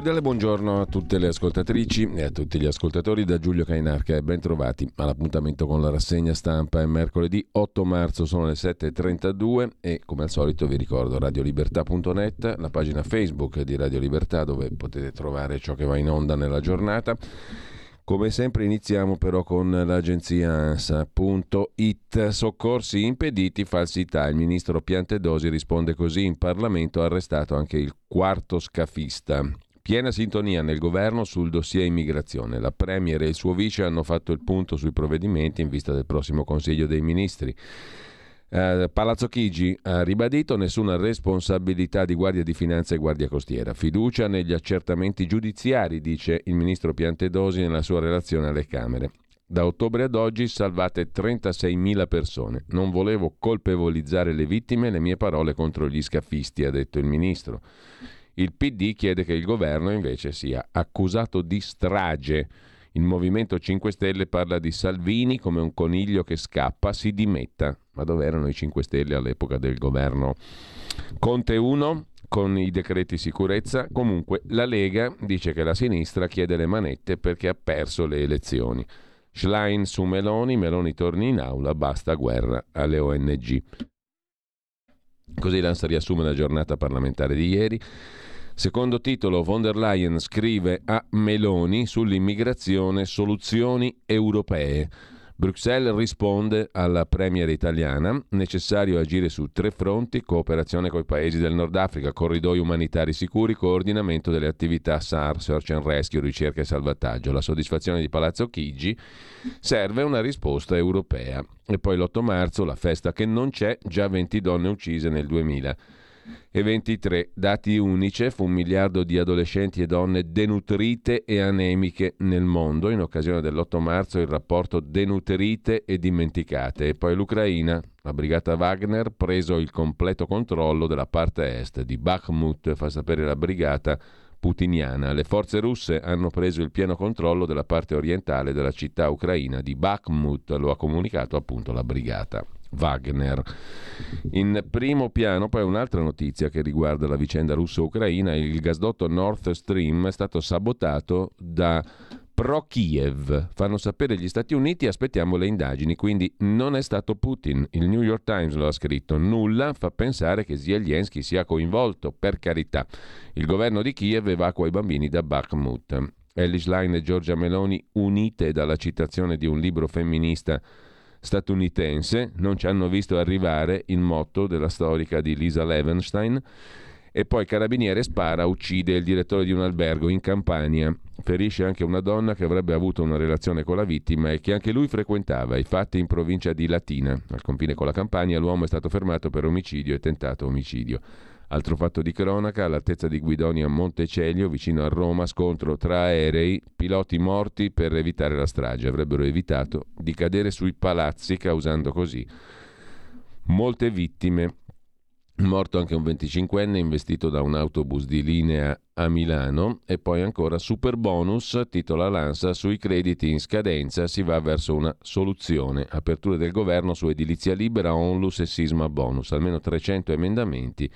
Cordiale buongiorno a tutte le ascoltatrici e a tutti gli ascoltatori da Giulio Cainarca e ben trovati all'appuntamento con la rassegna stampa. È mercoledì 8 marzo, sono le 7.32 e come al solito vi ricordo radiolibertà.net, la pagina Facebook di Radio Libertà dove potete trovare ciò che va in onda nella giornata. Come sempre iniziamo però con l'agenzia ANSA.it. Soccorsi impediti, falsità. Il ministro Piantedosi risponde così in Parlamento, arrestato anche il quarto scafista. Piena sintonia nel governo sul dossier immigrazione. La Premier e il suo vice hanno fatto il punto sui provvedimenti in vista del prossimo Consiglio dei Ministri. Uh, Palazzo Chigi ha ribadito nessuna responsabilità di Guardia di Finanza e Guardia Costiera. Fiducia negli accertamenti giudiziari, dice il ministro Piantedosi nella sua relazione alle Camere. Da ottobre ad oggi salvate 36.000 persone. Non volevo colpevolizzare le vittime, le mie parole contro gli scafisti, ha detto il ministro. Il PD chiede che il governo invece sia accusato di strage. Il Movimento 5 Stelle parla di Salvini come un coniglio che scappa, si dimetta. Ma dove erano i 5 Stelle all'epoca del governo Conte 1? Con i decreti sicurezza, comunque la Lega dice che la sinistra chiede le manette perché ha perso le elezioni. Schlein su Meloni, Meloni torni in aula, basta guerra alle ONG. Così l'ANSA riassume la giornata parlamentare di ieri. Secondo titolo, von der Leyen scrive a Meloni sull'immigrazione soluzioni europee. Bruxelles risponde alla Premier italiana, necessario agire su tre fronti, cooperazione con i paesi del Nord Africa, corridoi umanitari sicuri, coordinamento delle attività SAR, Search and Rescue, ricerca e salvataggio. La soddisfazione di Palazzo Chigi serve una risposta europea. E poi l'8 marzo, la festa che non c'è, già 20 donne uccise nel 2000 e 23 dati Unicef, un miliardo di adolescenti e donne denutrite e anemiche nel mondo. In occasione dell'8 marzo il rapporto denutrite e dimenticate. E poi l'Ucraina, la brigata Wagner, preso il completo controllo della parte est di Bakhmut, fa sapere la brigata putiniana. Le forze russe hanno preso il pieno controllo della parte orientale della città ucraina di Bakhmut, lo ha comunicato appunto la brigata. Wagner. In primo piano poi un'altra notizia che riguarda la vicenda russo-ucraina, il gasdotto Nord Stream è stato sabotato da pro-Kiev. Fanno sapere gli Stati Uniti, aspettiamo le indagini, quindi non è stato Putin. Il New York Times lo ha scritto, nulla fa pensare che Zelensky sia coinvolto, per carità. Il governo di Kiev evacua i bambini da Bakhmut. Ellis Line e Giorgia Meloni, unite dalla citazione di un libro femminista statunitense, non ci hanno visto arrivare il motto della storica di Lisa Levenstein. E poi carabiniere spara, uccide il direttore di un albergo in Campania. Ferisce anche una donna che avrebbe avuto una relazione con la vittima e che anche lui frequentava. I fatti in provincia di Latina. Al confine con la Campania l'uomo è stato fermato per omicidio e tentato omicidio. Altro fatto di cronaca, all'altezza di Guidonia Montecelio, vicino a Roma, scontro tra aerei, piloti morti per evitare la strage. Avrebbero evitato di cadere sui palazzi, causando così molte vittime. Morto anche un 25enne investito da un autobus di linea a Milano e poi ancora super bonus, titola l'ANSA, sui crediti in scadenza si va verso una soluzione. Aperture del governo su edilizia libera, onlus e sisma bonus, almeno 300 emendamenti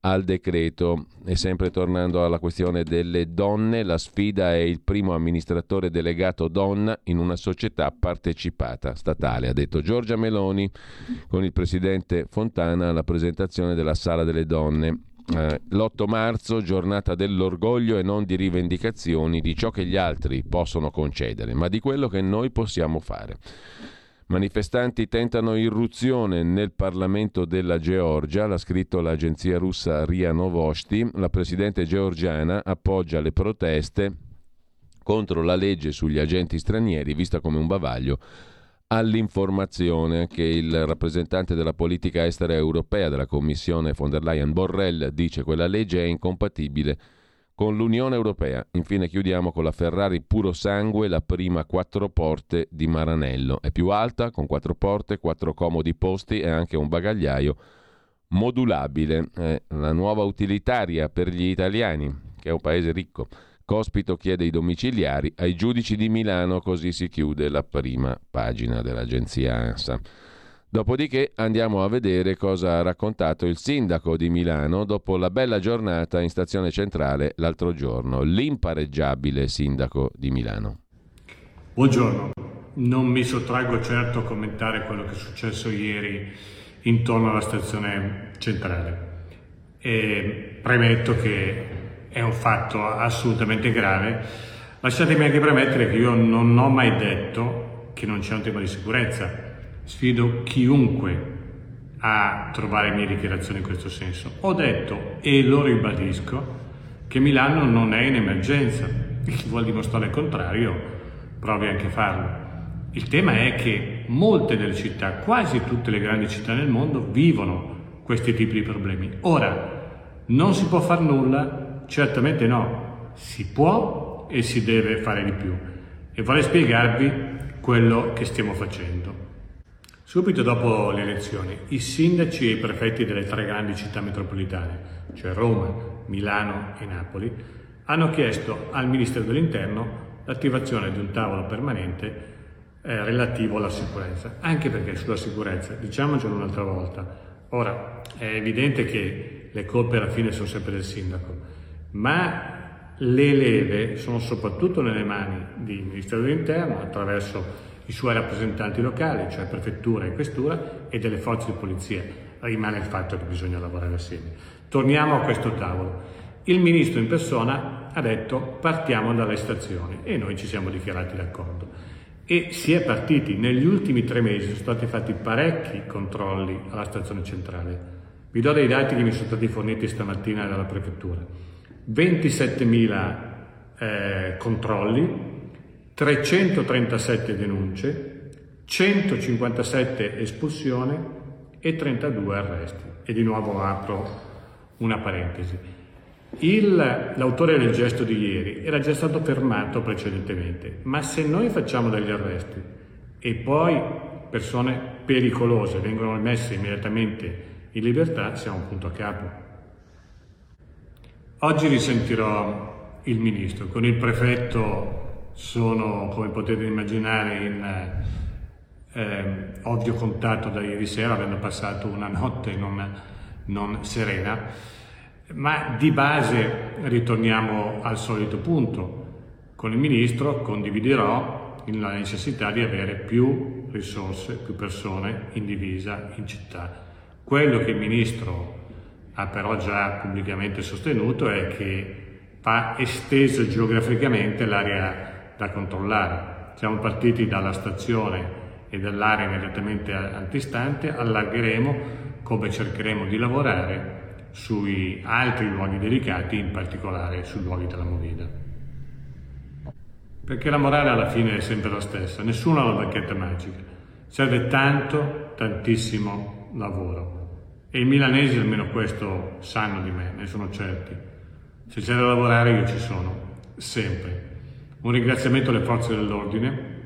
al decreto. E sempre tornando alla questione delle donne, la sfida è il primo amministratore delegato donna in una società partecipata statale, ha detto Giorgia Meloni con il presidente Fontana alla presentazione della Sala delle Donne. Eh, l'8 marzo, giornata dell'orgoglio e non di rivendicazioni di ciò che gli altri possono concedere, ma di quello che noi possiamo fare. Manifestanti tentano irruzione nel Parlamento della Georgia, l'ha scritto l'agenzia russa RIA Novosti. La presidente georgiana appoggia le proteste contro la legge sugli agenti stranieri, vista come un bavaglio all'informazione che il rappresentante della politica estera europea della Commissione von der Leyen Borrell dice quella legge è incompatibile con l'Unione Europea. Infine chiudiamo con la Ferrari puro sangue, la prima quattro porte di Maranello. È più alta, con quattro porte, quattro comodi posti e anche un bagagliaio modulabile. È la nuova utilitaria per gli italiani, che è un paese ricco. Cospito chiede i domiciliari ai giudici di Milano, così si chiude la prima pagina dell'agenzia ANSA. Dopodiché andiamo a vedere cosa ha raccontato il sindaco di Milano dopo la bella giornata in stazione centrale l'altro giorno, l'impareggiabile sindaco di Milano. Buongiorno, non mi sottraggo certo a commentare quello che è successo ieri intorno alla stazione centrale e premetto che è un fatto assolutamente grave. Lasciatemi anche premettere che io non ho mai detto che non c'è un tema di sicurezza Sfido chiunque a trovare mie dichiarazioni in questo senso. Ho detto e lo ribadisco che Milano non è in emergenza chi vuole dimostrare il contrario provi anche a farlo. Il tema è che molte delle città, quasi tutte le grandi città nel mondo, vivono questi tipi di problemi. Ora, non si può fare nulla? Certamente no, si può e si deve fare di più. E vorrei spiegarvi quello che stiamo facendo. Subito dopo le elezioni, i sindaci e i prefetti delle tre grandi città metropolitane, cioè Roma, Milano e Napoli, hanno chiesto al Ministero dell'Interno l'attivazione di un tavolo permanente eh, relativo alla sicurezza, anche perché sulla sicurezza, diciamocelo un'altra volta, ora è evidente che le colpe alla fine sono sempre del sindaco, ma le leve sono soprattutto nelle mani del Ministero dell'Interno attraverso i suoi rappresentanti locali, cioè prefettura e questura, e delle forze di polizia. Rimane il fatto che bisogna lavorare assieme. Torniamo a questo tavolo. Il ministro in persona ha detto partiamo dalle stazioni e noi ci siamo dichiarati d'accordo. E si è partiti, negli ultimi tre mesi sono stati fatti parecchi controlli alla stazione centrale. Vi do dei dati che mi sono stati forniti stamattina dalla prefettura. 27.000 eh, controlli, 337 denunce, 157 espulsioni e 32 arresti. E di nuovo apro una parentesi. Il, l'autore del gesto di ieri era già stato fermato precedentemente, ma se noi facciamo degli arresti e poi persone pericolose vengono messe immediatamente in libertà, siamo un punto a capo. Oggi risentirò il ministro con il prefetto sono, come potete immaginare, in eh, ovvio contatto da ieri sera, avendo passato una notte non, non serena, ma di base ritorniamo al solito punto. Con il Ministro condividerò la necessità di avere più risorse, più persone in divisa in città. Quello che il Ministro ha però già pubblicamente sostenuto è che va esteso geograficamente l'area da controllare. Siamo partiti dalla stazione e dall'area immediatamente antistante, allargheremo come cercheremo di lavorare sui altri luoghi delicati, in particolare sui luoghi della movida. Perché la morale alla fine è sempre la stessa, nessuno ha la bacchetta magica, serve tanto, tantissimo lavoro. E i milanesi almeno questo sanno di me, ne sono certi. Se c'è da lavorare io ci sono, sempre. Un ringraziamento alle forze dell'ordine,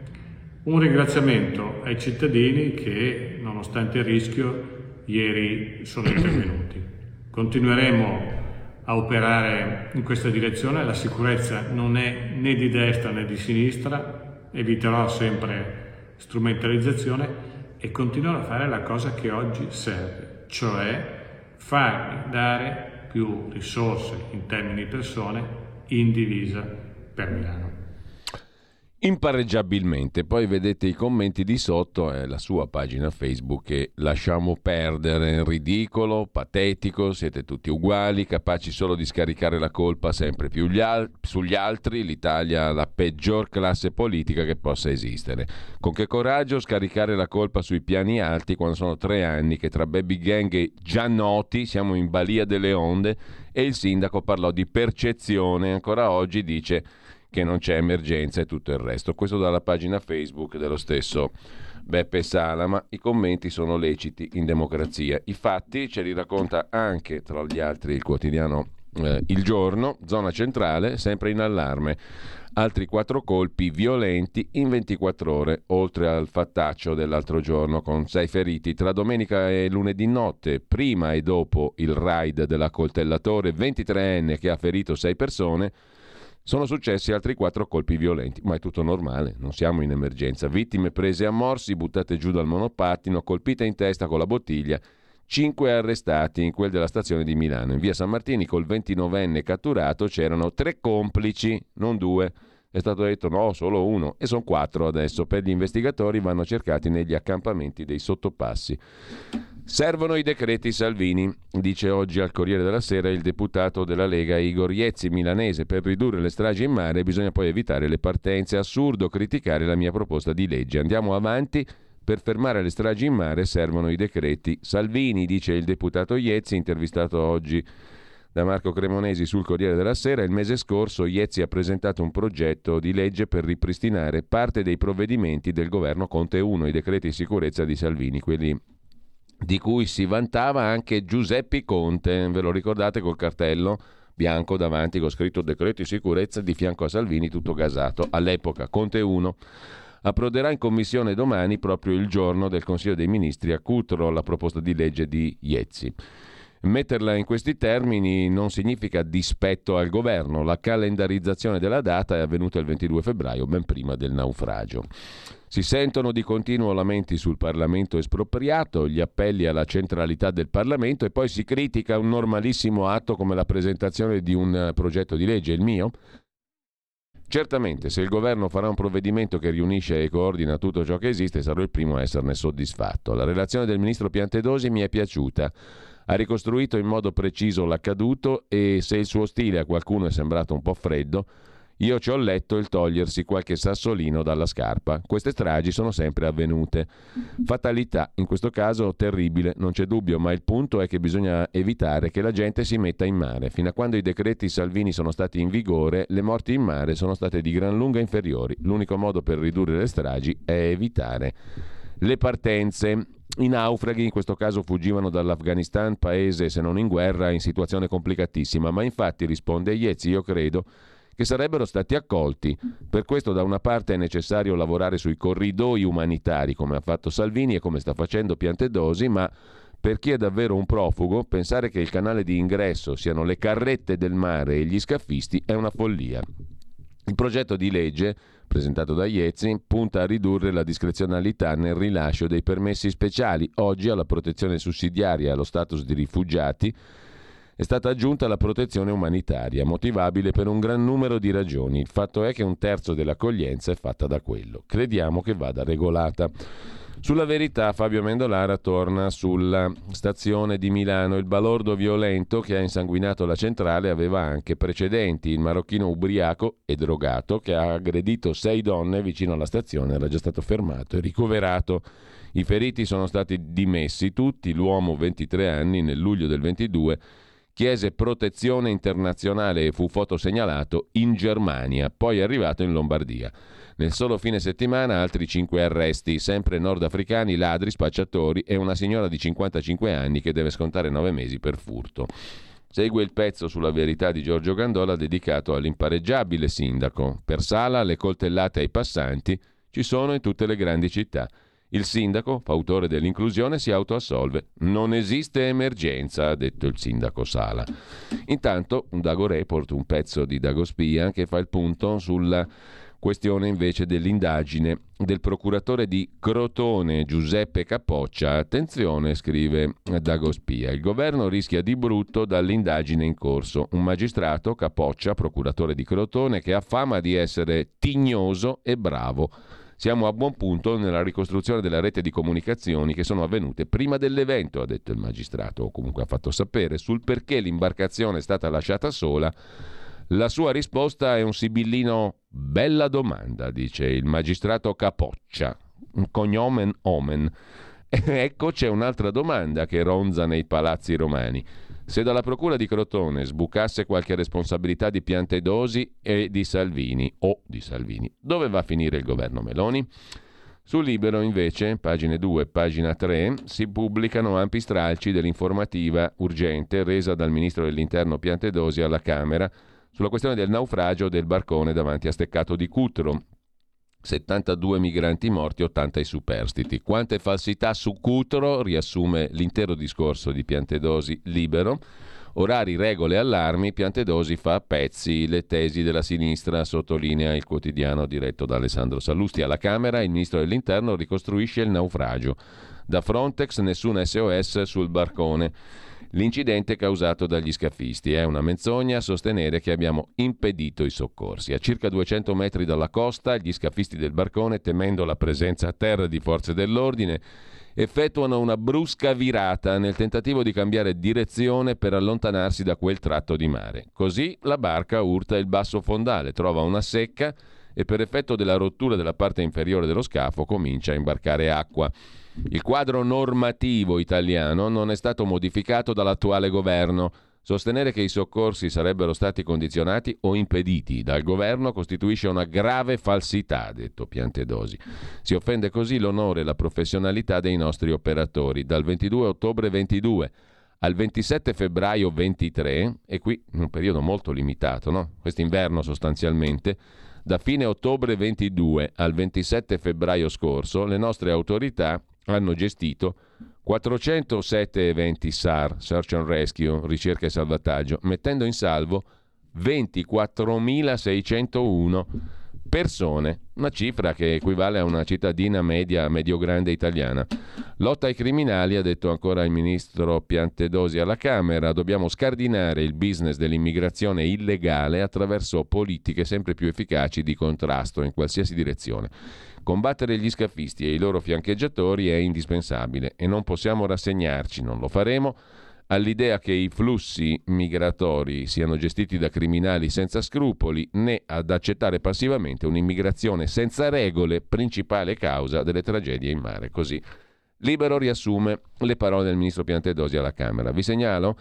un ringraziamento ai cittadini che, nonostante il rischio, ieri sono intervenuti. Continueremo a operare in questa direzione, la sicurezza non è né di destra né di sinistra, eviterò sempre strumentalizzazione e continuerò a fare la cosa che oggi serve, cioè farmi dare più risorse in termini di persone in divisa per Milano impareggiabilmente. Poi vedete i commenti di sotto, è la sua pagina Facebook che lasciamo perdere, ridicolo, patetico, siete tutti uguali, capaci solo di scaricare la colpa sempre più al- sugli altri, l'Italia ha la peggior classe politica che possa esistere. Con che coraggio scaricare la colpa sui piani alti quando sono tre anni che tra baby gang già noti siamo in balia delle onde e il sindaco parlò di percezione, ancora oggi dice che non c'è emergenza e tutto il resto. Questo dalla pagina Facebook dello stesso Beppe Sala, ma i commenti sono leciti in democrazia. I fatti ce li racconta anche, tra gli altri, il quotidiano eh, Il Giorno, zona centrale, sempre in allarme. Altri quattro colpi violenti in 24 ore, oltre al fattaccio dell'altro giorno con sei feriti tra domenica e lunedì notte, prima e dopo il raid dell'accoltellatore 23enne che ha ferito sei persone sono successi altri quattro colpi violenti, ma è tutto normale, non siamo in emergenza. Vittime prese a morsi, buttate giù dal monopattino, colpite in testa con la bottiglia, cinque arrestati in quel della stazione di Milano. In via San Martini col 29enne catturato c'erano tre complici, non due. È stato detto no, solo uno, e sono quattro adesso. Per gli investigatori vanno cercati negli accampamenti dei sottopassi. Servono i decreti Salvini, dice oggi al Corriere della Sera il deputato della Lega Igor Iezzi, milanese. Per ridurre le stragi in mare bisogna poi evitare le partenze. Assurdo criticare la mia proposta di legge. Andiamo avanti. Per fermare le stragi in mare servono i decreti Salvini, dice il deputato Iezzi, intervistato oggi da Marco Cremonesi sul Corriere della Sera. Il mese scorso Iezzi ha presentato un progetto di legge per ripristinare parte dei provvedimenti del governo Conte 1, i decreti di sicurezza di Salvini, quelli di cui si vantava anche Giuseppe Conte, ve lo ricordate col cartello bianco davanti con scritto decreto di sicurezza di fianco a Salvini tutto gasato, all'epoca Conte 1. Approderà in commissione domani proprio il giorno del Consiglio dei Ministri a Cutro la proposta di legge di Iezzi. Metterla in questi termini non significa dispetto al governo, la calendarizzazione della data è avvenuta il 22 febbraio, ben prima del naufragio. Si sentono di continuo lamenti sul Parlamento espropriato, gli appelli alla centralità del Parlamento e poi si critica un normalissimo atto come la presentazione di un progetto di legge, il mio? Certamente, se il governo farà un provvedimento che riunisce e coordina tutto ciò che esiste, sarò il primo a esserne soddisfatto. La relazione del ministro Piantedosi mi è piaciuta. Ha ricostruito in modo preciso l'accaduto e se il suo stile a qualcuno è sembrato un po' freddo, io ci ho letto il togliersi qualche sassolino dalla scarpa. Queste stragi sono sempre avvenute. Fatalità, in questo caso terribile, non c'è dubbio, ma il punto è che bisogna evitare che la gente si metta in mare. Fino a quando i decreti Salvini sono stati in vigore, le morti in mare sono state di gran lunga inferiori. L'unico modo per ridurre le stragi è evitare le partenze. I naufraghi in questo caso fuggivano dall'Afghanistan, paese se non in guerra, in situazione complicatissima, ma infatti risponde Iezzi, io credo che sarebbero stati accolti. Per questo da una parte è necessario lavorare sui corridoi umanitari, come ha fatto Salvini e come sta facendo Piantedosi, ma per chi è davvero un profugo, pensare che il canale di ingresso siano le carrette del mare e gli scaffisti è una follia. Il progetto di legge, presentato da Iezzi, punta a ridurre la discrezionalità nel rilascio dei permessi speciali. Oggi alla protezione sussidiaria e allo status di rifugiati è stata aggiunta la protezione umanitaria, motivabile per un gran numero di ragioni. Il fatto è che un terzo dell'accoglienza è fatta da quello. Crediamo che vada regolata. Sulla verità Fabio Mendolara torna sulla stazione di Milano. Il balordo violento che ha insanguinato la centrale aveva anche precedenti. Il marocchino ubriaco e drogato che ha aggredito sei donne vicino alla stazione era già stato fermato e ricoverato. I feriti sono stati dimessi tutti. L'uomo, 23 anni, nel luglio del 22 chiese protezione internazionale e fu fotosegnalato in Germania, poi arrivato in Lombardia. Nel solo fine settimana altri cinque arresti, sempre nordafricani, ladri, spacciatori e una signora di 55 anni che deve scontare nove mesi per furto. Segue il pezzo sulla verità di Giorgio Gandola dedicato all'impareggiabile sindaco. Per Sala le coltellate ai passanti ci sono in tutte le grandi città Il sindaco, fautore dell'inclusione, si autoassolve. Non esiste emergenza, ha detto il sindaco Sala. Intanto, un Dago Report, un pezzo di Dago Spia, che fa il punto sulla Questione invece dell'indagine del procuratore di Crotone Giuseppe Capoccia. Attenzione, scrive Dago Spia, il governo rischia di brutto dall'indagine in corso. Un magistrato, Capoccia, procuratore di Crotone, che ha fama di essere tignoso e bravo. Siamo a buon punto nella ricostruzione della rete di comunicazioni che sono avvenute prima dell'evento, ha detto il magistrato, o comunque ha fatto sapere, sul perché l'imbarcazione è stata lasciata sola la sua risposta è un sibillino bella domanda, dice il magistrato Capoccia, un cognomen omen. ecco c'è un'altra domanda che ronza nei palazzi romani. Se dalla procura di Crotone sbucasse qualche responsabilità di Piantedosi e di Salvini, o di Salvini, dove va a finire il governo Meloni? Sul Libero, invece, pagine 2 e pagina 3, si pubblicano ampi stralci dell'informativa urgente resa dal ministro dell'Interno Piantedosi alla Camera sulla questione del naufragio del barcone davanti a Steccato di Cutro. 72 migranti morti, 80 i superstiti. Quante falsità su Cutro, riassume l'intero discorso di Piantedosi libero. Orari, regole, allarmi, Piantedosi fa a pezzi le tesi della sinistra, sottolinea il quotidiano diretto da Alessandro Sallusti. Alla Camera il ministro dell'Interno ricostruisce il naufragio. Da Frontex nessun SOS sul barcone l'incidente causato dagli scafisti. È una menzogna sostenere che abbiamo impedito i soccorsi. A circa 200 metri dalla costa, gli scafisti del barcone, temendo la presenza a terra di forze dell'ordine, effettuano una brusca virata nel tentativo di cambiare direzione per allontanarsi da quel tratto di mare. Così la barca urta il basso fondale, trova una secca e per effetto della rottura della parte inferiore dello scafo comincia a imbarcare acqua. Il quadro normativo italiano non è stato modificato dall'attuale governo. Sostenere che i soccorsi sarebbero stati condizionati o impediti dal governo costituisce una grave falsità, ha detto Piantedosi. Si offende così l'onore e la professionalità dei nostri operatori. Dal 22 ottobre 22 al 27 febbraio 23, e qui in un periodo molto limitato, no? quest'inverno sostanzialmente, da fine ottobre 22 al 27 febbraio scorso, le nostre autorità hanno gestito 407 eventi SAR, Search and Rescue, ricerca e salvataggio, mettendo in salvo 24.601 persone, una cifra che equivale a una cittadina media, medio-grande italiana. Lotta ai criminali, ha detto ancora il ministro Piantedosi alla Camera, dobbiamo scardinare il business dell'immigrazione illegale attraverso politiche sempre più efficaci di contrasto in qualsiasi direzione. Combattere gli scafisti e i loro fiancheggiatori è indispensabile e non possiamo rassegnarci, non lo faremo, all'idea che i flussi migratori siano gestiti da criminali senza scrupoli né ad accettare passivamente un'immigrazione senza regole, principale causa delle tragedie in mare. Così Libero riassume le parole del ministro Piantedosi alla Camera. Vi segnalo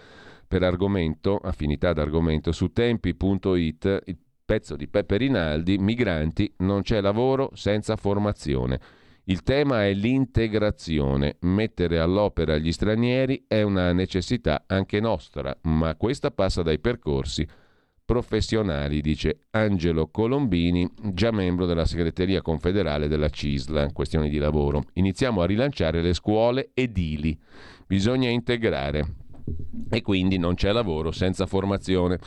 per argomento, affinità d'argomento, su tempi.it il pezzo di Peppe Rinaldi, migranti, non c'è lavoro senza formazione. Il tema è l'integrazione. Mettere all'opera gli stranieri è una necessità anche nostra, ma questa passa dai percorsi professionali, dice Angelo Colombini, già membro della segreteria confederale della CISLA, questioni di lavoro. Iniziamo a rilanciare le scuole edili. Bisogna integrare e quindi non c'è lavoro senza formazione.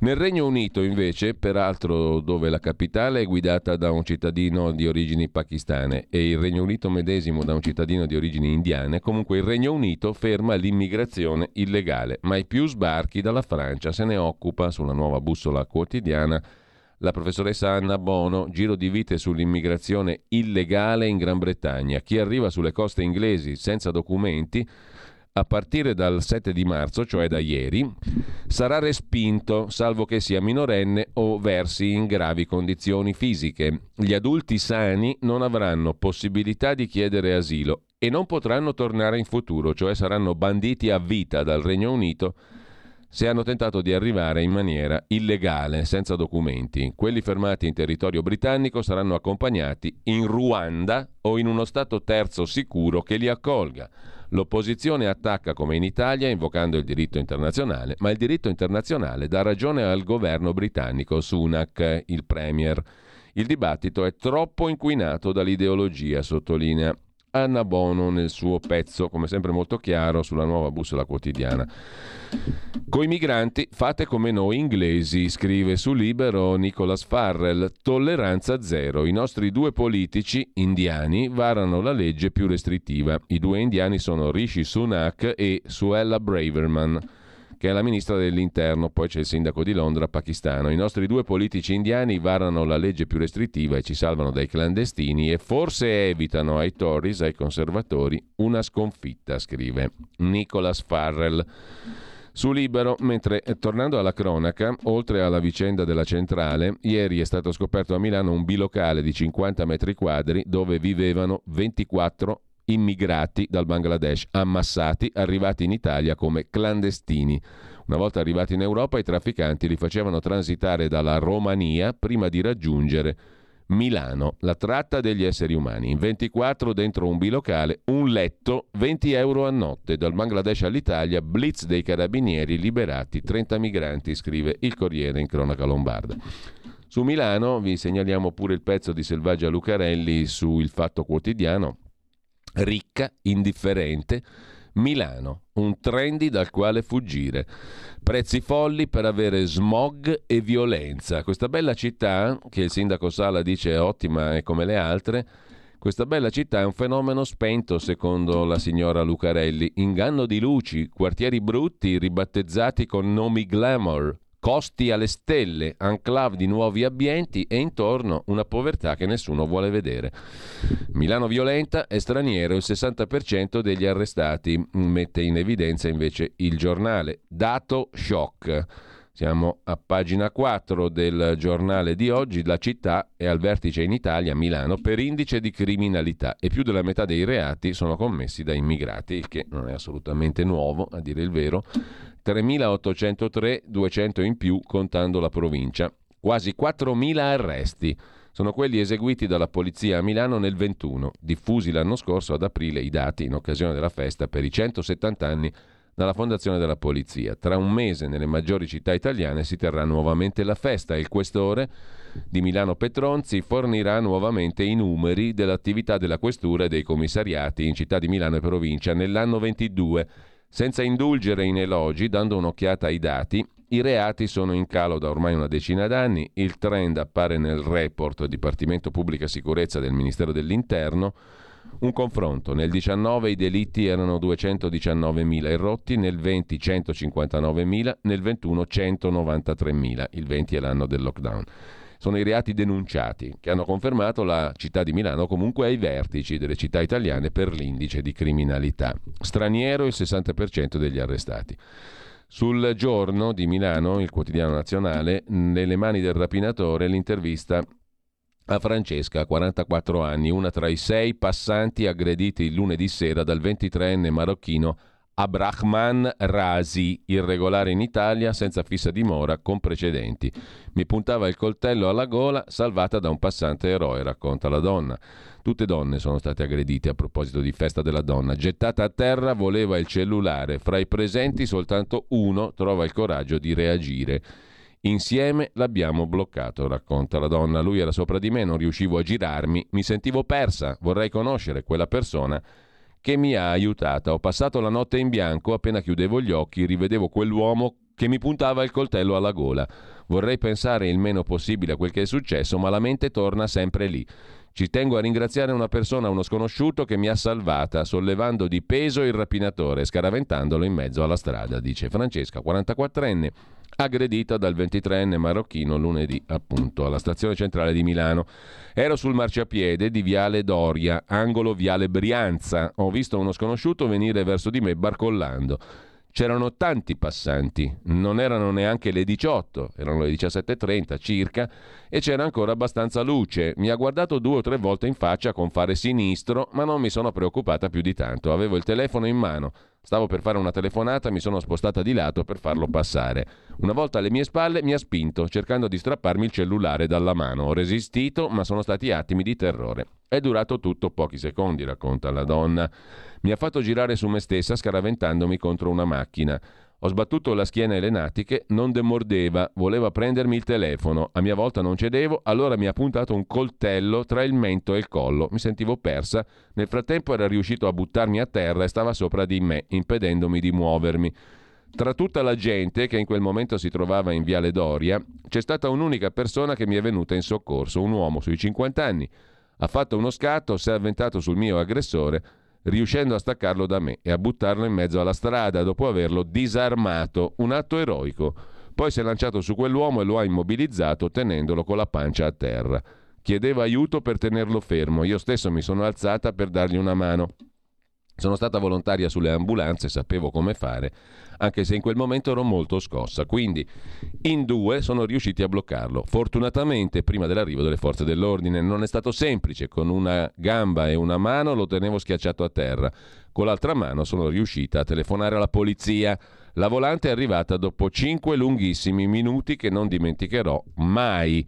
Nel Regno Unito invece, peraltro dove la capitale è guidata da un cittadino di origini pakistane e il Regno Unito medesimo da un cittadino di origini indiane, comunque il Regno Unito ferma l'immigrazione illegale. Mai più sbarchi dalla Francia se ne occupa sulla nuova bussola quotidiana la professoressa Anna Bono, giro di vite sull'immigrazione illegale in Gran Bretagna. Chi arriva sulle coste inglesi senza documenti a partire dal 7 di marzo, cioè da ieri, sarà respinto, salvo che sia minorenne o versi in gravi condizioni fisiche. Gli adulti sani non avranno possibilità di chiedere asilo e non potranno tornare in futuro, cioè saranno banditi a vita dal Regno Unito se hanno tentato di arrivare in maniera illegale, senza documenti. Quelli fermati in territorio britannico saranno accompagnati in Ruanda o in uno Stato terzo sicuro che li accolga. L'opposizione attacca come in Italia invocando il diritto internazionale, ma il diritto internazionale dà ragione al governo britannico, Sunak, il Premier. Il dibattito è troppo inquinato dall'ideologia, sottolinea Anna Bono nel suo pezzo, come sempre molto chiaro, sulla nuova bussola quotidiana. Coi migranti fate come noi inglesi, scrive su Libero Nicholas Farrell. Tolleranza zero. I nostri due politici indiani varano la legge più restrittiva. I due indiani sono Rishi Sunak e Suella Braverman che è la ministra dell'interno, poi c'è il sindaco di Londra pakistano. I nostri due politici indiani varano la legge più restrittiva e ci salvano dai clandestini e forse evitano ai Tories, ai conservatori, una sconfitta, scrive Nicholas Farrell su Libero, mentre eh, tornando alla cronaca, oltre alla vicenda della centrale, ieri è stato scoperto a Milano un bilocale di 50 metri quadri dove vivevano 24 immigrati dal Bangladesh, ammassati, arrivati in Italia come clandestini. Una volta arrivati in Europa, i trafficanti li facevano transitare dalla Romania prima di raggiungere Milano, la tratta degli esseri umani. In 24 dentro un bilocale, un letto, 20 euro a notte. Dal Bangladesh all'Italia, blitz dei carabinieri liberati, 30 migranti, scrive il Corriere in cronaca lombarda. Su Milano vi segnaliamo pure il pezzo di Selvaggia Lucarelli su Il Fatto Quotidiano, ricca, indifferente, Milano, un trendy dal quale fuggire. Prezzi folli per avere smog e violenza. Questa bella città, che il sindaco Sala dice è ottima e come le altre, questa bella città è un fenomeno spento, secondo la signora Lucarelli. Inganno di luci, quartieri brutti ribattezzati con nomi glamour, costi alle stelle, enclave di nuovi ambienti e intorno una povertà che nessuno vuole vedere. Milano violenta è straniero, il 60% degli arrestati mette in evidenza invece il giornale. Dato shock. Siamo a pagina 4 del giornale di oggi, la città è al vertice in Italia, Milano, per indice di criminalità e più della metà dei reati sono commessi da immigrati, il che non è assolutamente nuovo, a dire il vero. 3.803, 200 in più contando la provincia. Quasi 4.000 arresti. Sono quelli eseguiti dalla polizia a Milano nel 21, diffusi l'anno scorso ad aprile i dati in occasione della festa per i 170 anni dalla fondazione della polizia. Tra un mese nelle maggiori città italiane si terrà nuovamente la festa e il questore di Milano Petronzi fornirà nuovamente i numeri dell'attività della questura e dei commissariati in città di Milano e provincia nell'anno 22 senza indulgere in elogi, dando un'occhiata ai dati, i reati sono in calo da ormai una decina d'anni, il trend appare nel report Dipartimento Pubblica Sicurezza del Ministero dell'Interno, un confronto, nel 19 i delitti erano 219.000 erotti, nel 20 159.000, nel 21 193.000, il 20 è l'anno del lockdown sono i reati denunciati, che hanno confermato la città di Milano comunque ai vertici delle città italiane per l'indice di criminalità. Straniero il 60% degli arrestati. Sul giorno di Milano, il quotidiano nazionale, nelle mani del rapinatore, l'intervista a Francesca, 44 anni, una tra i sei passanti aggrediti lunedì sera dal 23enne marocchino Abrahman Rasi, irregolare in Italia, senza fissa dimora, con precedenti. Mi puntava il coltello alla gola, salvata da un passante eroe, racconta la donna. Tutte donne sono state aggredite a proposito di festa della donna. Gettata a terra, voleva il cellulare. Fra i presenti soltanto uno trova il coraggio di reagire. Insieme l'abbiamo bloccato, racconta la donna. Lui era sopra di me, non riuscivo a girarmi, mi sentivo persa, vorrei conoscere quella persona che mi ha aiutata. Ho passato la notte in bianco, appena chiudevo gli occhi rivedevo quell'uomo che mi puntava il coltello alla gola. Vorrei pensare il meno possibile a quel che è successo, ma la mente torna sempre lì. Ci tengo a ringraziare una persona, uno sconosciuto, che mi ha salvata, sollevando di peso il rapinatore, scaraventandolo in mezzo alla strada, dice Francesca, 44enne, aggredita dal 23enne marocchino lunedì, appunto, alla stazione centrale di Milano. Ero sul marciapiede di Viale Doria, angolo Viale Brianza. Ho visto uno sconosciuto venire verso di me barcollando. C'erano tanti passanti, non erano neanche le 18, erano le 17.30 circa e c'era ancora abbastanza luce. Mi ha guardato due o tre volte in faccia con fare sinistro, ma non mi sono preoccupata più di tanto. Avevo il telefono in mano, stavo per fare una telefonata, mi sono spostata di lato per farlo passare. Una volta alle mie spalle mi ha spinto, cercando di strapparmi il cellulare dalla mano. Ho resistito, ma sono stati attimi di terrore. È durato tutto pochi secondi, racconta la donna. Mi ha fatto girare su me stessa scaraventandomi contro una macchina. Ho sbattuto la schiena alle natiche, non demordeva, voleva prendermi il telefono. A mia volta non cedevo, allora mi ha puntato un coltello tra il mento e il collo. Mi sentivo persa. Nel frattempo era riuscito a buttarmi a terra e stava sopra di me, impedendomi di muovermi. Tra tutta la gente che in quel momento si trovava in Viale Doria, c'è stata un'unica persona che mi è venuta in soccorso, un uomo sui 50 anni. Ha fatto uno scatto, si è avventato sul mio aggressore riuscendo a staccarlo da me e a buttarlo in mezzo alla strada dopo averlo disarmato, un atto eroico. Poi si è lanciato su quell'uomo e lo ha immobilizzato tenendolo con la pancia a terra. Chiedeva aiuto per tenerlo fermo, io stesso mi sono alzata per dargli una mano. Sono stata volontaria sulle ambulanze, sapevo come fare, anche se in quel momento ero molto scossa. Quindi in due sono riusciti a bloccarlo. Fortunatamente, prima dell'arrivo delle forze dell'ordine, non è stato semplice. Con una gamba e una mano lo tenevo schiacciato a terra. Con l'altra mano sono riuscita a telefonare alla polizia. La volante è arrivata dopo cinque lunghissimi minuti che non dimenticherò mai.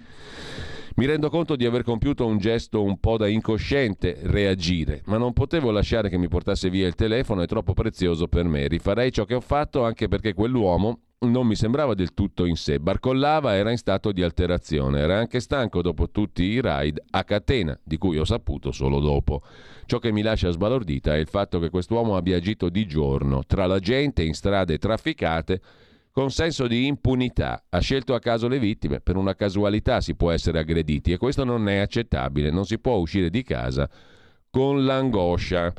Mi rendo conto di aver compiuto un gesto un po' da incosciente, reagire, ma non potevo lasciare che mi portasse via il telefono, è troppo prezioso per me. Rifarei ciò che ho fatto anche perché quell'uomo non mi sembrava del tutto in sé, barcollava, era in stato di alterazione, era anche stanco dopo tutti i ride a catena, di cui ho saputo solo dopo. Ciò che mi lascia sbalordita è il fatto che quest'uomo abbia agito di giorno, tra la gente in strade trafficate, con senso di impunità. Ha scelto a caso le vittime, per una casualità si può essere aggrediti e questo non è accettabile, non si può uscire di casa con l'angoscia.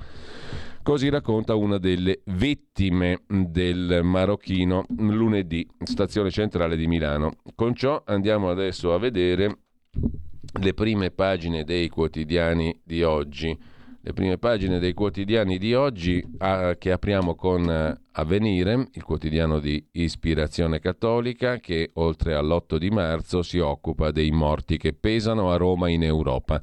Così racconta una delle vittime del marocchino lunedì, stazione centrale di Milano. Con ciò andiamo adesso a vedere le prime pagine dei quotidiani di oggi le prime pagine dei quotidiani di oggi a, che apriamo con eh, Avvenire, il quotidiano di ispirazione cattolica che oltre all'8 di marzo si occupa dei morti che pesano a Roma in Europa.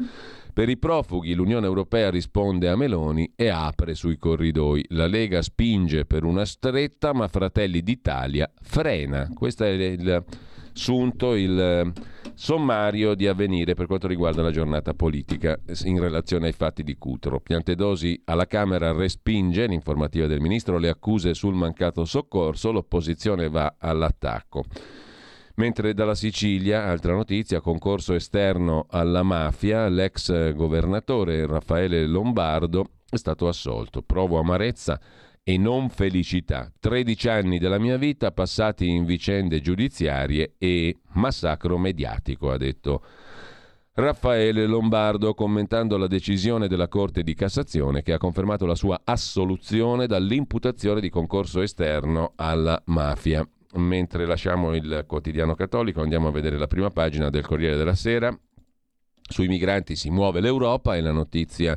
Per i profughi l'Unione Europea risponde a Meloni e apre sui corridoi. La Lega spinge per una stretta, ma Fratelli d'Italia frena. Questo è il sunto, il sommario di avvenire per quanto riguarda la giornata politica in relazione ai fatti di Cutro. Piantedosi alla Camera respinge l'informativa del ministro le accuse sul mancato soccorso, l'opposizione va all'attacco. Mentre dalla Sicilia, altra notizia, concorso esterno alla mafia, l'ex governatore Raffaele Lombardo è stato assolto. Provo amarezza e non felicità. 13 anni della mia vita passati in vicende giudiziarie e massacro mediatico, ha detto Raffaele Lombardo commentando la decisione della Corte di Cassazione che ha confermato la sua assoluzione dall'imputazione di concorso esterno alla mafia. Mentre lasciamo il quotidiano cattolico andiamo a vedere la prima pagina del Corriere della Sera. Sui migranti si muove l'Europa e la notizia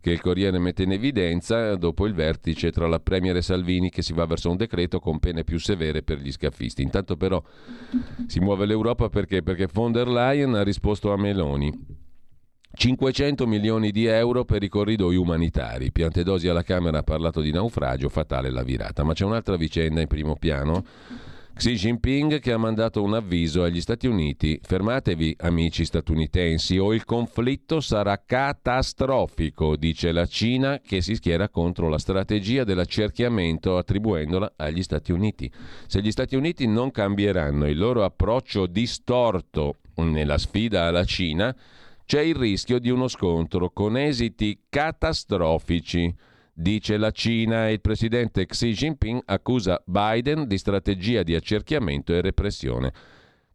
che il Corriere mette in evidenza dopo il vertice tra la Premier e Salvini che si va verso un decreto con pene più severe per gli scafisti. Intanto però si muove l'Europa perché? Perché von der Leyen ha risposto a Meloni. 500 milioni di euro per i corridoi umanitari. Piantedosi alla Camera ha parlato di naufragio, fatale la virata. Ma c'è un'altra vicenda in primo piano Xi Jinping che ha mandato un avviso agli Stati Uniti. Fermatevi, amici statunitensi, o il conflitto sarà catastrofico, dice la Cina che si schiera contro la strategia dell'accerchiamento attribuendola agli Stati Uniti. Se gli Stati Uniti non cambieranno il loro approccio distorto nella sfida alla Cina, c'è il rischio di uno scontro con esiti catastrofici dice la Cina e il presidente Xi Jinping accusa Biden di strategia di accerchiamento e repressione.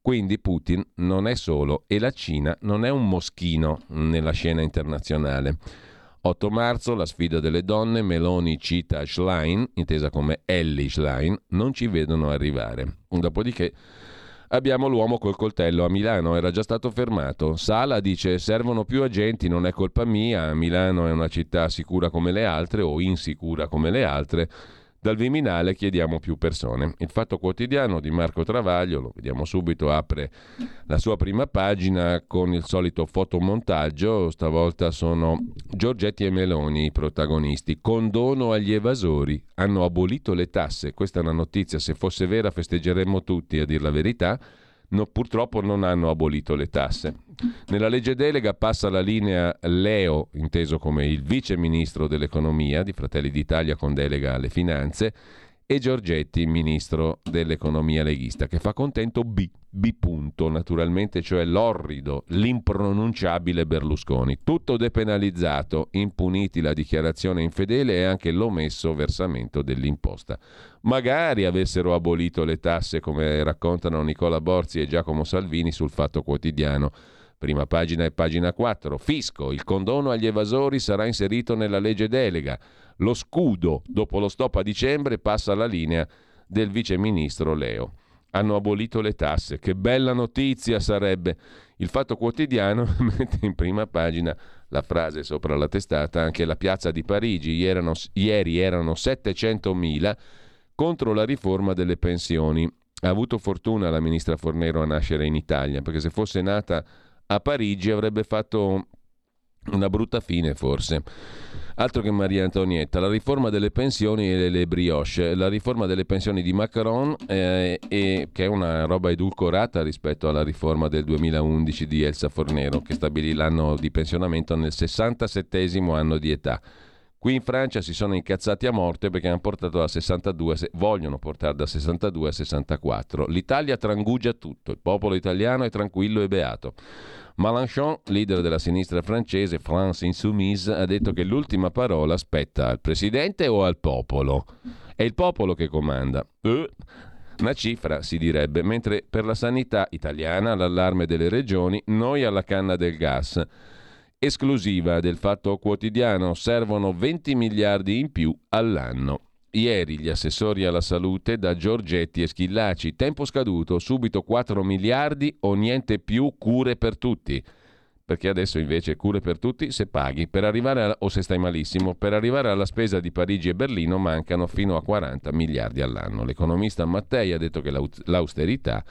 Quindi Putin non è solo e la Cina non è un moschino nella scena internazionale. 8 marzo, la sfida delle donne, Meloni cita Schlein, intesa come Ellie Schlein, non ci vedono arrivare. Dopodiché Abbiamo l'uomo col coltello a Milano, era già stato fermato. Sala dice servono più agenti, non è colpa mia, Milano è una città sicura come le altre o insicura come le altre. Dal Viminale chiediamo più persone. Il Fatto Quotidiano di Marco Travaglio, lo vediamo subito, apre la sua prima pagina con il solito fotomontaggio, stavolta sono Giorgetti e Meloni i protagonisti. Condono agli evasori, hanno abolito le tasse, questa è una notizia, se fosse vera festeggeremmo tutti a dir la verità no, purtroppo non hanno abolito le tasse. Nella legge delega passa la linea Leo, inteso come il vice ministro dell'economia di Fratelli d'Italia con delega alle finanze, e Giorgetti, ministro dell'economia leghista, che fa contento B, B naturalmente, cioè l'orrido, l'impronunciabile Berlusconi. Tutto depenalizzato, impuniti la dichiarazione infedele e anche l'omesso versamento dell'imposta. Magari avessero abolito le tasse come raccontano Nicola Borzi e Giacomo Salvini sul Fatto Quotidiano. Prima pagina e pagina 4. Fisco. Il condono agli evasori sarà inserito nella legge delega. Lo scudo, dopo lo stop a dicembre, passa alla linea del vice ministro Leo. Hanno abolito le tasse. Che bella notizia sarebbe. Il Fatto Quotidiano mette in prima pagina la frase sopra la testata, anche la piazza di Parigi. Ieri erano, ieri erano 700.000 contro la riforma delle pensioni. Ha avuto fortuna la ministra Fornero a nascere in Italia, perché se fosse nata a Parigi avrebbe fatto una brutta fine forse. Altro che Maria Antonietta, la riforma delle pensioni e le brioche, la riforma delle pensioni di Macron, eh, e, che è una roba edulcorata rispetto alla riforma del 2011 di Elsa Fornero, che stabilì l'anno di pensionamento nel 67 anno di età. Qui in Francia si sono incazzati a morte perché hanno portato da 62, vogliono portare da 62 a 64. L'Italia trangugia tutto, il popolo italiano è tranquillo e beato. Mélenchon, leader della sinistra francese, France Insoumise, ha detto che l'ultima parola spetta al presidente o al popolo. È il popolo che comanda. Eh, una cifra, si direbbe, mentre per la sanità italiana, l'allarme delle regioni, noi alla canna del gas. Esclusiva del Fatto Quotidiano, servono 20 miliardi in più all'anno. Ieri gli assessori alla salute da Giorgetti e Schillaci, tempo scaduto, subito 4 miliardi o niente più cure per tutti. Perché adesso invece cure per tutti se paghi, per arrivare a, o se stai malissimo, per arrivare alla spesa di Parigi e Berlino mancano fino a 40 miliardi all'anno. L'economista Mattei ha detto che l'austerità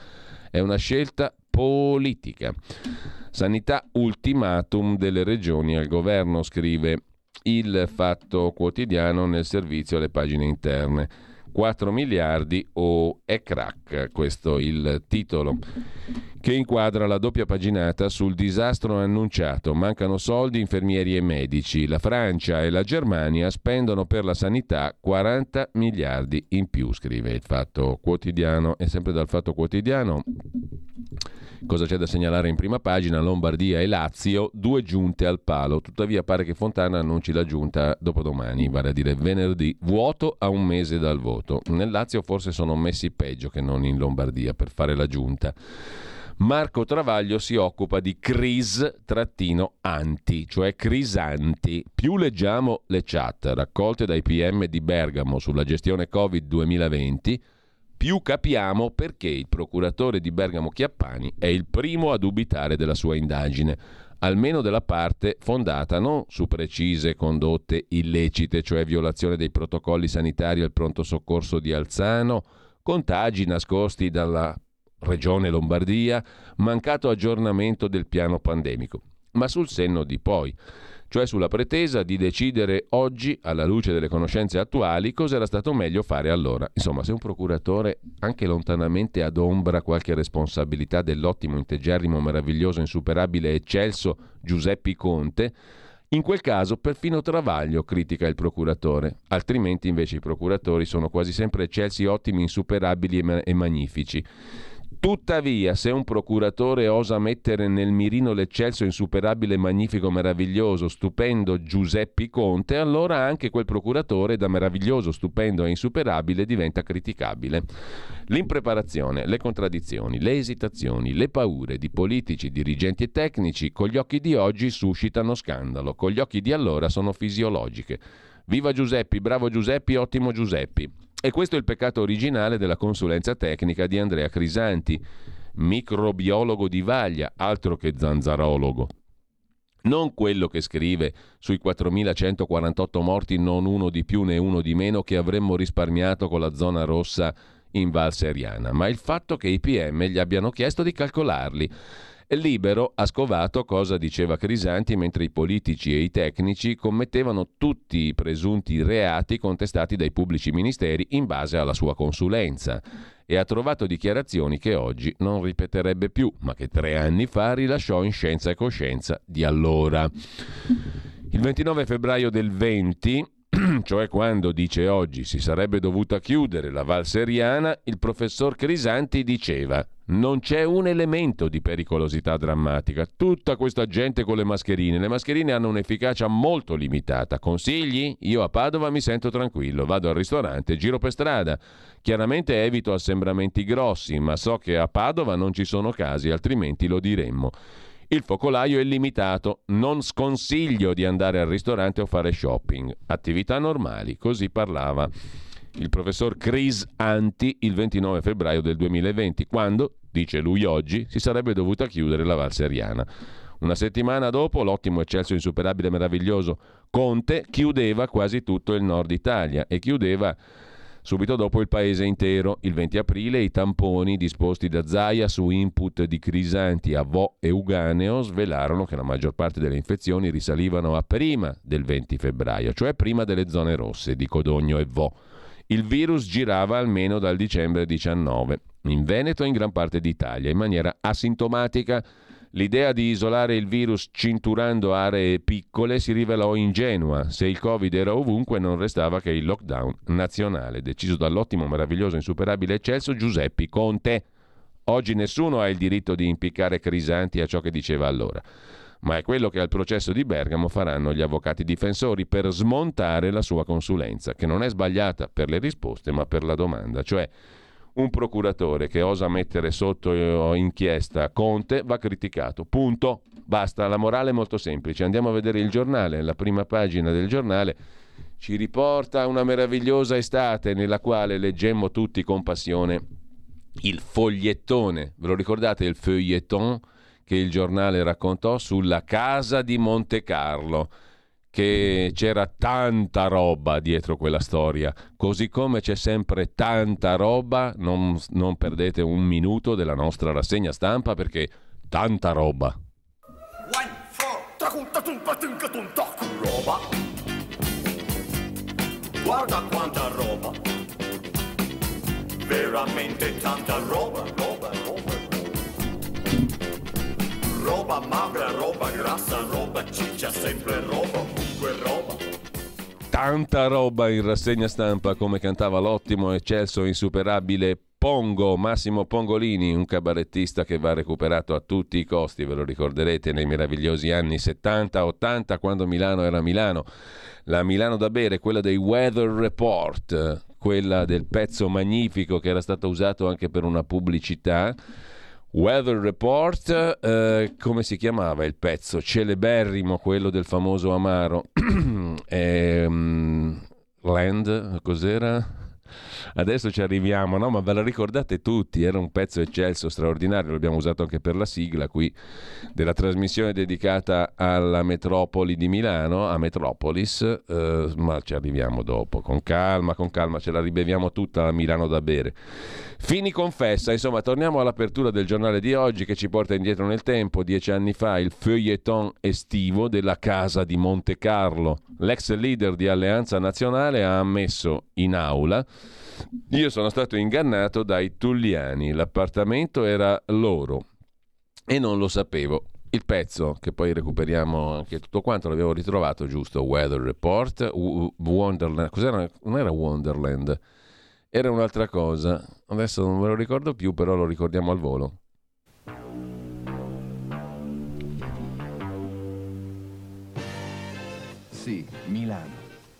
è una scelta politica. Sanità ultimatum delle regioni al governo, scrive il Fatto Quotidiano nel servizio alle pagine interne. 4 miliardi o è crack, questo il titolo, che inquadra la doppia paginata sul disastro annunciato. Mancano soldi, infermieri e medici. La Francia e la Germania spendono per la sanità 40 miliardi in più, scrive il Fatto Quotidiano. E sempre dal Fatto Quotidiano Cosa c'è da segnalare in prima pagina? Lombardia e Lazio, due giunte al palo. Tuttavia pare che Fontana annunci la giunta dopodomani, vale a dire venerdì, vuoto a un mese dal voto. Nel Lazio forse sono messi peggio che non in Lombardia per fare la giunta. Marco Travaglio si occupa di cris-anti, cioè crisanti. Più leggiamo le chat raccolte dai PM di Bergamo sulla gestione Covid 2020, più capiamo perché il procuratore di Bergamo Chiappani è il primo a dubitare della sua indagine, almeno della parte fondata non su precise condotte illecite, cioè violazione dei protocolli sanitari al pronto soccorso di Alzano, contagi nascosti dalla Regione Lombardia, mancato aggiornamento del piano pandemico, ma sul senno di poi cioè sulla pretesa di decidere oggi, alla luce delle conoscenze attuali, cosa era stato meglio fare allora. Insomma, se un procuratore anche lontanamente adombra qualche responsabilità dell'ottimo, integerrimo, meraviglioso, insuperabile e eccelso Giuseppe Conte, in quel caso perfino Travaglio critica il procuratore, altrimenti invece i procuratori sono quasi sempre eccelsi, ottimi, insuperabili e, ma- e magnifici. Tuttavia, se un procuratore osa mettere nel mirino l'eccelso, insuperabile, magnifico, meraviglioso, stupendo Giuseppe Conte, allora anche quel procuratore da meraviglioso, stupendo e insuperabile diventa criticabile. L'impreparazione, le contraddizioni, le esitazioni, le paure di politici, dirigenti e tecnici con gli occhi di oggi suscitano scandalo, con gli occhi di allora sono fisiologiche. Viva Giuseppe, bravo Giuseppe, ottimo Giuseppe. E questo è il peccato originale della consulenza tecnica di Andrea Crisanti, microbiologo di vaglia, altro che zanzarologo. Non quello che scrive sui 4.148 morti, non uno di più né uno di meno, che avremmo risparmiato con la zona rossa in Val Seriana, ma il fatto che i PM gli abbiano chiesto di calcolarli. Libero ha scovato cosa diceva Crisanti mentre i politici e i tecnici commettevano tutti i presunti reati contestati dai pubblici ministeri in base alla sua consulenza e ha trovato dichiarazioni che oggi non ripeterebbe più, ma che tre anni fa rilasciò in Scienza e Coscienza di allora. Il 29 febbraio del 20 cioè quando dice oggi si sarebbe dovuta chiudere la Val Seriana, il professor Crisanti diceva non c'è un elemento di pericolosità drammatica. Tutta questa gente con le mascherine. Le mascherine hanno un'efficacia molto limitata. Consigli? Io a Padova mi sento tranquillo. Vado al ristorante, giro per strada. Chiaramente evito assembramenti grossi, ma so che a Padova non ci sono casi, altrimenti lo diremmo. Il focolaio è limitato, non sconsiglio di andare al ristorante o fare shopping. Attività normali, così parlava il professor Chris Anti il 29 febbraio del 2020, quando, dice lui oggi, si sarebbe dovuta chiudere la Val Seriana. Una settimana dopo, l'ottimo, eccelso, insuperabile, meraviglioso Conte chiudeva quasi tutto il nord Italia e chiudeva subito dopo il paese intero. Il 20 aprile i tamponi disposti da Zaia su input di Crisanti, Avò e Uganeo svelarono che la maggior parte delle infezioni risalivano a prima del 20 febbraio, cioè prima delle zone rosse di Codogno e Vo. Il virus girava almeno dal dicembre 19, in Veneto e in gran parte d'Italia, in maniera asintomatica. L'idea di isolare il virus cinturando aree piccole si rivelò ingenua. Se il Covid era ovunque non restava che il lockdown nazionale, deciso dall'ottimo, meraviglioso, insuperabile eccelso Giuseppe Conte. Oggi nessuno ha il diritto di impiccare Crisanti a ciò che diceva allora ma è quello che al processo di Bergamo faranno gli avvocati difensori per smontare la sua consulenza, che non è sbagliata per le risposte ma per la domanda, cioè un procuratore che osa mettere sotto eh, inchiesta Conte va criticato. Punto. Basta, la morale è molto semplice. Andiamo a vedere il giornale, la prima pagina del giornale ci riporta una meravigliosa estate nella quale leggemmo tutti con passione il fogliettone. Ve lo ricordate il feuilleton? che il giornale raccontò sulla casa di Monte Carlo che c'era tanta roba dietro quella storia, così come c'è sempre tanta roba, non, non perdete un minuto della nostra rassegna stampa perché tanta roba. Guarda quanta roba, veramente tanta roba roba magra, roba grassa, roba ciccia, sempre roba, ovunque roba. Tanta roba in rassegna stampa come cantava l'ottimo, eccelso, insuperabile Pongo, Massimo Pongolini, un cabarettista che va recuperato a tutti i costi, ve lo ricorderete nei meravigliosi anni 70-80 quando Milano era Milano. La Milano da bere, quella dei Weather Report, quella del pezzo magnifico che era stato usato anche per una pubblicità Weather Report, eh, come si chiamava il pezzo? Celeberrimo, quello del famoso Amaro. eh, Land, cos'era? Adesso ci arriviamo, no? Ma ve la ricordate tutti? Era un pezzo eccelso, straordinario, l'abbiamo usato anche per la sigla qui della trasmissione dedicata alla metropoli di Milano, a Metropolis, eh, ma ci arriviamo dopo, con calma, con calma, ce la ribeviamo tutta a Milano da bere. Fini confessa, insomma, torniamo all'apertura del giornale di oggi che ci porta indietro nel tempo, dieci anni fa, il feuilleton estivo della casa di Monte Carlo. L'ex leader di Alleanza Nazionale ha ammesso in aula io sono stato ingannato dai tulliani, l'appartamento era loro e non lo sapevo. Il pezzo, che poi recuperiamo anche tutto quanto, l'avevo ritrovato giusto, Weather Report, Wonderland, cos'era? Non era Wonderland, era un'altra cosa. Adesso non me lo ricordo più, però lo ricordiamo al volo. Sì, Milano,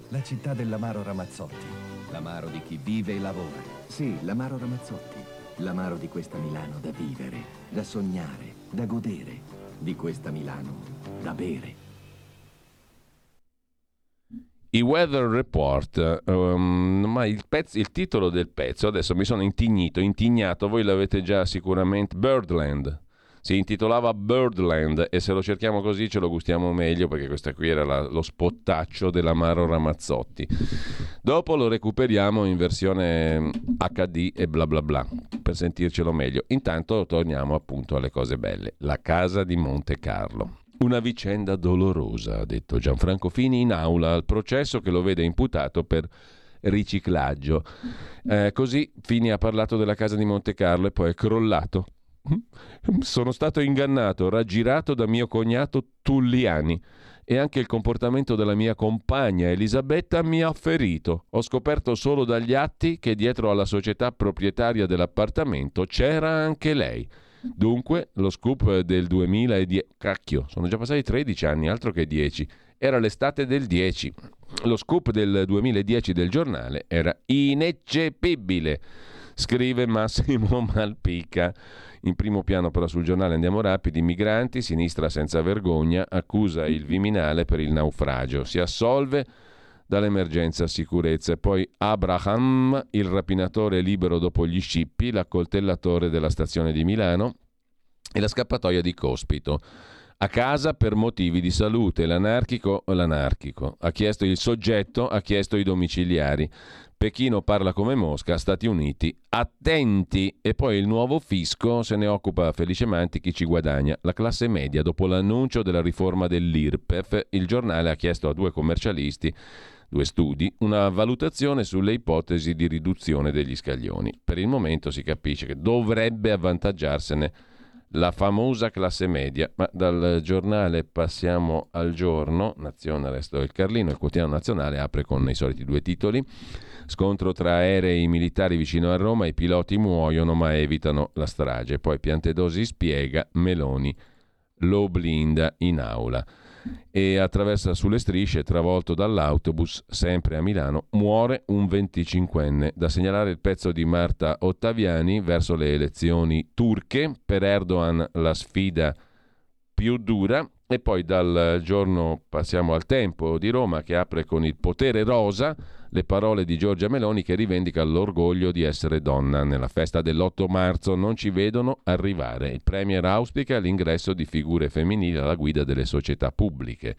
la città dell'amaro Ramazzotti L'amaro di chi vive e lavora. Sì, l'amaro Ramazzotti. L'amaro di questa Milano da vivere, da sognare, da godere. Di questa Milano da bere. I Weather Report, um, ma il, pezzo, il, titolo del pezzo, adesso mi sono intignito, intignato, voi l'avete già sicuramente, Birdland, si intitolava Birdland e se lo cerchiamo così ce lo gustiamo meglio perché questa qui era la, lo spottaccio dell'amaro Ramazzotti. Dopo lo recuperiamo in versione HD e bla bla bla per sentircelo meglio. Intanto torniamo appunto alle cose belle. La casa di Monte Carlo. Una vicenda dolorosa, ha detto Gianfranco Fini in aula al processo che lo vede imputato per riciclaggio. Eh, così Fini ha parlato della casa di Monte Carlo e poi è crollato sono stato ingannato, raggirato da mio cognato Tulliani. e anche il comportamento della mia compagna Elisabetta mi ha ferito. Ho scoperto solo dagli atti che dietro alla società proprietaria dell'appartamento c'era anche lei. Dunque, lo scoop del 2010... Cacchio, sono già passati 13 anni, altro che 10. Era l'estate del 10. Lo scoop del 2010 del giornale era ineccepibile, scrive Massimo Malpica. In primo piano però sul giornale Andiamo Rapidi, migranti, sinistra senza vergogna, accusa il Viminale per il naufragio. Si assolve dall'emergenza sicurezza. E poi Abraham, il rapinatore libero dopo gli scippi, l'accoltellatore della stazione di Milano e la scappatoia di Cospito. A casa per motivi di salute, l'anarchico l'anarchico. Ha chiesto il soggetto, ha chiesto i domiciliari. Pechino parla come Mosca, Stati Uniti, attenti! E poi il nuovo fisco se ne occupa felicemente chi ci guadagna. La classe media, dopo l'annuncio della riforma dell'IRPEF, il giornale ha chiesto a due commercialisti due studi, una valutazione sulle ipotesi di riduzione degli scaglioni. Per il momento si capisce che dovrebbe avvantaggiarsene la famosa classe media, ma dal giornale passiamo al giorno, Nazione Resto del Carlino, il quotidiano nazionale apre con i soliti due titoli, scontro tra aerei militari vicino a Roma, i piloti muoiono ma evitano la strage, poi Piantedosi spiega, Meloni lo blinda in aula e attraversa sulle strisce, travolto dall'autobus, sempre a Milano, muore un 25enne. Da segnalare il pezzo di Marta Ottaviani verso le elezioni turche, per Erdogan la sfida più dura, e poi dal giorno passiamo al tempo di Roma che apre con il potere rosa le parole di Giorgia Meloni che rivendica l'orgoglio di essere donna. Nella festa dell'8 marzo non ci vedono arrivare. Il Premier auspica l'ingresso di figure femminili alla guida delle società pubbliche.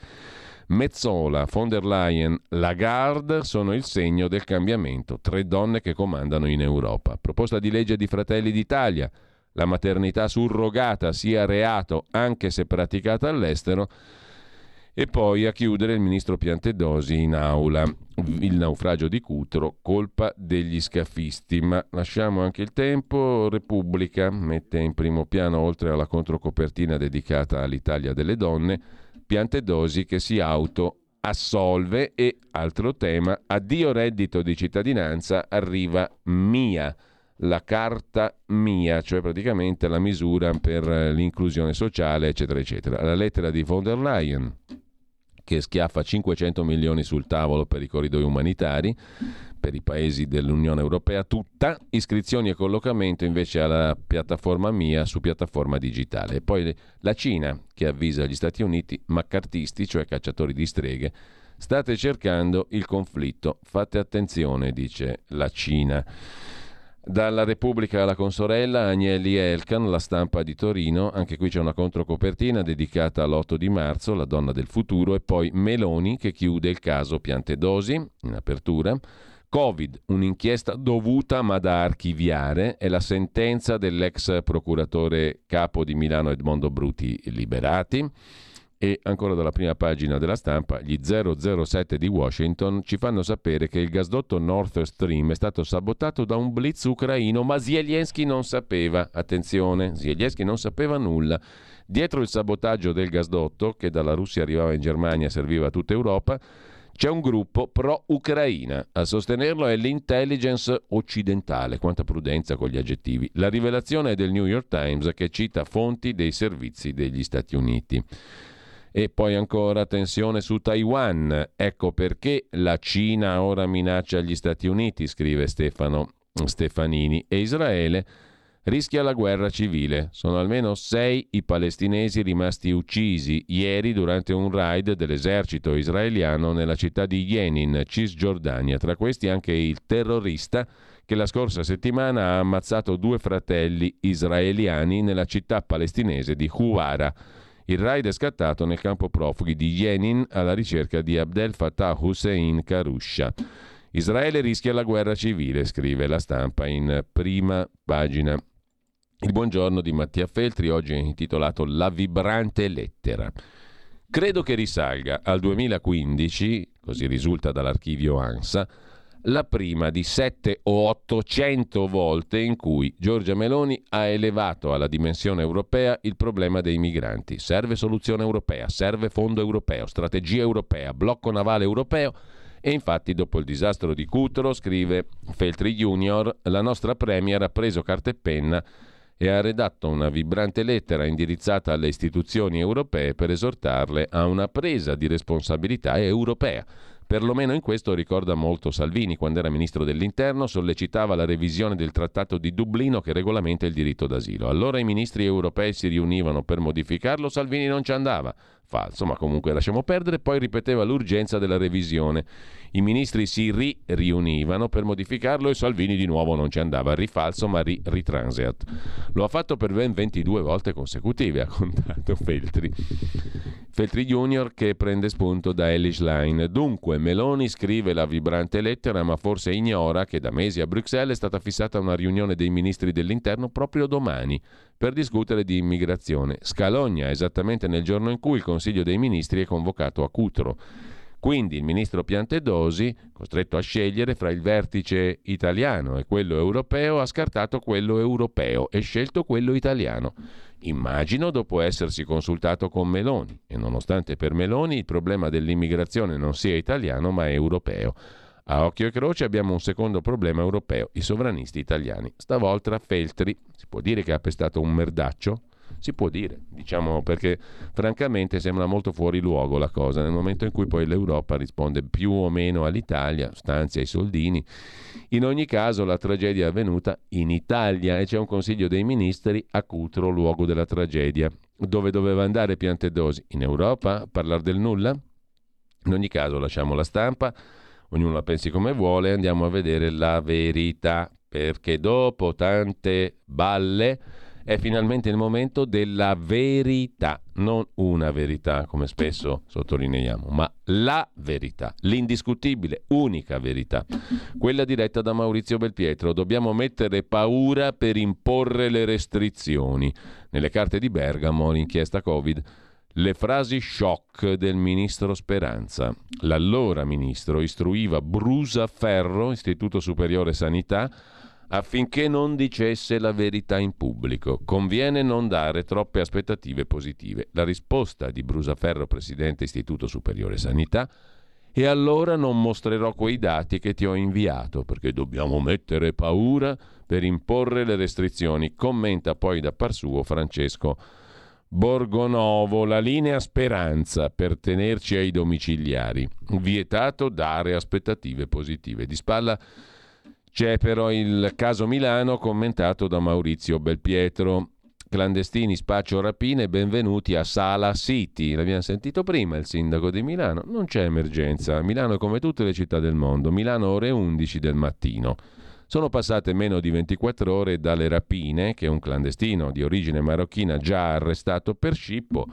Mezzola, von der Leyen, Lagarde sono il segno del cambiamento. Tre donne che comandano in Europa. Proposta di legge di Fratelli d'Italia. La maternità surrogata sia reato anche se praticata all'estero e poi a chiudere il ministro Piantedosi in aula. Il naufragio di Cutro, colpa degli scafisti. Ma lasciamo anche il tempo. Repubblica mette in primo piano, oltre alla controcopertina dedicata all'Italia delle donne, Piantedosi che si auto assolve e, altro tema, addio reddito di cittadinanza, arriva Mia la carta mia, cioè praticamente la misura per l'inclusione sociale, eccetera, eccetera. La lettera di von der Leyen che schiaffa 500 milioni sul tavolo per i corridoi umanitari per i paesi dell'Unione Europea tutta, iscrizioni e collocamento invece alla piattaforma mia su piattaforma digitale. E poi la Cina che avvisa gli Stati Uniti, maccartisti, cioè cacciatori di streghe, state cercando il conflitto, fate attenzione, dice la Cina. Dalla Repubblica alla consorella Agnelli Elkan, la stampa di Torino, anche qui c'è una controcopertina dedicata all'8 di marzo, la donna del futuro, e poi Meloni che chiude il caso Piantedosi, in apertura. Covid, un'inchiesta dovuta ma da archiviare, è la sentenza dell'ex procuratore capo di Milano Edmondo Bruti liberati. E ancora dalla prima pagina della stampa, gli 007 di Washington ci fanno sapere che il gasdotto Nord Stream è stato sabotato da un blitz ucraino, ma Zelensky non sapeva. Attenzione, Zelensky non sapeva nulla. Dietro il sabotaggio del gasdotto, che dalla Russia arrivava in Germania e serviva a tutta Europa, c'è un gruppo pro-Ucraina. A sostenerlo è l'intelligence occidentale. Quanta prudenza con gli aggettivi. La rivelazione è del New York Times che cita fonti dei servizi degli Stati Uniti. E poi ancora tensione su Taiwan. Ecco perché la Cina ora minaccia gli Stati Uniti, scrive Stefano Stefanini, e Israele rischia la guerra civile. Sono almeno sei i palestinesi rimasti uccisi ieri durante un raid dell'esercito israeliano nella città di Jenin, Cisgiordania. Tra questi anche il terrorista che la scorsa settimana ha ammazzato due fratelli israeliani nella città palestinese di Huwara. Il raid è scattato nel campo profughi di Jenin alla ricerca di Abdel Fattah Hussein Karusha. Israele rischia la guerra civile, scrive la stampa in prima pagina. Il buongiorno di Mattia Feltri oggi è intitolato La vibrante lettera. Credo che risalga al 2015, così risulta dall'archivio ANSA, la prima di sette o ottocento volte in cui Giorgia Meloni ha elevato alla dimensione europea il problema dei migranti. Serve soluzione europea, serve fondo europeo, strategia europea, blocco navale europeo. E infatti, dopo il disastro di Cutro, scrive Feltri Junior, la nostra Premier ha preso carta e penna e ha redatto una vibrante lettera indirizzata alle istituzioni europee per esortarle a una presa di responsabilità europea Perlomeno in questo ricorda molto Salvini, quando era ministro dell'Interno, sollecitava la revisione del Trattato di Dublino che regolamenta il diritto d'asilo. Allora i ministri europei si riunivano per modificarlo, Salvini non ci andava. Falso, ma comunque lasciamo perdere, poi ripeteva l'urgenza della revisione. I ministri si ri riunivano per modificarlo e Salvini di nuovo non ci andava. Rifalso, ma ri ritranseat. Lo ha fatto per ben 22 volte consecutive, ha contato Feltri. Feltri Junior che prende spunto da Elish Line. Dunque, Meloni scrive la vibrante lettera, ma forse ignora che da mesi a Bruxelles è stata fissata una riunione dei ministri dell'interno proprio domani per discutere di immigrazione. Scalogna, esattamente nel giorno in cui il Consiglio dei Ministri è convocato a Cutro. Quindi il ministro Piantedosi, costretto a scegliere fra il vertice italiano e quello europeo, ha scartato quello europeo e scelto quello italiano. Immagino dopo essersi consultato con Meloni e nonostante per Meloni il problema dell'immigrazione non sia italiano ma europeo. A occhio e croce abbiamo un secondo problema europeo, i sovranisti italiani. Stavolta Feltri, si può dire che ha pestato un merdaccio? Si può dire, diciamo perché francamente sembra molto fuori luogo la cosa, nel momento in cui poi l'Europa risponde più o meno all'Italia, stanzia i soldini. In ogni caso la tragedia è avvenuta in Italia e c'è un Consiglio dei Ministri a Cutro, luogo della tragedia. Dove doveva andare Piantedosi? In Europa? A parlare del nulla? In ogni caso lasciamo la stampa, ognuno la pensi come vuole, andiamo a vedere la verità, perché dopo tante balle è finalmente il momento della verità, non una verità come spesso sottolineiamo, ma la verità, l'indiscutibile, unica verità, quella diretta da Maurizio Belpietro. Dobbiamo mettere paura per imporre le restrizioni. Nelle carte di Bergamo, l'inchiesta Covid, le frasi shock del ministro Speranza. L'allora ministro istruiva Brusaferro, Istituto Superiore Sanità, affinché non dicesse la verità in pubblico. Conviene non dare troppe aspettative positive. La risposta di Brusaferro, presidente Istituto Superiore Sanità, e allora non mostrerò quei dati che ti ho inviato, perché dobbiamo mettere paura per imporre le restrizioni. Commenta poi da par suo Francesco Borgonovo, la linea speranza per tenerci ai domiciliari. Vietato dare aspettative positive. Di spalla c'è però il caso Milano commentato da Maurizio Belpietro. Clandestini, spaccio, rapine, benvenuti a Sala City. L'abbiamo sentito prima il sindaco di Milano. Non c'è emergenza. Milano è come tutte le città del mondo. Milano ore 11 del mattino. Sono passate meno di 24 ore dalle rapine che un clandestino di origine marocchina già arrestato per scippo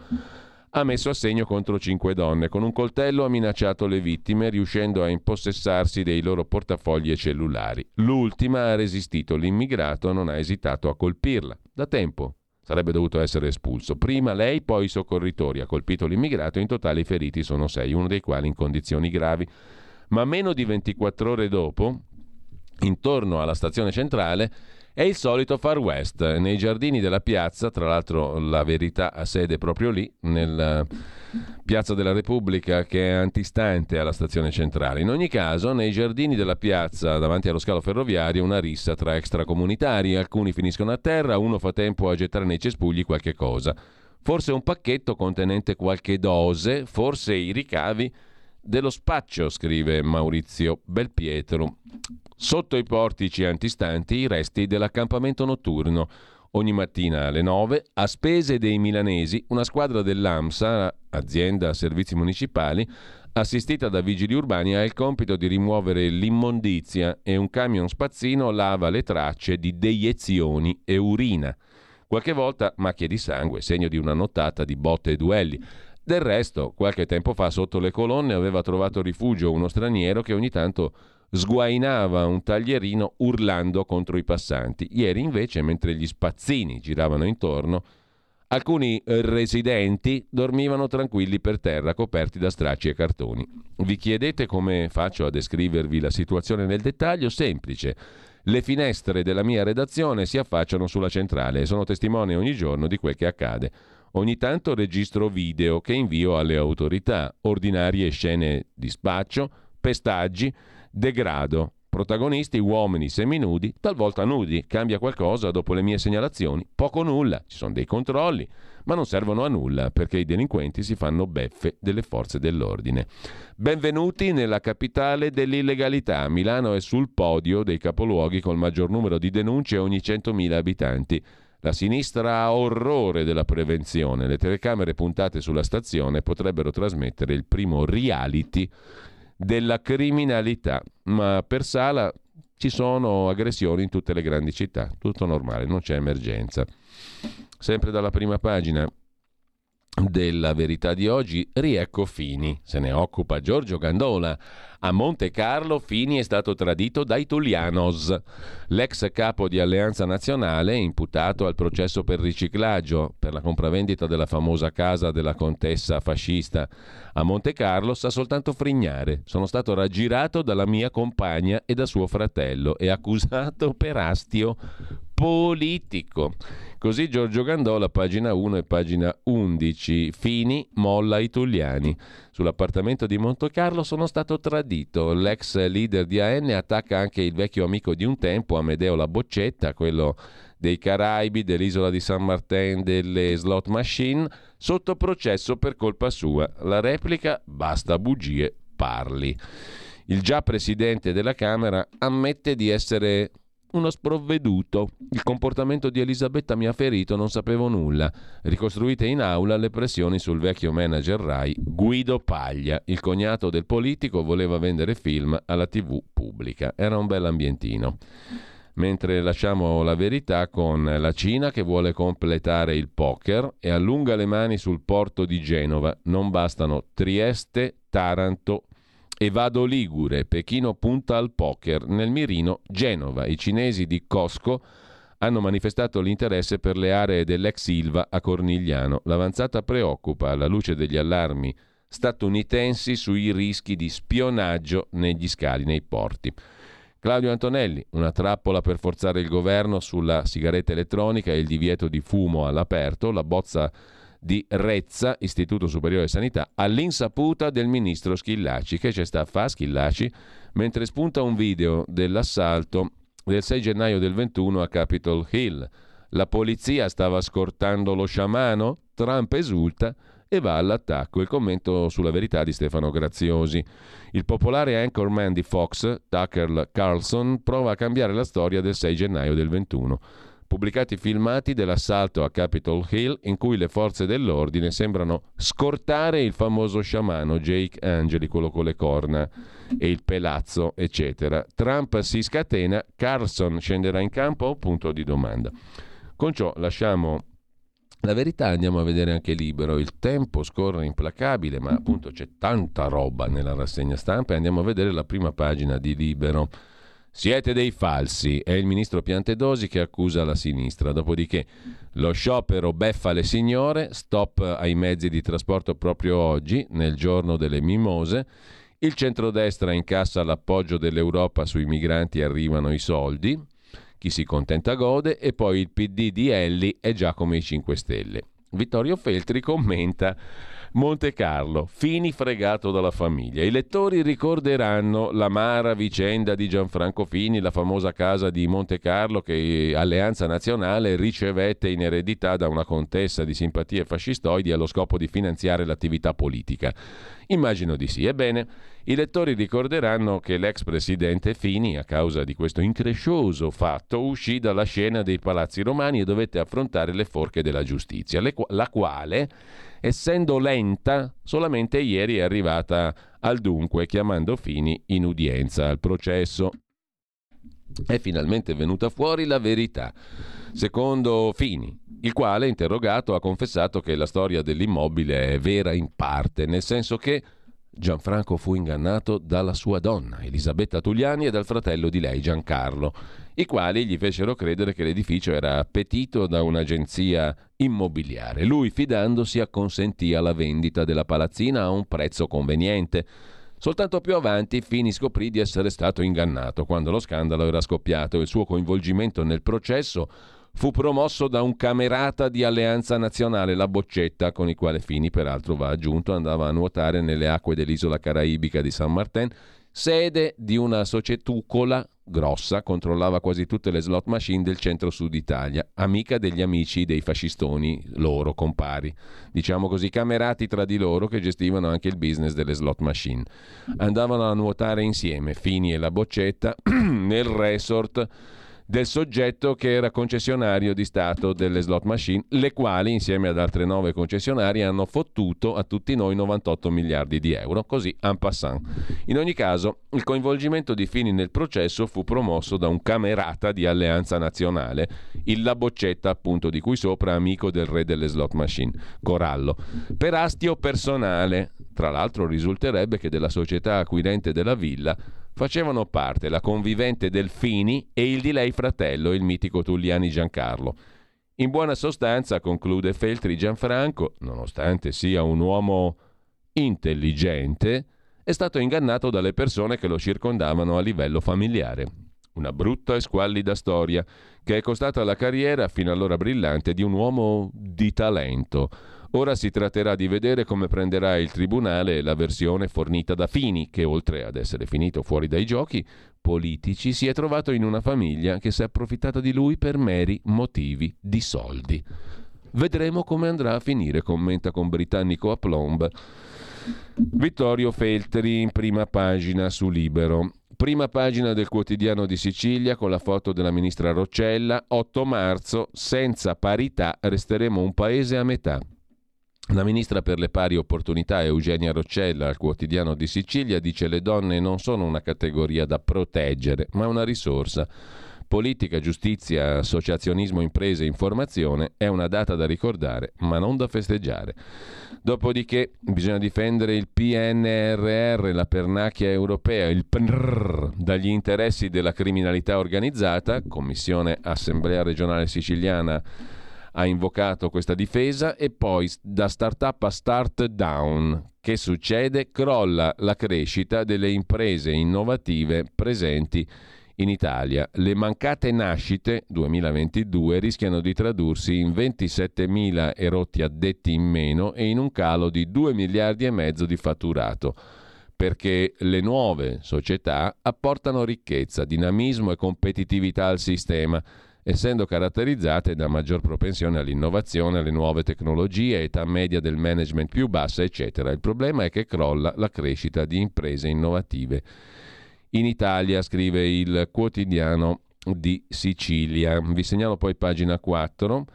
ha messo a segno contro cinque donne. Con un coltello ha minacciato le vittime, riuscendo a impossessarsi dei loro portafogli e cellulari. L'ultima ha resistito, l'immigrato non ha esitato a colpirla. Da tempo sarebbe dovuto essere espulso. Prima lei, poi i soccorritori. Ha colpito l'immigrato, in totale i feriti sono sei, uno dei quali in condizioni gravi. Ma meno di 24 ore dopo, intorno alla stazione centrale, è il solito Far West, nei giardini della piazza, tra l'altro la verità ha sede proprio lì, nella piazza della Repubblica che è antistante alla stazione centrale. In ogni caso, nei giardini della piazza, davanti allo scalo ferroviario, una rissa tra extracomunitari, alcuni finiscono a terra, uno fa tempo a gettare nei cespugli qualche cosa. Forse un pacchetto contenente qualche dose, forse i ricavi dello spaccio, scrive Maurizio Belpietro. Sotto i portici antistanti i resti dell'accampamento notturno. Ogni mattina alle 9, a spese dei milanesi, una squadra dell'AMSA, azienda servizi municipali, assistita da vigili urbani, ha il compito di rimuovere l'immondizia e un camion spazzino lava le tracce di deiezioni e urina. Qualche volta macchie di sangue, segno di una nottata di botte e duelli. Del resto, qualche tempo fa sotto le colonne aveva trovato rifugio uno straniero che ogni tanto sguainava un taglierino urlando contro i passanti. Ieri invece, mentre gli spazzini giravano intorno, Alcuni residenti dormivano tranquilli per terra, coperti da stracci e cartoni. Vi chiedete come faccio a descrivervi la situazione nel dettaglio? Semplice. Le finestre della mia redazione si affacciano sulla centrale e sono testimone ogni giorno di quel che accade. Ogni tanto registro video che invio alle autorità, ordinarie scene di spaccio, pestaggi, degrado, protagonisti uomini seminudi, talvolta nudi. Cambia qualcosa dopo le mie segnalazioni? Poco nulla, ci sono dei controlli, ma non servono a nulla perché i delinquenti si fanno beffe delle forze dell'ordine. Benvenuti nella capitale dell'illegalità. Milano è sul podio dei capoluoghi col maggior numero di denunce ogni 100.000 abitanti. La sinistra ha orrore della prevenzione. Le telecamere puntate sulla stazione potrebbero trasmettere il primo reality della criminalità. Ma per Sala ci sono aggressioni in tutte le grandi città. Tutto normale, non c'è emergenza. Sempre dalla prima pagina della verità di oggi, riecco Fini. Se ne occupa Giorgio Gandola. A Monte Carlo Fini è stato tradito dai Tullianos. L'ex capo di Alleanza Nazionale, imputato al processo per riciclaggio per la compravendita della famosa casa della contessa fascista a Monte Carlo, sa soltanto frignare. Sono stato raggirato dalla mia compagna e da suo fratello e accusato per astio politico. Così Giorgio Gandola, pagina 1 e pagina 11. Fini molla i Tulliani. Sull'appartamento di Montecarlo sono stato tradito. L'ex leader di AN attacca anche il vecchio amico di un tempo, Amedeo La Boccetta, quello dei Caraibi, dell'isola di San Martin, delle slot machine, sotto processo per colpa sua. La replica basta bugie, parli. Il già presidente della Camera ammette di essere uno sprovveduto. Il comportamento di Elisabetta mi ha ferito, non sapevo nulla. Ricostruite in aula le pressioni sul vecchio manager Rai Guido Paglia. Il cognato del politico voleva vendere film alla TV pubblica. Era un bel ambientino. Mentre lasciamo la verità con la Cina che vuole completare il poker e allunga le mani sul porto di Genova. Non bastano Trieste, Taranto, e vado Ligure, Pechino punta al poker, nel mirino Genova. I cinesi di Cosco hanno manifestato l'interesse per le aree dell'ex Silva a Cornigliano. L'avanzata preoccupa alla luce degli allarmi statunitensi sui rischi di spionaggio negli scali, nei porti. Claudio Antonelli, una trappola per forzare il governo sulla sigaretta elettronica e il divieto di fumo all'aperto, la bozza di Rezza, Istituto Superiore di Sanità, all'insaputa del ministro Schillaci. Che c'è sta a fa Schillaci? Mentre spunta un video dell'assalto del 6 gennaio del 21 a Capitol Hill. La polizia stava scortando lo sciamano? Trump esulta e va all'attacco. Il commento sulla verità di Stefano Graziosi. Il popolare anchorman di Fox, Tucker Carlson, prova a cambiare la storia del 6 gennaio del 21 pubblicati filmati dell'assalto a Capitol Hill in cui le forze dell'ordine sembrano scortare il famoso sciamano Jake Angeli, quello con le corna e il pelazzo, eccetera. Trump si scatena, Carlson scenderà in campo? Punto di domanda. Con ciò lasciamo la verità, andiamo a vedere anche libero. Il tempo scorre implacabile, ma appunto c'è tanta roba nella rassegna stampa e andiamo a vedere la prima pagina di libero. Siete dei falsi, è il ministro Piantedosi che accusa la sinistra. Dopodiché lo sciopero beffa le signore, stop ai mezzi di trasporto proprio oggi, nel giorno delle mimose. Il centrodestra incassa l'appoggio dell'Europa sui migranti arrivano i soldi. Chi si contenta gode e poi il PD di Elli è già come i 5 Stelle. Vittorio Feltri commenta Monte Carlo, Fini fregato dalla famiglia. I lettori ricorderanno l'amara vicenda di Gianfranco Fini, la famosa casa di Monte Carlo che Alleanza Nazionale ricevette in eredità da una contessa di simpatie fascistoidi allo scopo di finanziare l'attività politica. Immagino di sì. Ebbene, i lettori ricorderanno che l'ex presidente Fini, a causa di questo increscioso fatto, uscì dalla scena dei palazzi romani e dovette affrontare le forche della giustizia, la quale essendo lenta, solamente ieri è arrivata al dunque, chiamando Fini in udienza al processo. È finalmente venuta fuori la verità. Secondo Fini, il quale, interrogato, ha confessato che la storia dell'immobile è vera in parte, nel senso che Gianfranco fu ingannato dalla sua donna, Elisabetta Tugliani, e dal fratello di lei, Giancarlo, i quali gli fecero credere che l'edificio era appetito da un'agenzia immobiliare. Lui, fidandosi, acconsentì alla vendita della palazzina a un prezzo conveniente. Soltanto più avanti Fini scoprì di essere stato ingannato quando lo scandalo era scoppiato e il suo coinvolgimento nel processo fu promosso da un camerata di Alleanza Nazionale, la Boccetta, con il quale Fini peraltro va aggiunto, andava a nuotare nelle acque dell'isola caraibica di San Martin, sede di una societucola grossa, controllava quasi tutte le slot machine del centro-sud Italia, amica degli amici dei fascistoni, loro compari, diciamo così, camerati tra di loro che gestivano anche il business delle slot machine. Andavano a nuotare insieme, Fini e la Boccetta, nel resort del soggetto che era concessionario di Stato delle slot machine, le quali insieme ad altre nove concessionarie hanno fottuto a tutti noi 98 miliardi di euro, così en passant. In ogni caso, il coinvolgimento di Fini nel processo fu promosso da un camerata di Alleanza Nazionale, il La Boccetta appunto di cui sopra amico del re delle slot machine, Corallo, per astio personale. Tra l'altro risulterebbe che della società acquirente della villa facevano parte la convivente Delfini e il di lei fratello, il mitico Tulliani Giancarlo. In buona sostanza, conclude Feltri Gianfranco, nonostante sia un uomo intelligente, è stato ingannato dalle persone che lo circondavano a livello familiare. Una brutta e squallida storia che è costata la carriera, fino allora brillante, di un uomo di talento, Ora si tratterà di vedere come prenderà il Tribunale la versione fornita da Fini, che oltre ad essere finito fuori dai giochi politici, si è trovato in una famiglia che si è approfittata di lui per meri motivi di soldi. Vedremo come andrà a finire, commenta con britannico aplomb Vittorio Feltri in prima pagina su Libero. Prima pagina del quotidiano di Sicilia con la foto della ministra Roccella. 8 marzo, senza parità resteremo un paese a metà. La ministra per le pari opportunità Eugenia Roccella al quotidiano di Sicilia dice le donne non sono una categoria da proteggere, ma una risorsa. Politica, giustizia, associazionismo, imprese, informazione è una data da ricordare, ma non da festeggiare. Dopodiché bisogna difendere il PNRR, la pernacchia europea, il PNR, dagli interessi della criminalità organizzata, Commissione Assemblea regionale siciliana ha invocato questa difesa e poi da startup a start down. Che succede? Crolla la crescita delle imprese innovative presenti in Italia. Le mancate nascite 2022 rischiano di tradursi in 27.000 erotti addetti in meno e in un calo di 2 miliardi e mezzo di fatturato perché le nuove società apportano ricchezza, dinamismo e competitività al sistema essendo caratterizzate da maggior propensione all'innovazione, alle nuove tecnologie, età media del management più bassa, eccetera. Il problema è che crolla la crescita di imprese innovative. In Italia, scrive il quotidiano di Sicilia. Vi segnalo poi pagina 4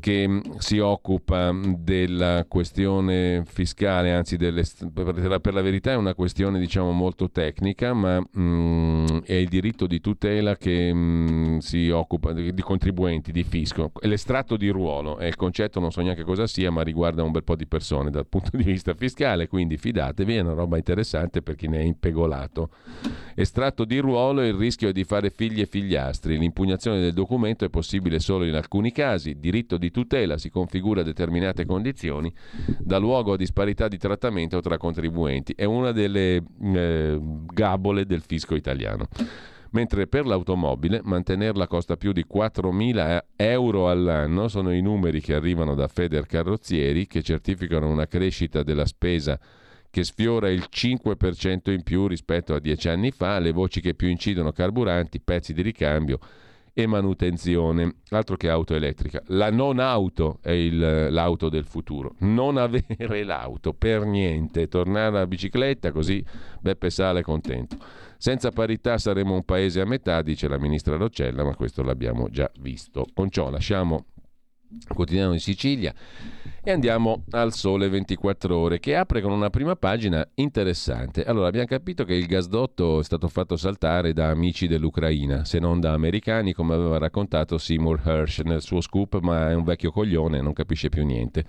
che mm, si occupa mm, della questione fiscale, anzi delle, per la verità è una questione diciamo molto tecnica, ma mm, è il diritto di tutela che mh, si occupa di, contribuenti, di fisco. L'estratto di ruolo è il concetto, non so neanche cosa sia, ma riguarda un bel po' di persone dal punto di vista fiscale, quindi fidatevi, è una roba interessante per chi ne è impegolato. Estratto di ruolo il rischio è di fare figli e figliastri. L'impugnazione del documento è possibile solo in alcuni casi diritto di tutela si configura a determinate condizioni, dà luogo a disparità di trattamento tra contribuenti. È una delle eh, gabole del fisco italiano. Mentre per l'automobile mantenerla costa più di 4.000 euro all'anno, sono i numeri che arrivano da Feder Carrozzieri che certificano una crescita della spesa che sfiora il 5% in più rispetto a dieci anni fa, le voci che più incidono carburanti, pezzi di ricambio, e manutenzione, altro che auto elettrica. La non auto è il, l'auto del futuro, non avere l'auto per niente, tornare alla bicicletta così Beppe Sale è contento. Senza parità saremo un paese a metà, dice la ministra Roccella, ma questo l'abbiamo già visto. Con ciò lasciamo quotidiano di Sicilia e andiamo al Sole 24 Ore che apre con una prima pagina interessante. Allora abbiamo capito che il gasdotto è stato fatto saltare da amici dell'Ucraina, se non da americani come aveva raccontato Seymour Hersh nel suo scoop, ma è un vecchio coglione, non capisce più niente.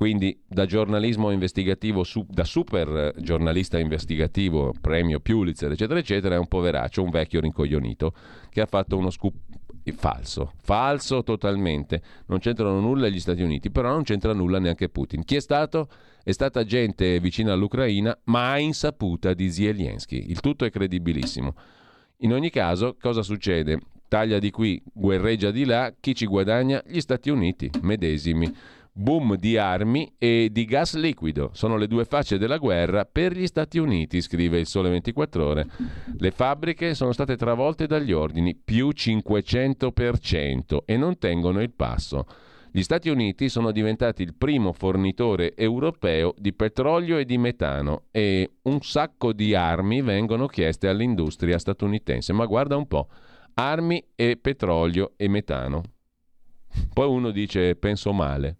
quindi da giornalismo investigativo, da super giornalista investigativo, premio Pulitzer, eccetera, eccetera, è un poveraccio, un vecchio rincoglionito che ha fatto uno scoop falso, falso totalmente. Non c'entrano nulla gli Stati Uniti, però non c'entra nulla neanche Putin. Chi è stato? È stata gente vicina all'Ucraina, ma a insaputa di Zelensky. Il tutto è credibilissimo. In ogni caso, cosa succede? Taglia di qui, guerreggia di là, chi ci guadagna? Gli Stati Uniti, medesimi boom di armi e di gas liquido. Sono le due facce della guerra per gli Stati Uniti, scrive il Sole 24 ore. Le fabbriche sono state travolte dagli ordini, più 500% e non tengono il passo. Gli Stati Uniti sono diventati il primo fornitore europeo di petrolio e di metano e un sacco di armi vengono chieste all'industria statunitense. Ma guarda un po', armi e petrolio e metano. Poi uno dice penso male.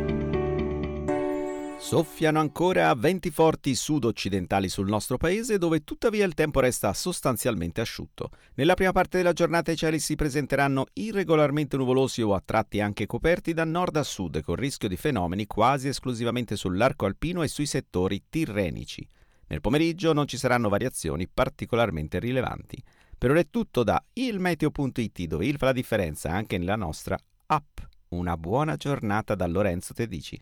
Soffiano ancora venti forti sud-occidentali sul nostro paese dove tuttavia il tempo resta sostanzialmente asciutto. Nella prima parte della giornata i cieli si presenteranno irregolarmente nuvolosi o a tratti anche coperti da nord a sud con rischio di fenomeni quasi esclusivamente sull'arco alpino e sui settori tirrenici. Nel pomeriggio non ci saranno variazioni particolarmente rilevanti. Per ora è tutto da ilmeteo.it dove il fa la differenza anche nella nostra app. Una buona giornata da Lorenzo Tedici.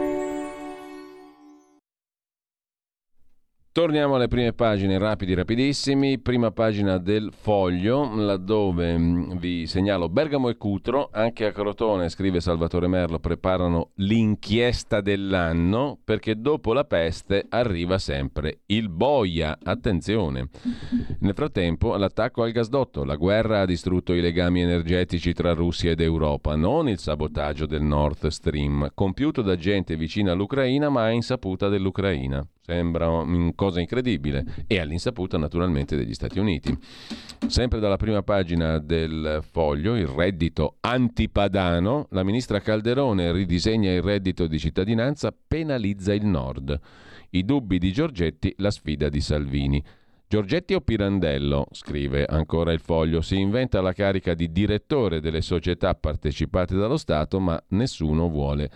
Torniamo alle prime pagine, rapidi, rapidissimi. Prima pagina del foglio, laddove mm, vi segnalo Bergamo e Cutro, anche a Crotone, scrive Salvatore Merlo, preparano l'inchiesta dell'anno perché dopo la peste arriva sempre il boia. Attenzione. Nel frattempo, l'attacco al gasdotto, la guerra ha distrutto i legami energetici tra Russia ed Europa, non il sabotaggio del Nord Stream, compiuto da gente vicina all'Ucraina ma a insaputa dell'Ucraina. Sembra una cosa incredibile e all'insaputa naturalmente degli Stati Uniti. Sempre dalla prima pagina del foglio, il reddito antipadano, la ministra Calderone ridisegna il reddito di cittadinanza, penalizza il nord. I dubbi di Giorgetti, la sfida di Salvini. Giorgetti o Pirandello, scrive ancora il foglio, si inventa la carica di direttore delle società partecipate dallo Stato, ma nessuno vuole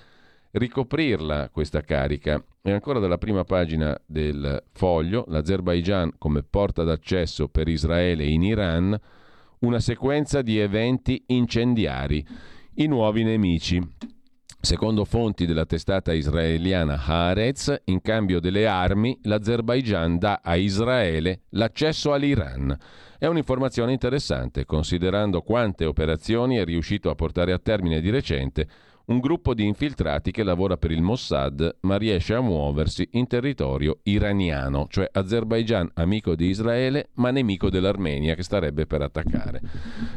ricoprirla questa carica. E ancora dalla prima pagina del foglio, l'Azerbaigian come porta d'accesso per Israele in Iran, una sequenza di eventi incendiari, i nuovi nemici. Secondo fonti della testata israeliana Haaretz, in cambio delle armi, l'Azerbaigian dà a Israele l'accesso all'Iran. È un'informazione interessante, considerando quante operazioni è riuscito a portare a termine di recente un gruppo di infiltrati che lavora per il Mossad ma riesce a muoversi in territorio iraniano, cioè Azerbaijan amico di Israele ma nemico dell'Armenia che starebbe per attaccare.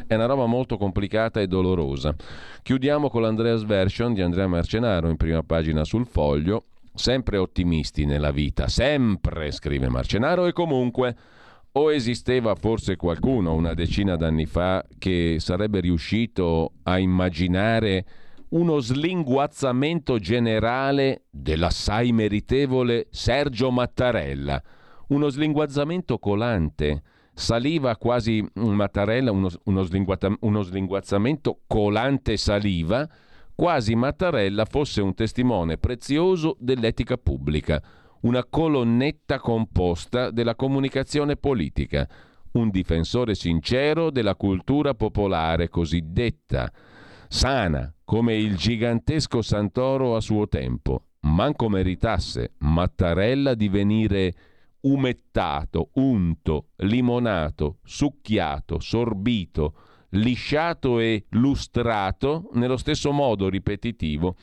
È una roba molto complicata e dolorosa. Chiudiamo con l'Andreas Version di Andrea Marcenaro in prima pagina sul foglio. Sempre ottimisti nella vita, sempre, scrive Marcenaro, e comunque... O esisteva forse qualcuno una decina d'anni fa che sarebbe riuscito a immaginare uno slinguazzamento generale dell'assai meritevole Sergio Mattarella, uno slinguazzamento colante. Saliva quasi Mattarella, uno, uno, uno slinguazzamento colante saliva quasi Mattarella fosse un testimone prezioso dell'etica pubblica, una colonnetta composta della comunicazione politica, un difensore sincero della cultura popolare cosiddetta, sana come il gigantesco Santoro a suo tempo. Manco meritasse Mattarella di venire umettato, unto, limonato, succhiato, sorbito, lisciato e lustrato nello stesso modo ripetitivo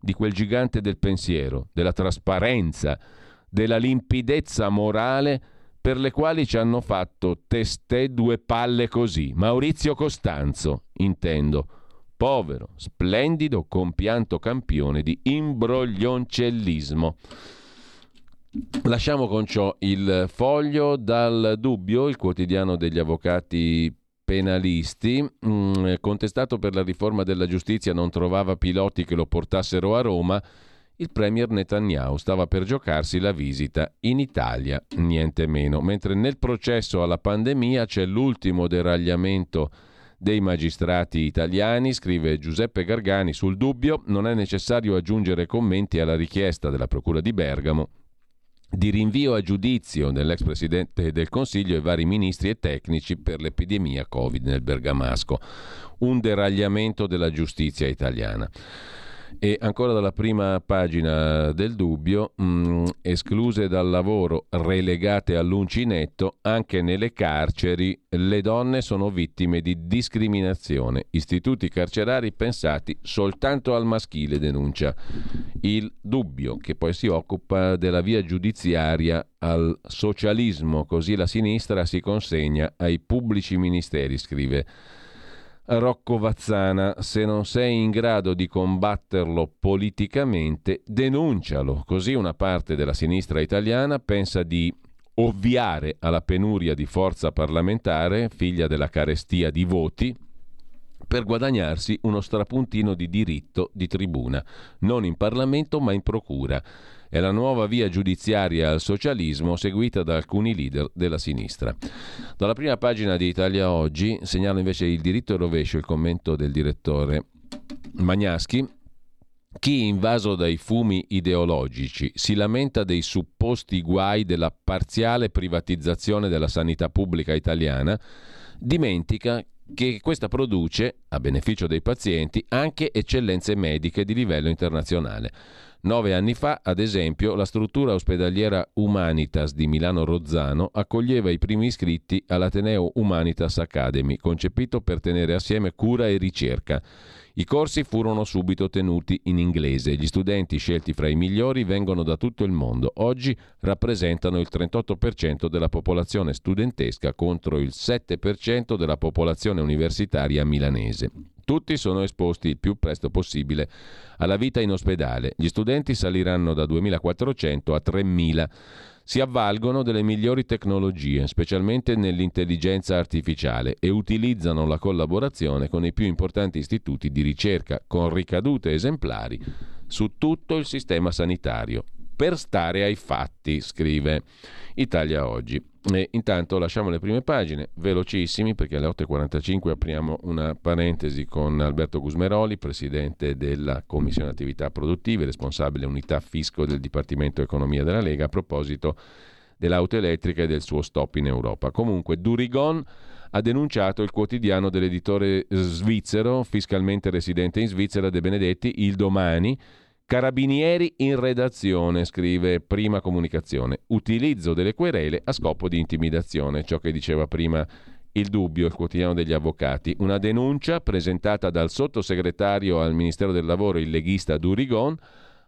di quel gigante del pensiero, della trasparenza, della limpidezza morale per le quali ci hanno fatto testè due palle così. Maurizio Costanzo, intendo, povero, splendido, compianto campione di imbroglioncellismo. Lasciamo con ciò il foglio dal dubbio, il quotidiano degli avvocati penalisti, mm, contestato per la riforma della giustizia, non trovava piloti che lo portassero a Roma. Il premier Netanyahu stava per giocarsi la visita in Italia, niente meno, mentre nel processo alla pandemia c'è l'ultimo deragliamento dei magistrati italiani, scrive Giuseppe Gargani sul dubbio, non è necessario aggiungere commenti alla richiesta della Procura di Bergamo di rinvio a giudizio dell'ex presidente del Consiglio e vari ministri e tecnici per l'epidemia Covid nel Bergamasco. Un deragliamento della giustizia italiana. E ancora dalla prima pagina del dubbio, mh, mm, escluse dal lavoro, relegate all'uncinetto, anche nelle carceri le donne sono vittime di discriminazione. Istituti carcerari pensati soltanto al maschile, denuncia il dubbio, che poi si occupa della via giudiziaria al socialismo, così la sinistra si consegna ai pubblici ministeri, scrive Rocco Vazzana, se non sei in grado di combatterlo politicamente, denuncialo. Così una parte della sinistra italiana pensa di ovviare alla penuria di forza parlamentare, figlia della carestia di voti, per guadagnarsi uno strapuntino di diritto di tribuna, non in Parlamento ma in procura è la nuova via giudiziaria al socialismo seguita da alcuni leader della sinistra. Dalla prima pagina di Italia Oggi segnalo invece il diritto e rovescio il commento del direttore Magnaschi. Chi invaso dai fumi ideologici si lamenta dei supposti guai della parziale privatizzazione della sanità pubblica italiana dimentica che questa produce, a beneficio dei pazienti, anche eccellenze mediche di livello internazionale. Nove anni fa, ad esempio, la struttura ospedaliera Humanitas di Milano Rozzano accoglieva i primi iscritti all'Ateneo Humanitas Academy, concepito per tenere assieme cura e ricerca. I corsi furono subito tenuti in inglese. Gli studenti scelti fra i migliori vengono da tutto il mondo. Oggi rappresentano il 38% della popolazione studentesca contro il 7% della popolazione universitaria milanese. Tutti sono esposti il più presto possibile alla vita in ospedale. Gli studenti saliranno da 2.400 a 3.000. Si avvalgono delle migliori tecnologie, specialmente nell'intelligenza artificiale, e utilizzano la collaborazione con i più importanti istituti di ricerca, con ricadute esemplari su tutto il sistema sanitario. Per stare ai fatti, scrive Italia Oggi. E intanto lasciamo le prime pagine, velocissimi perché alle 8.45 apriamo una parentesi con Alberto Gusmeroli, presidente della Commissione Attività Produttive, responsabile unità fisco del Dipartimento Economia della Lega, a proposito dell'auto elettrica e del suo stop in Europa. Comunque, Durigon ha denunciato il quotidiano dell'editore svizzero, fiscalmente residente in Svizzera, De Benedetti, il domani, Carabinieri in redazione, scrive Prima Comunicazione. Utilizzo delle querele a scopo di intimidazione, ciò che diceva prima il dubbio, il quotidiano degli avvocati. Una denuncia presentata dal sottosegretario al Ministero del Lavoro, il leghista Durigon,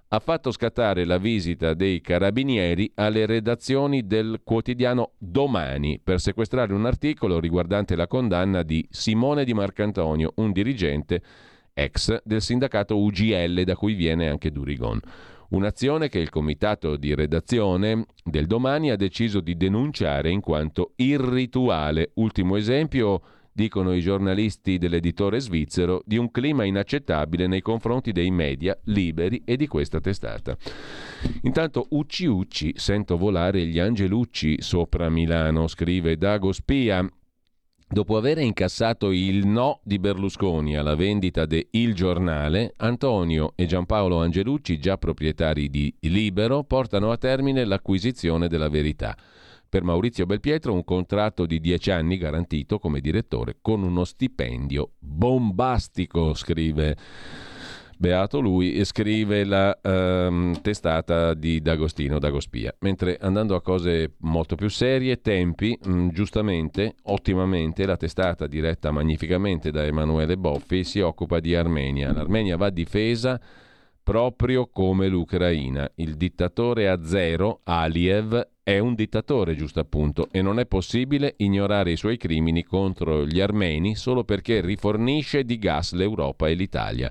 ha fatto scattare la visita dei carabinieri alle redazioni del quotidiano Domani per sequestrare un articolo riguardante la condanna di Simone Di Marcantonio, un dirigente ex del sindacato UGL da cui viene anche Durigon. Un'azione che il comitato di redazione del domani ha deciso di denunciare in quanto irrituale. Ultimo esempio, dicono i giornalisti dell'editore svizzero, di un clima inaccettabile nei confronti dei media liberi e di questa testata. Intanto Ucci Ucci, sento volare gli angelucci sopra Milano, scrive Dago Spia, Dopo aver incassato il no di Berlusconi alla vendita de Il Giornale, Antonio e Giampaolo Angelucci, già proprietari di Libero, portano a termine l'acquisizione della verità. Per Maurizio Belpietro un contratto di dieci anni garantito come direttore con uno stipendio bombastico, scrive Beato lui, scrive la um, testata di D'Agostino D'Agospia. Mentre andando a cose molto più serie, Tempi, mh, mm, giustamente, ottimamente, la testata diretta magnificamente da Emanuele Boffi si occupa di Armenia. L'Armenia va difesa proprio come l'Ucraina. Il dittatore azero, Aliev, è un dittatore, giusto appunto, e non è possibile ignorare i suoi crimini contro gli armeni solo perché rifornisce di gas l'Europa e l'Italia.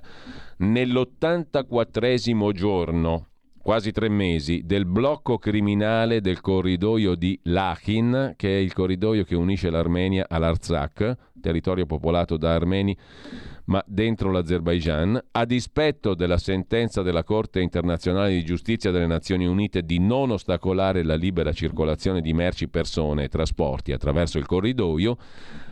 Nell'84 giorno, quasi tre mesi, del blocco criminale del corridoio di Lachin, che è il corridoio che unisce l'Armenia all'Arzakh, territorio popolato da armeni ma dentro l'Azerbaigian, a dispetto della sentenza della Corte internazionale di giustizia delle Nazioni Unite di non ostacolare la libera circolazione di merci, persone e trasporti attraverso il corridoio,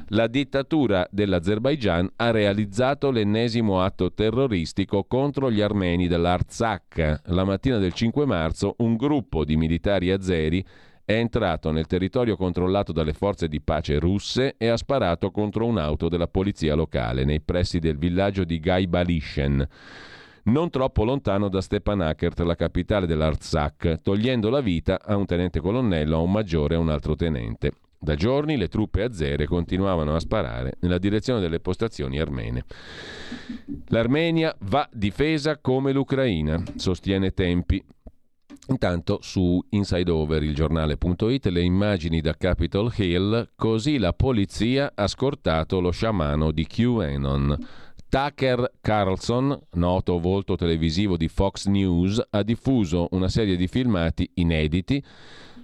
la dittatura dell'Azerbaigian ha realizzato l'ennesimo atto terroristico contro gli armeni dell'Artsakh. La mattina del 5 marzo un gruppo di militari azeri è entrato nel territorio controllato dalle forze di pace russe e ha sparato contro un'auto della polizia locale nei pressi del villaggio di Gaibalishen non troppo lontano da Stepanakert, la capitale dell'Artsakh, togliendo la vita a un tenente colonnello, a un maggiore e a un altro tenente. Da giorni le truppe azere continuavano a sparare nella direzione delle postazioni armene. L'Armenia va difesa come l'Ucraina, sostiene Tempi. Intanto su Inside Over, il giornale.it, le immagini da Capitol Hill, così la polizia ha scortato lo sciamano di QAnon. Tucker Carlson, noto volto televisivo di Fox News, ha diffuso una serie di filmati inediti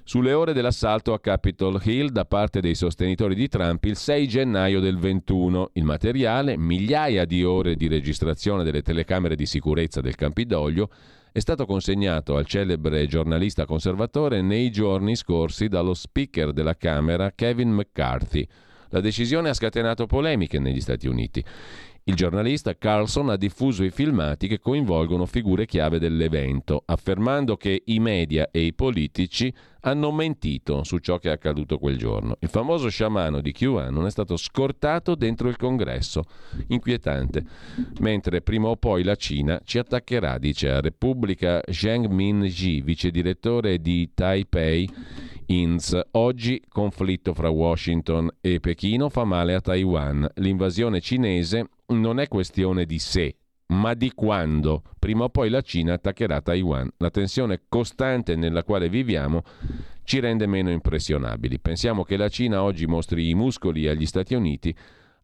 sulle ore dell'assalto a Capitol Hill da parte dei sostenitori di Trump il 6 gennaio del 21. Il materiale, migliaia di ore di registrazione delle telecamere di sicurezza del Campidoglio, è stato consegnato al celebre giornalista conservatore nei giorni scorsi dallo speaker della Camera Kevin McCarthy. La decisione ha scatenato polemiche negli Stati Uniti. Il giornalista Carlson ha diffuso i filmati che coinvolgono figure chiave dell'evento, affermando che i media e i politici hanno mentito su ciò che è accaduto quel giorno. Il famoso sciamano di QAnon è stato scortato dentro il congresso. Inquietante. Mentre prima o poi la Cina ci attaccherà, dice a Repubblica Zheng Min-ji, vice direttore di Taipei INS. Oggi conflitto fra Washington e Pechino fa male a Taiwan. L'invasione cinese non è questione di se, ma di quando. Prima o poi la Cina attaccherà Taiwan. La tensione costante nella quale viviamo ci rende meno impressionabili. Pensiamo che la Cina oggi mostri i muscoli agli Stati Uniti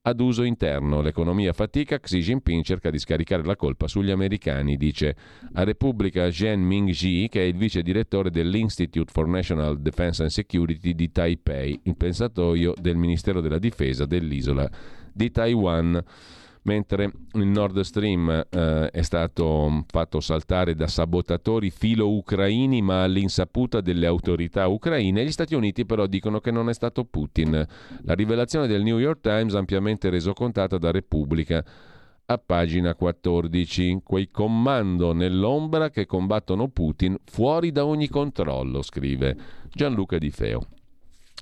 ad uso interno. L'economia fatica, Xi Jinping cerca di scaricare la colpa sugli americani, dice a Repubblica Zhen Mingji, che è il vice direttore dell'Institute for National Defense and Security di Taipei, il pensatoio del Ministero della Difesa dell'isola di Taiwan mentre il Nord Stream eh, è stato fatto saltare da sabotatori filo-ucraini ma all'insaputa delle autorità ucraine, gli Stati Uniti però dicono che non è stato Putin. La rivelazione del New York Times ampiamente resocontata da Repubblica a pagina 14. Quei comando nell'ombra che combattono Putin fuori da ogni controllo, scrive Gianluca Di Feo.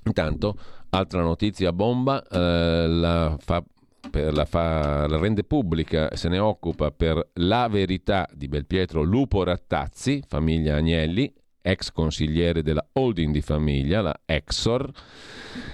Intanto, altra notizia bomba, eh, la fa la, fa, la, rende pubblica, se ne occupa per La Verità di Belpietro Lupo Rattazzi, famiglia Agnelli, ex consigliere della holding di famiglia, la Exor.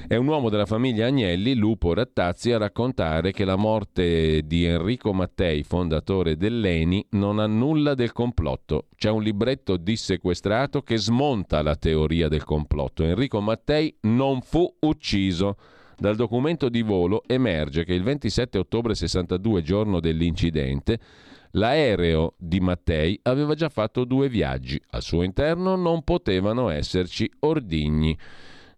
È un uomo della famiglia Agnelli, Lupo Rattazzi, a raccontare che la morte di Enrico Mattei, fondatore dell'ENI, non ha nulla del complotto. C'è un libretto dissequestrato che smonta la teoria del complotto. Enrico Mattei non fu ucciso. Dal documento di volo emerge che il 27 ottobre 62, giorno dell'incidente, l'aereo di Mattei aveva già fatto due viaggi. Al suo interno non potevano esserci ordigni.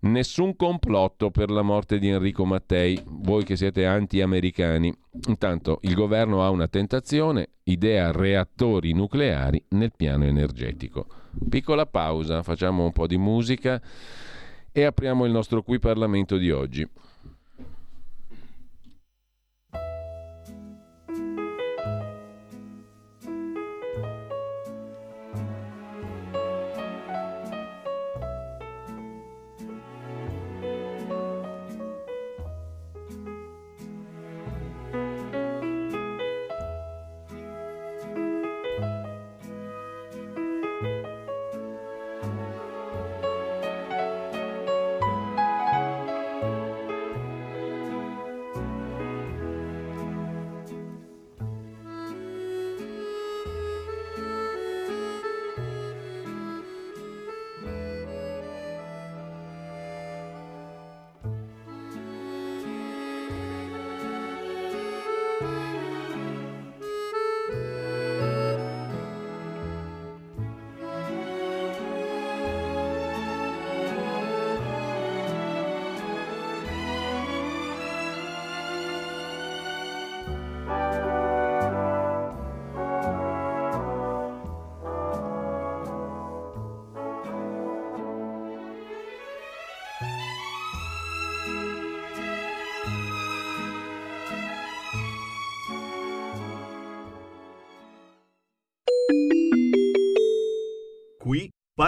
Nessun complotto per la morte di Enrico Mattei, voi che siete anti-americani. Intanto il governo ha una tentazione, idea reattori nucleari nel piano energetico. Piccola pausa, facciamo un po' di musica e apriamo il nostro qui Parlamento di oggi.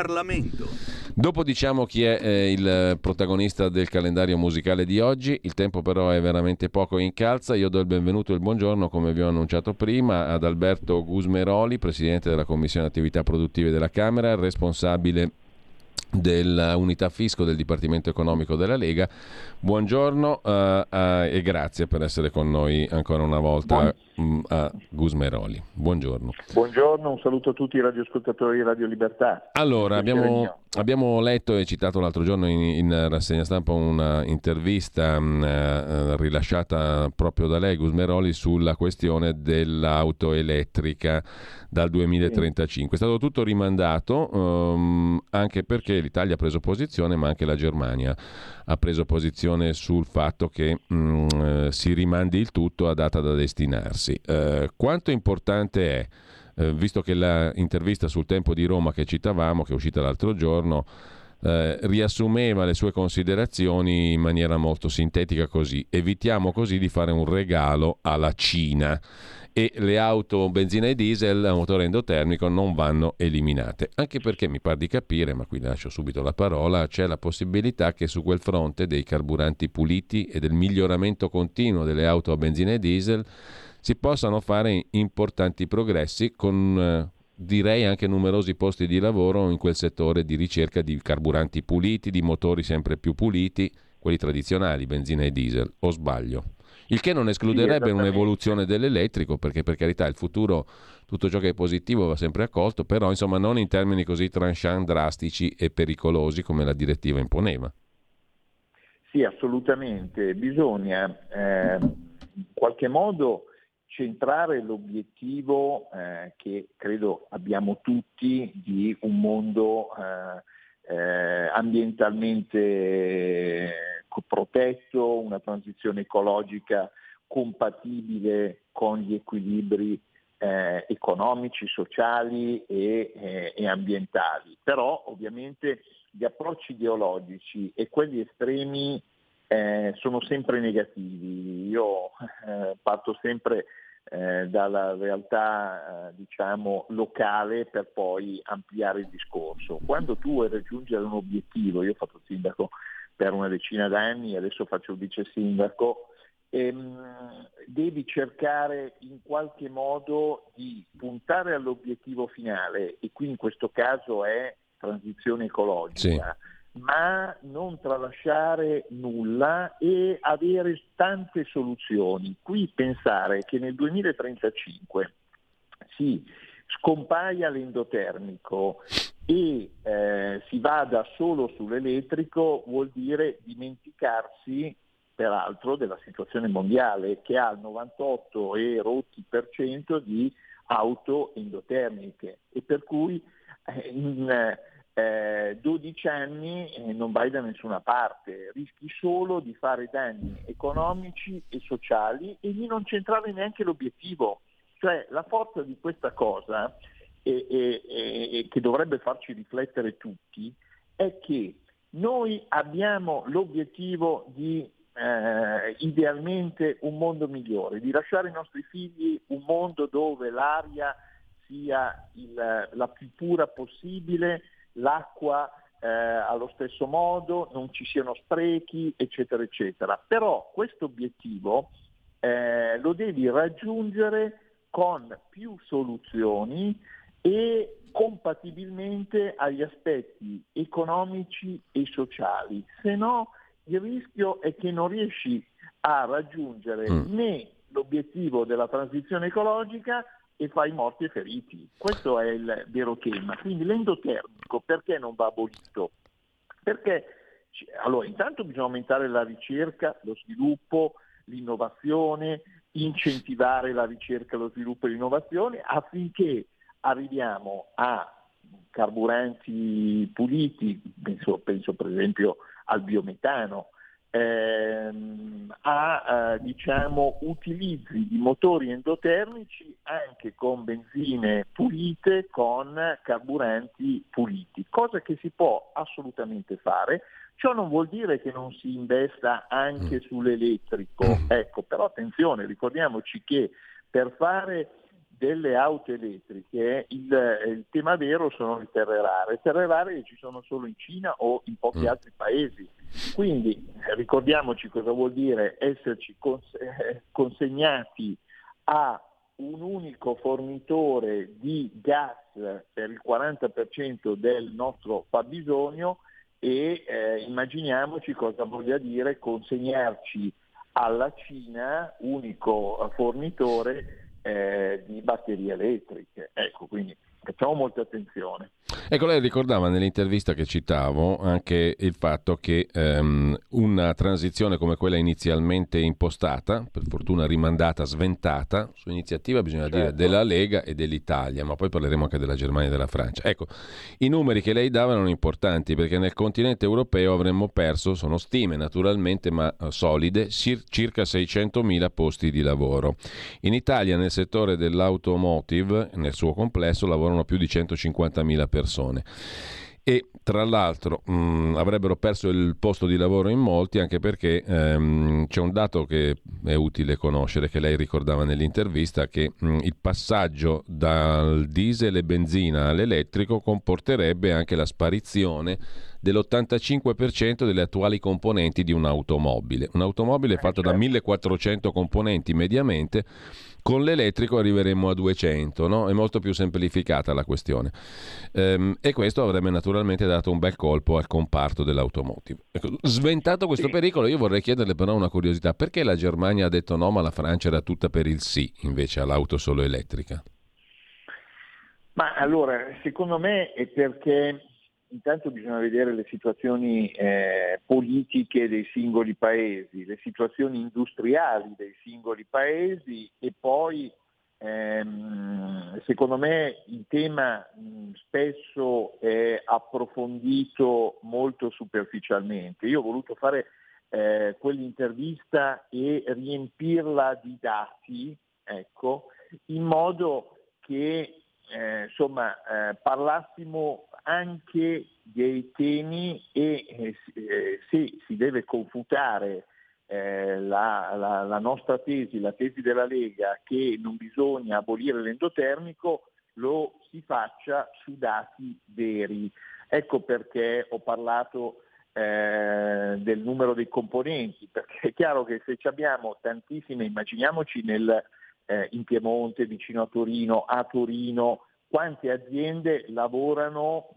Parlamento. Dopo diciamo chi è eh, il protagonista del calendario musicale di oggi, il tempo però è veramente poco in calza, io do il benvenuto e il buongiorno come vi ho annunciato prima ad Alberto Gusmeroli, Presidente della Commissione Attività Produttive della Camera, responsabile dell'unità fisco del Dipartimento Economico della Lega. Buongiorno uh, uh, e grazie per essere con noi ancora una volta Buon... Mm, a Gusmeroli. Buongiorno. Buongiorno, un saluto a tutti i radioascoltatori di Radio Libertà. Allora, abbiamo, abbiamo, letto e citato l'altro giorno in, in rassegna stampa un'intervista uh, rilasciata proprio da lei, Gusmeroli, sulla questione dell'auto elettrica dal 2035. È stato tutto rimandato um, anche perché l'Italia ha preso posizione, ma anche la Germania ha preso posizione sul fatto che um, si rimandi il tutto a data da destinarsi. Uh, quanto importante è, uh, visto che l'intervista sul tempo di Roma che citavamo, che è uscita l'altro giorno, eh, riassumeva le sue considerazioni in maniera molto sintetica così. Evitiamo così di fare un regalo alla Cina e le auto benzina e diesel a motore endotermico non vanno eliminate. Anche perché mi pare di capire, ma qui lascio subito la parola, c'è la possibilità che su quel fronte dei carburanti puliti e del miglioramento continuo delle auto a benzina e diesel si possano fare importanti progressi con eh, direi anche numerosi posti di lavoro in quel settore di ricerca di carburanti puliti, di motori sempre più puliti, quelli tradizionali, benzina e diesel, o sbaglio? Il che non escluderebbe sì, un'evoluzione dell'elettrico, perché per carità il futuro, tutto ciò che è positivo va sempre accolto, però insomma non in termini così tranchant, drastici e pericolosi come la direttiva imponeva. Sì, assolutamente. Bisogna eh, in qualche modo centrare l'obiettivo eh, che credo abbiamo tutti di un mondo eh, eh ambientalmente protetto, una transizione ecologica compatibile con gli equilibri eh, economici, sociali e, eh, e, ambientali. Però ovviamente gli approcci ideologici e quelli estremi eh, sono sempre negativi. Io eh, parto sempre eh, dalla realtà eh, diciamo, locale per poi ampliare il discorso. Quando tu vuoi raggiungere un obiettivo, io ho fatto sindaco per una decina d'anni, adesso faccio il vice sindaco, ehm, devi cercare in qualche modo di puntare all'obiettivo finale e qui in questo caso è transizione ecologica. Sì ma non tralasciare nulla e avere tante soluzioni. Qui pensare che nel 2035 si scompaia l'endotermico e eh, si vada solo sull'elettrico vuol dire dimenticarsi peraltro della situazione mondiale che ha il 98 e rotti per cento di auto endotermiche e per cui eh, in eh, 12 anni eh, non vai da nessuna parte, rischi solo di fare danni economici e sociali e di non centrare neanche l'obiettivo. Cioè la forza di questa cosa e, e, e, che dovrebbe farci riflettere tutti è che noi abbiamo l'obiettivo di eh, idealmente un mondo migliore, di lasciare ai nostri figli un mondo dove l'aria sia il, la più pura possibile, l'acqua eh, allo stesso modo, non ci siano sprechi, eccetera, eccetera. Però questo obiettivo eh, lo devi raggiungere con più soluzioni e compatibilmente agli aspetti economici e sociali, se no il rischio è che non riesci a raggiungere mm. né l'obiettivo della transizione ecologica e fai morti e feriti. Questo è il vero tema. Quindi l'endotermico perché non va abolito? Perché allora, intanto bisogna aumentare la ricerca, lo sviluppo, l'innovazione, incentivare la ricerca, lo sviluppo e l'innovazione affinché arriviamo a carburanti puliti, penso, penso per esempio al biometano, ehm, a eh, diciamo, utilizzi di motori endotermici anche con benzine pulite, con carburanti puliti, cosa che si può assolutamente fare. Ciò non vuol dire che non si investa anche mm. sull'elettrico, ecco, però attenzione, ricordiamoci che per fare delle auto elettriche il, il, tema vero sono le terre rare, terre rare ci sono solo in Cina o in pochi mm. altri paesi. Quindi ricordiamoci cosa vuol dire esserci eh, consegnati a un unico fornitore di gas per il 40% del nostro fabbisogno e eh, immaginiamoci cosa voglia dire consegnarci alla Cina, unico fornitore eh, di batterie elettriche. Ecco, quindi facciamo molta attenzione. Ecco, lei ricordava nell'intervista che citavo anche il fatto che um, una transizione come quella inizialmente impostata, per fortuna rimandata, sventata, su iniziativa bisogna certo. dire della Lega e dell'Italia, ma poi parleremo anche della Germania e della Francia. Ecco, i numeri che lei dava erano importanti perché nel continente europeo avremmo perso, sono stime naturalmente, ma eh, solide, circa 600.000 posti di lavoro. In Italia nel settore dell'automotive, nel suo complesso, lavorano più di 150.000 persone e tra l'altro mh, mm, avrebbero perso il posto di lavoro in molti anche perché ehm, c'è un dato che è utile conoscere che lei ricordava nell'intervista che mh, mm, il passaggio dal diesel e benzina all'elettrico comporterebbe anche la sparizione dell'85% delle attuali componenti di un'automobile. Un'automobile fatta da 1400 componenti mediamente con l'elettrico arriveremo a 200, no? è molto più semplificata la questione. Ehm, e questo avrebbe naturalmente dato un bel colpo al comparto dell'automotive. Ecco, sventato questo sì. pericolo, io vorrei chiederle però una curiosità, perché la Germania ha detto no, ma la Francia era tutta per il sì invece all'auto solo elettrica? Ma allora, secondo me è perché intanto bisogna vedere le situazioni eh, politiche dei singoli paesi, le situazioni industriali dei singoli paesi e poi ehm, secondo me il tema mh, spesso è approfondito molto superficialmente. Io ho voluto fare eh, quell'intervista e riempirla di dati, ecco, in modo che eh, insomma, eh, parlassimo anche dei temi e eh, eh, se si deve confutare eh, la, la, la, nostra tesi, la tesi della Lega che non bisogna abolire l'endotermico, lo si faccia su dati veri. Ecco perché ho parlato eh, del numero dei componenti, perché è chiaro che se abbiamo tantissime, immaginiamoci nel, eh, in Piemonte, vicino a Torino, a Torino, quante aziende lavorano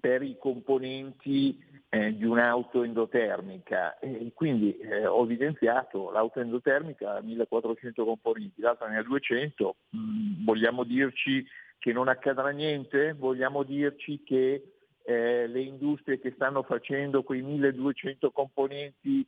per i componenti eh, di un'auto endotermica e quindi eh, ho evidenziato l'auto endotermica ha 1400 componenti, l'altra ne ha 200, mm, vogliamo dirci che non accadrà niente? Vogliamo dirci che eh, le industrie che stanno facendo quei 1200 componenti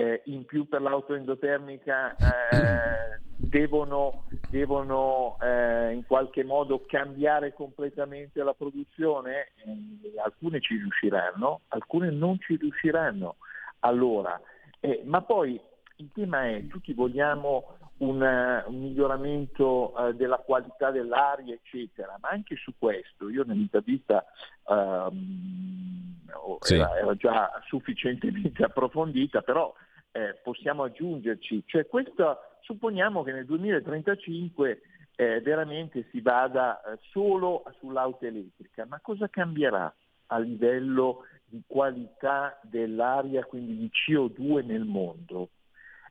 eh, in più per l'auto endotermica eh, devono, devono eh, in qualche modo cambiare completamente la produzione, eh, alcune ci riusciranno, alcune non ci riusciranno. Allora, eh, ma poi il tema è, tutti vogliamo un, un miglioramento uh, della qualità dell'aria, eccetera, ma anche su questo, io nell'intervista um, sì. era, era, già sufficientemente approfondita, però eh, possiamo aggiungerci, cioè questo, supponiamo che nel 2035 eh, veramente si vada eh, solo sull'auto elettrica, ma cosa cambierà a livello di qualità dell'aria, quindi di CO2 nel mondo?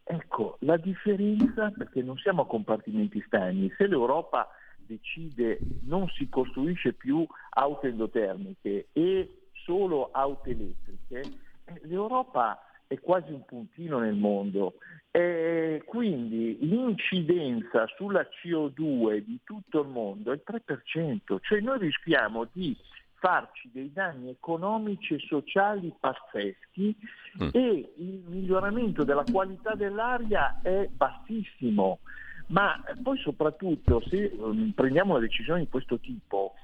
Ecco, la differenza, perché non siamo a compartimenti stagni, se l'Europa decide non si costruisce più auto endotermiche e solo auto elettriche, eh, l'Europa è quasi un puntino nel mondo e quindi l'incidenza sulla CO2 di tutto il mondo è il 3%, cioè noi rischiamo di farci dei danni economici e sociali pazzeschi mm. e il miglioramento della qualità dell'aria è bassissimo. Ma poi soprattutto se um, prendiamo una decisione di questo tipo,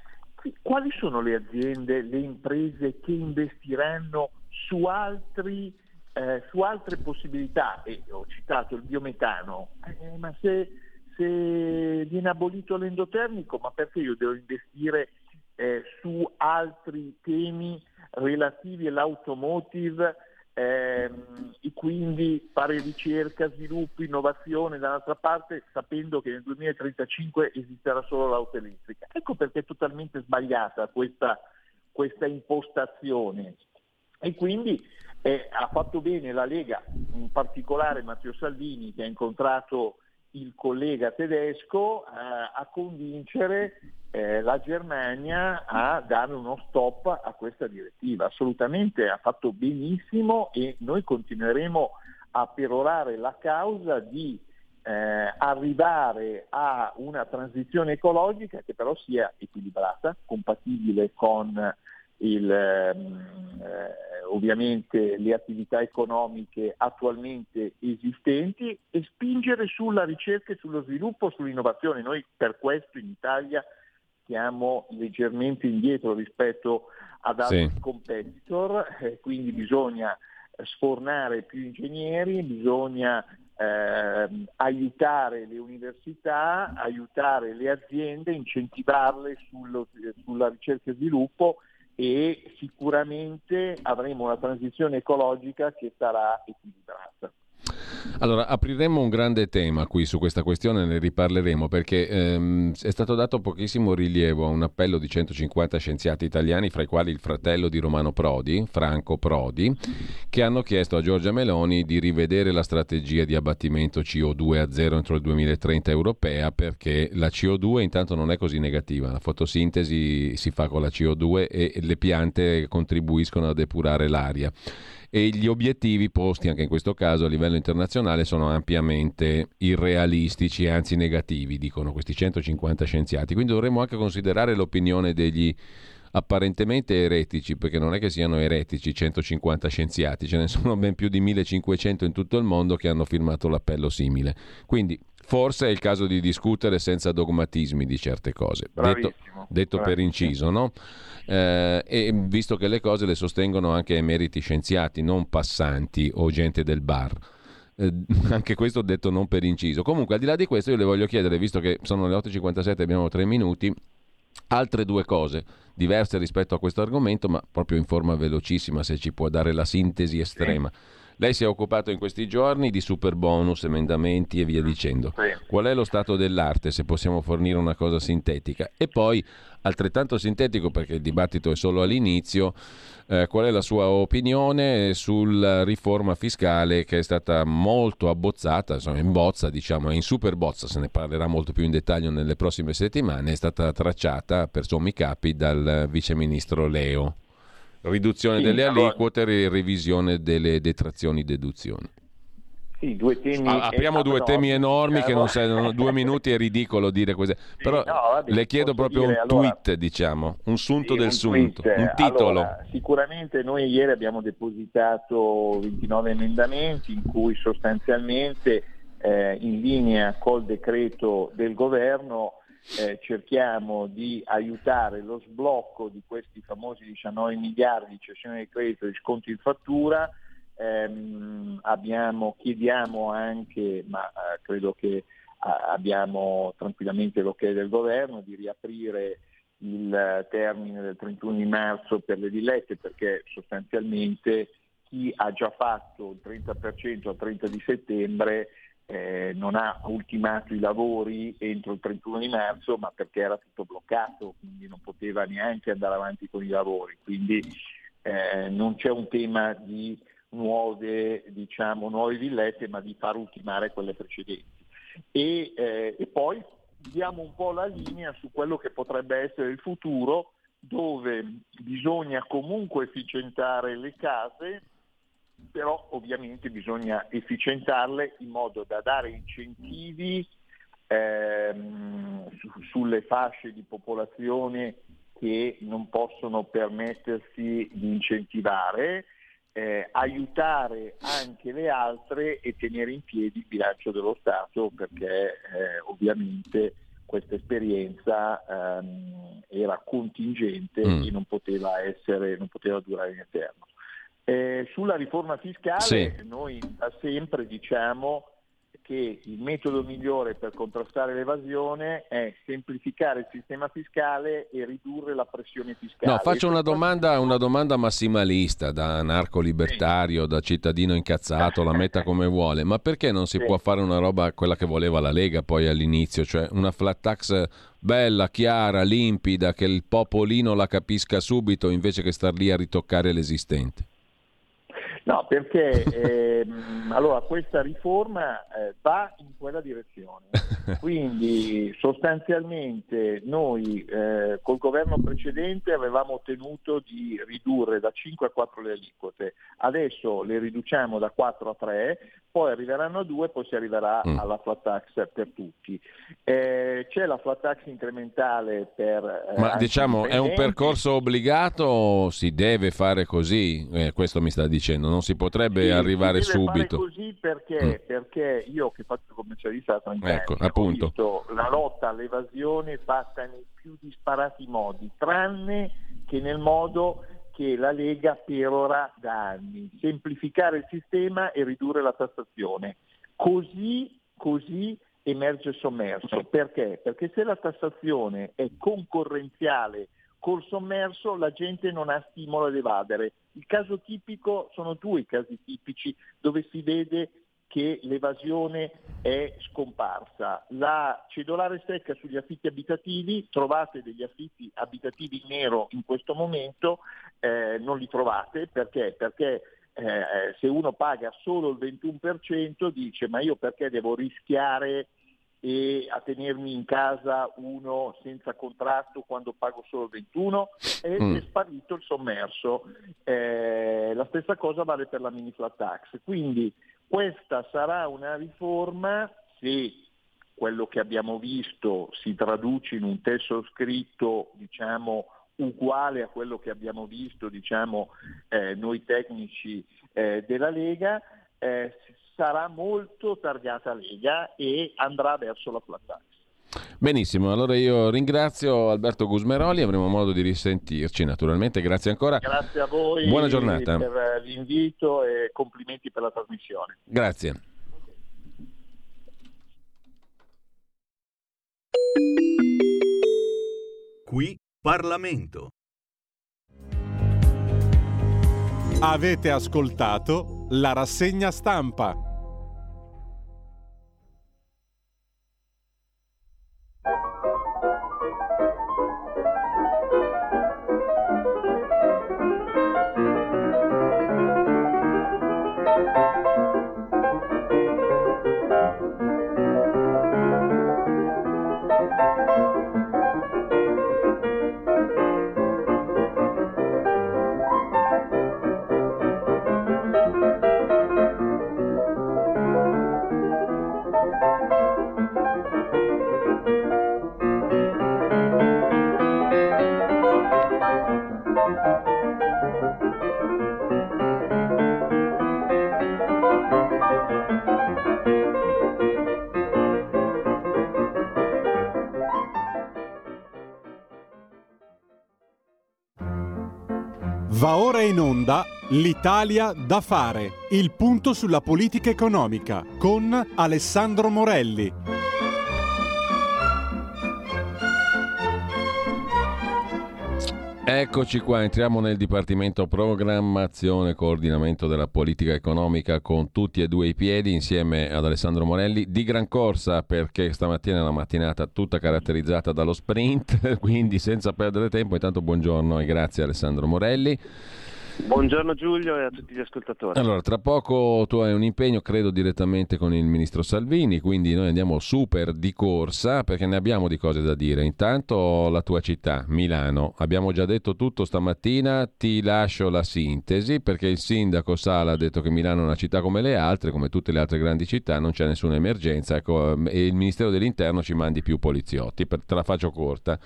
quali sono le aziende, le imprese che investiranno su altri eh, su altre possibilità, e ho citato il biometano, eh, ma se, se, viene abolito l'endotermico, ma perché io devo investire eh, su altri temi relativi all'automotive ehm, e quindi fare ricerca, sviluppo, innovazione dall'altra parte sapendo che nel 2035 esisterà solo l'auto elettrica. Ecco perché è totalmente sbagliata questa, questa impostazione e quindi eh, ha fatto bene la Lega, in particolare Matteo Salvini che ha incontrato il collega tedesco eh, a convincere eh, la Germania a dare uno stop a questa direttiva. Assolutamente ha fatto benissimo e noi continueremo a perorare la causa di eh, arrivare a una transizione ecologica che però sia equilibrata, compatibile con il, ehm, eh, ovviamente le attività economiche attualmente esistenti e spingere sulla ricerca e sullo sviluppo, sull'innovazione. Noi per questo in Italia siamo leggermente indietro rispetto ad altri sì. competitor, eh, quindi bisogna sfornare più ingegneri, bisogna eh, aiutare le università, aiutare le aziende, incentivarle sullo, sulla ricerca e sviluppo e sicuramente avremo una transizione ecologica che sarà equilibrata. Allora, apriremo un grande tema qui su questa questione, ne riparleremo perché ehm, è stato dato pochissimo rilievo a un appello di 150 scienziati italiani, fra i quali il fratello di Romano Prodi, Franco Prodi, che hanno chiesto a Giorgia Meloni di rivedere la strategia di abbattimento CO2 a zero entro il 2030 europea perché la CO2 intanto non è così negativa, la fotosintesi si fa con la CO2 e le piante contribuiscono a depurare l'aria e gli obiettivi posti anche in questo caso a livello internazionale sono ampiamente irrealistici anzi negativi, dicono questi 150 scienziati. Quindi dovremmo anche considerare l'opinione degli apparentemente eretici, perché non è che siano eretici 150 scienziati, ce ne sono ben più di 1500 in tutto il mondo che hanno firmato l'appello simile. Quindi forse è il caso di discutere senza dogmatismi di certe cose. Bravissimo, detto, detto per inciso, no? Eh, e visto che le cose le sostengono anche emeriti scienziati, non passanti o gente del bar. Eh, anche questo detto non per inciso. Comunque, al di là di questo, io le voglio chiedere, visto che sono le 8.57 e abbiamo tre minuti, altre due cose diverse rispetto a questo argomento, ma proprio in forma velocissima, se ci può dare la sintesi estrema. Sì. Lei si è occupato in questi giorni di super bonus, emendamenti e via dicendo. Qual è lo stato dell'arte, se possiamo fornire una cosa sintetica? E poi, altrettanto sintetico, perché il dibattito è solo all'inizio, eh, qual è la sua opinione sulla riforma fiscale che è stata molto abbozzata, insomma in bozza, diciamo, in super bozza, se ne parlerà molto più in dettaglio nelle prossime settimane, è stata tracciata per sommi capi dal viceministro Leo riduzione sì, delle aliquote e revisione delle detrazioni deduzioni. Sì, due temi ah, apriamo due temi enormi che non servono due minuti, è ridicolo dire così. Sì, Però no, vabbè, le chiedo proprio dire, un tweet, allora, diciamo, un sunto sì, del un sunto, tweet. un titolo. Allora, sicuramente noi ieri abbiamo depositato 29 emendamenti in cui sostanzialmente eh, in linea col decreto del governo eh, cerchiamo di aiutare lo sblocco di questi famosi 19 miliardi di cessione di credito e di sconti in fattura. Ehm, abbiamo, chiediamo anche, ma eh, credo che eh, abbiamo tranquillamente l'ok del governo, di riaprire il termine del 31 di marzo per le villette perché sostanzialmente chi ha già fatto il 30% al 30 di settembre eh, non ha ultimato i lavori entro il 31 di marzo, ma perché era tutto bloccato, quindi non poteva neanche andare avanti con i lavori. Quindi eh, non c'è un tema di nuove, diciamo, nuove villette, ma di far ultimare quelle precedenti. E, eh, e poi diamo un po' la linea su quello che potrebbe essere il futuro, dove bisogna comunque efficientare le case, però ovviamente bisogna efficientarle in modo da dare incentivi ehm, su, sulle fasce di popolazione che non possono permettersi di incentivare, eh, aiutare anche le altre e tenere in piedi il bilancio dello Stato perché eh, ovviamente questa esperienza ehm, era contingente mm. e non poteva, essere, non poteva durare in eterno. Eh, sulla riforma fiscale sì. noi da sempre diciamo che il metodo migliore per contrastare l'evasione è semplificare il sistema fiscale e ridurre la pressione fiscale. No, faccio una domanda, una domanda massimalista da narco-libertario, sì. da cittadino incazzato, la metta come vuole, ma perché non si sì. può fare una roba, quella che voleva la Lega poi all'inizio, cioè una flat tax bella, chiara, limpida, che il popolino la capisca subito invece che star lì a ritoccare l'esistente? No, perché ehm, allora, questa riforma eh, va in quella direzione. Quindi sostanzialmente noi eh, col governo precedente avevamo ottenuto di ridurre da 5 a 4 le aliquote, adesso le riduciamo da 4 a 3, poi arriveranno a 2 poi si arriverà mm. alla flat tax per tutti. Eh, c'è la flat tax incrementale per... Eh, Ma diciamo è un percorso obbligato o si deve fare così? Eh, questo mi sta dicendo non si potrebbe sì, arrivare subito. così perché, mm. perché, io che faccio commercialista da 30 ecco, anni, appunto. ho visto la lotta all'evasione fatta nei più disparati modi, tranne che nel modo che la Lega perora da anni, semplificare il sistema e ridurre la tassazione. Così, così emerge sommerso. Perché? Perché se la tassazione è concorrenziale col sommerso la gente non ha stimolo ad evadere. Il caso tipico sono due casi tipici dove si vede che l'evasione è scomparsa. La cedolare secca sugli affitti abitativi, trovate degli affitti abitativi nero in questo momento, eh, non li trovate perché? Perché eh, se uno paga solo il 21% dice ma io perché devo rischiare e a tenermi in casa uno senza contratto quando pago solo 21 e mm. è sparito il sommerso. Eh, la stessa cosa vale per la mini flat tax. Quindi questa sarà una riforma se quello che abbiamo visto si traduce in un testo scritto diciamo, uguale a quello che abbiamo visto diciamo, eh, noi tecnici eh, della Lega, eh, sarà molto targata Lega e andrà verso la flat tax. Benissimo, allora io ringrazio Alberto Gusmeroli, avremo modo di risentirci naturalmente, grazie ancora. Grazie a voi Buona giornata. per l'invito e complimenti per la trasmissione. Grazie. Qui Parlamento. Avete ascoltato la rassegna stampa. Va ora in onda L'Italia da fare, il punto sulla politica economica con Alessandro Morelli. Eccoci qua, entriamo nel Dipartimento Programmazione e Coordinamento della Politica Economica con tutti e due i piedi insieme ad Alessandro Morelli di gran corsa perché stamattina è una mattinata tutta caratterizzata dallo sprint, quindi senza perdere tempo intanto buongiorno e grazie Alessandro Morelli. Buongiorno Giulio e a tutti gli ascoltatori. Allora, tra poco tu hai un impegno, credo, direttamente con il ministro Salvini, quindi noi andiamo super di corsa perché ne abbiamo di cose da dire. Intanto la tua città, Milano. Abbiamo già detto tutto stamattina, ti lascio la sintesi perché il sindaco Sala ha detto che Milano è una città come le altre, come tutte le altre grandi città, non c'è nessuna emergenza ecco, e il Ministero dell'Interno ci mandi più poliziotti. Per, te la faccio corta.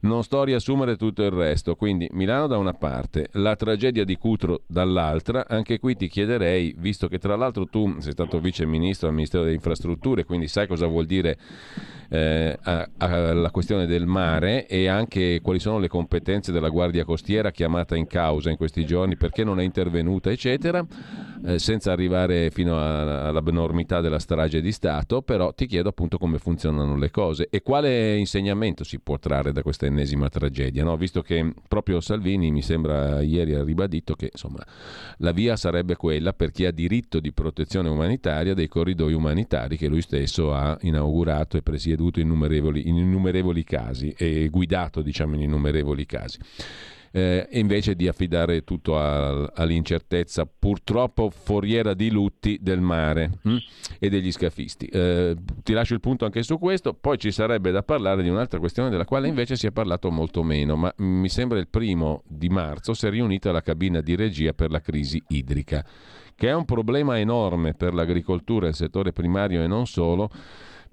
Non sto a riassumere tutto il resto, quindi Milano da una parte, la tragedia di Cutro dall'altra. Anche qui ti chiederei, visto che tra l'altro tu sei stato vice ministro al Ministero delle Infrastrutture, quindi sai cosa vuol dire eh, alla questione del mare e anche quali sono le competenze della Guardia Costiera chiamata in causa in questi giorni, perché non è intervenuta, eccetera, eh, senza arrivare fino all'abnormità della strage di Stato, però ti chiedo appunto come funzionano le cose e quale insegnamento si può trarre da questa ennesima tragedia, no? visto che proprio Salvini mi sembra ieri ha ribadito che insomma, la via sarebbe quella per chi ha diritto di protezione umanitaria dei corridoi umanitari che lui stesso ha inaugurato e presieduto in innumerevoli, in innumerevoli casi e guidato diciamo in innumerevoli casi eh, invece di affidare tutto a, all'incertezza purtroppo foriera di lutti del mare hm? e degli scafisti. Eh, ti lascio il punto anche su questo, poi ci sarebbe da parlare di un'altra questione della quale invece si è parlato molto meno, ma mi sembra il primo di marzo si è riunita la cabina di regia per la crisi idrica, che è un problema enorme per l'agricoltura il settore primario e non solo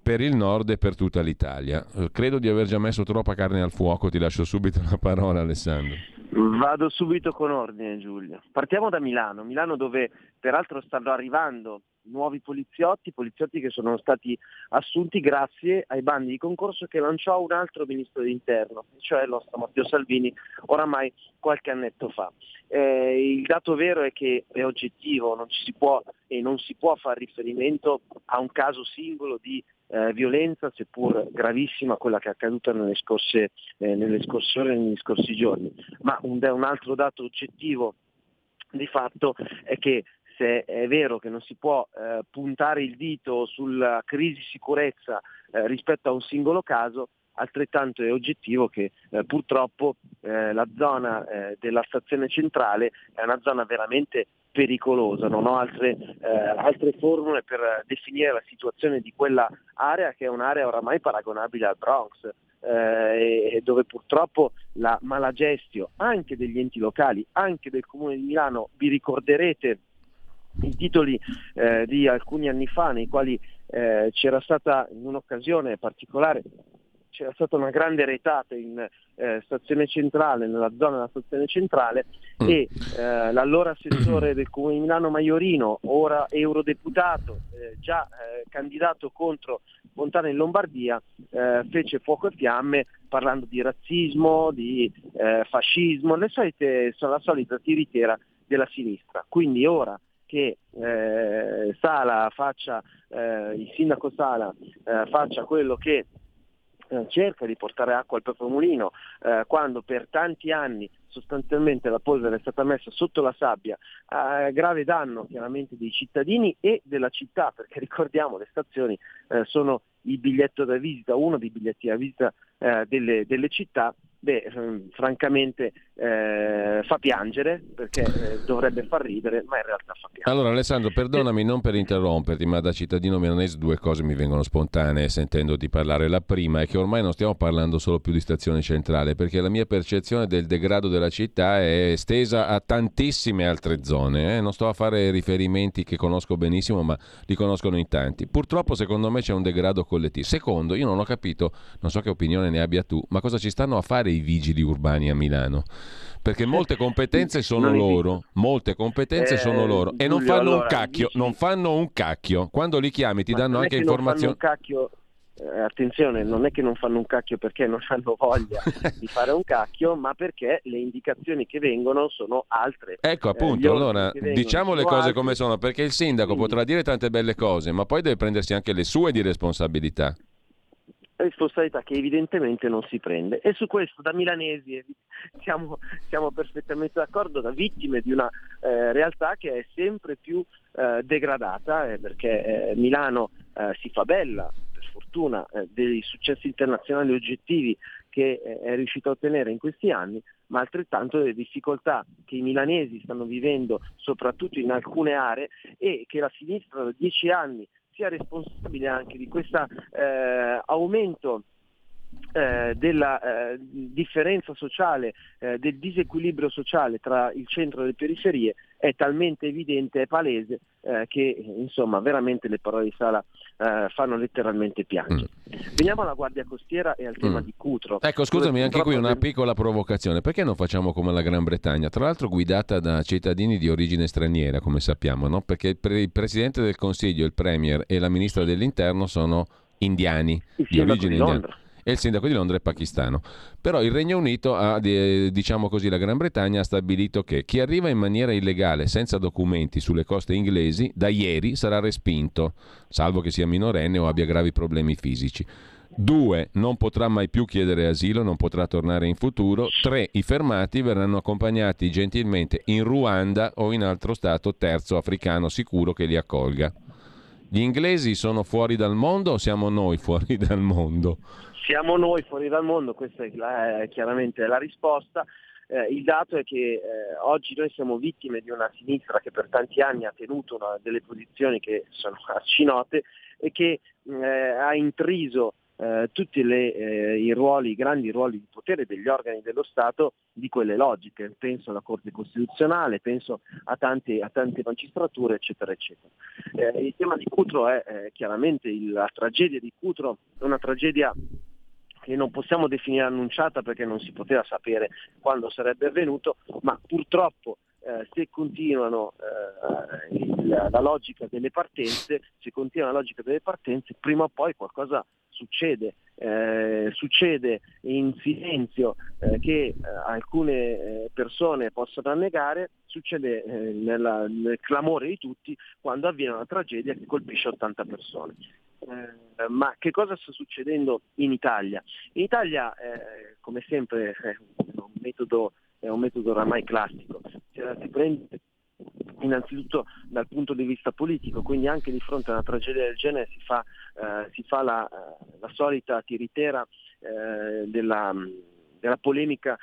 per il nord e per tutta l'Italia. Eh, credo di aver già messo troppa carne al fuoco, ti lascio subito la parola Alessandro. Vado subito con ordine Giulio. Partiamo da Milano, Milano dove peraltro stanno arrivando nuovi poliziotti, poliziotti che sono stati assunti grazie ai bandi di concorso che lanciò un altro ministro dell'interno, cioè il nostro Matteo Salvini, oramai qualche annetto fa. Eh, il dato vero è che è oggettivo, non ci si può e non si può fare riferimento a un caso singolo di eh, violenza, seppur gravissima, quella che è accaduta nelle scorse, eh, nelle scorse ore e negli scorsi giorni. Ma un, un altro dato oggettivo di fatto è che se è vero che non si può eh, puntare il dito sulla crisi sicurezza eh, rispetto a un singolo caso, altrettanto è oggettivo che eh, purtroppo eh, la zona eh, della stazione centrale è una zona veramente pericolosa, non ho altre, eh, altre, formule per definire la situazione di quella area che è un'area oramai paragonabile al Bronx, eh, dove purtroppo la malagestio anche degli enti locali, anche del Comune di Milano, vi ricorderete i titoli eh, di alcuni anni fa nei quali eh, c'era stata in un'occasione particolare c'era stata una grande retata in eh, stazione centrale, nella zona della stazione centrale mm. e eh, l'allora assessore del Comune di Milano Maiorino, ora eurodeputato, eh, già eh, candidato contro Montana in Lombardia, eh, fece fuoco e fiamme parlando di razzismo, di eh, fascismo, le solite, la solita tiritiera della sinistra. Quindi ora che eh, Sala faccia, eh, il sindaco Sala eh, faccia quello che cerca di portare acqua al proprio mulino, eh, quando per tanti anni sostanzialmente la polvere è stata messa sotto la sabbia a grave danno chiaramente dei cittadini e della città, perché ricordiamo le stazioni eh, sono il biglietto da visita, uno dei biglietti da visita eh, delle, delle città beh, ehm, francamente eh, fa piangere perché eh, dovrebbe far ridere, ma in realtà fa piangere. Allora Alessandro, perdonami non per interromperti, ma da cittadino milanese due cose mi vengono spontanee sentendoti parlare. La prima è che ormai non stiamo parlando solo più di stazione centrale, perché la mia percezione del degrado della città è estesa a tantissime altre zone. Eh? Non sto a fare riferimenti che conosco benissimo, ma li conoscono in tanti. Purtroppo secondo me c'è un degrado collettivo. Secondo, io non ho capito, non so che opinione ne abbia tu, ma cosa ci stanno a fare i vigili urbani a Milano perché molte competenze sono loro, molte competenze eh, sono loro e non fanno allora, un cacchio, non fanno un cacchio. Quando li chiami ti danno anche informazioni. Eh, attenzione, non è che non fanno un cacchio perché non hanno voglia di fare un cacchio, ma perché le indicazioni che vengono sono altre. Ecco, appunto, eh, allora diciamo le cose altre. come sono, perché il sindaco Quindi. potrà dire tante belle cose, ma poi deve prendersi anche le sue di responsabilità responsabilità che evidentemente non si prende. E su questo da milanesi siamo, siamo perfettamente d'accordo, da vittime di una eh, realtà che è sempre più eh, degradata eh, perché eh, Milano eh, si fa bella per fortuna eh, dei successi internazionali oggettivi che è riuscito a ottenere in questi anni, ma altrettanto le difficoltà che i milanesi stanno vivendo soprattutto in alcune aree e che la sinistra da dieci anni sia responsabile anche di questo eh, aumento eh, della eh, differenza sociale, eh, del disequilibrio sociale tra il centro e le periferie è talmente evidente e palese eh, che insomma veramente le parole di Sala eh, fanno letteralmente piangere. Mm. Veniamo alla Guardia Costiera e al tema mm. di Cutro. Ecco, scusami, anche qui una piccola provocazione. Perché non facciamo come la Gran Bretagna? Tra l'altro guidata da cittadini di origine straniera, come sappiamo, no? Perché il Presidente del Consiglio, il Premier e la Ministra dell'Interno sono indiani, il di origine di indiana e il sindaco di Londra è pakistano. Però il Regno Unito ha, diciamo così, la Gran Bretagna ha stabilito che chi arriva in maniera illegale senza documenti sulle coste inglesi da ieri sarà respinto, salvo che sia minorenne o abbia gravi problemi fisici. Due, non potrà mai più chiedere asilo, non potrà tornare in futuro. Tre, i fermati verranno accompagnati gentilmente in Ruanda o in altro stato terzo africano sicuro che li accolga. Gli inglesi sono fuori dal mondo o siamo noi fuori dal mondo? Siamo noi fuori dal mondo, questa è, la, chiaramente la risposta. Eh, il dato è che eh, oggi noi siamo vittime di una sinistra che per tanti anni ha tenuto una, delle posizioni che sono arcinote e che eh, ha intriso eh, tutti le, eh, i ruoli, i grandi ruoli di potere degli organi dello Stato di quelle logiche. Penso alla Corte Costituzionale, penso a tante, a tante magistrature, eccetera, eccetera. Eh, il tema di Cutro è chiaramente il, la tragedia di Cutro, una tragedia che non possiamo definire annunciata perché non si poteva sapere quando sarebbe avvenuto, ma purtroppo eh, se continuano eh, il, la logica delle partenze, se continua la logica delle partenze, prima o poi qualcosa succede. Eh, succede in silenzio eh, che eh, alcune eh, persone possono annegare, succede nella, nel clamore di tutti quando avviene una tragedia che colpisce 80 persone. Eh, ma che cosa sta succedendo in Italia? In Italia, eh, come sempre, è un, metodo, è un metodo oramai classico, cioè, si prende innanzitutto dal punto di vista politico, quindi anche di fronte a una tragedia del genere si fa, eh, si fa la, eh, la, solita tiritera eh, della, della, polemica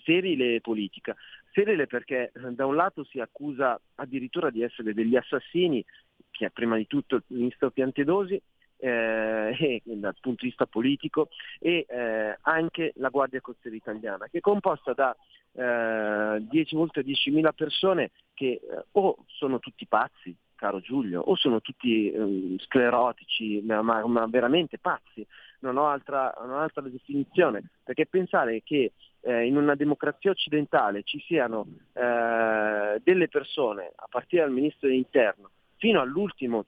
sterile e politica. Sterile perché da un lato si accusa addirittura di essere degli assassini, che è prima di tutto il ministro Piantedosi, eh, dal punto di vista politico e eh, anche la Guardia Costiera Italiana, che è composta da eh, 10, oltre 10.000 persone che eh, o sono tutti pazzi, caro Giulio, o sono tutti eh, sclerotici, ma, ma, veramente pazzi, non ho, altra, non ho altra definizione, perché pensare che eh, in una democrazia occidentale ci siano delle persone, a partire dal ministro dell'interno, fino all'ultimo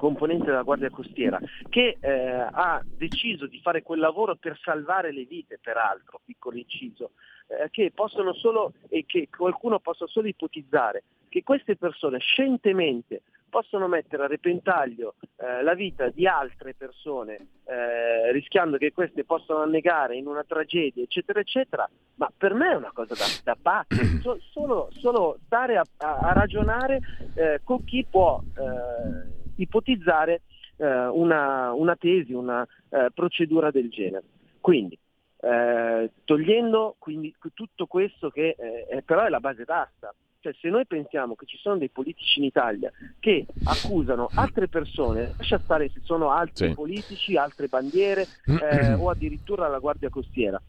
componente della Guardia Costiera, che eh, ha deciso di fare quel lavoro per salvare le vite, peraltro, piccolo inciso, eh, che possono solo e che qualcuno possa solo ipotizzare che queste persone scientemente possono mettere a repentaglio eh, la vita di altre persone, eh, rischiando che queste possano annegare in una tragedia, eccetera, eccetera, ma per me è una cosa da, da pazzi, so, solo, solo, stare a, a, a ragionare eh, con chi può eh, ipotizzare eh, una, una, tesi, una eh, procedura del genere. Quindi, eh, togliendo quindi, tutto questo che eh, però è la base d'asta, cioè se noi pensiamo che ci sono dei politici in Italia che accusano altre persone, lascia stare se sono altri sì. politici, altre bandiere eh, o addirittura la Guardia Costiera,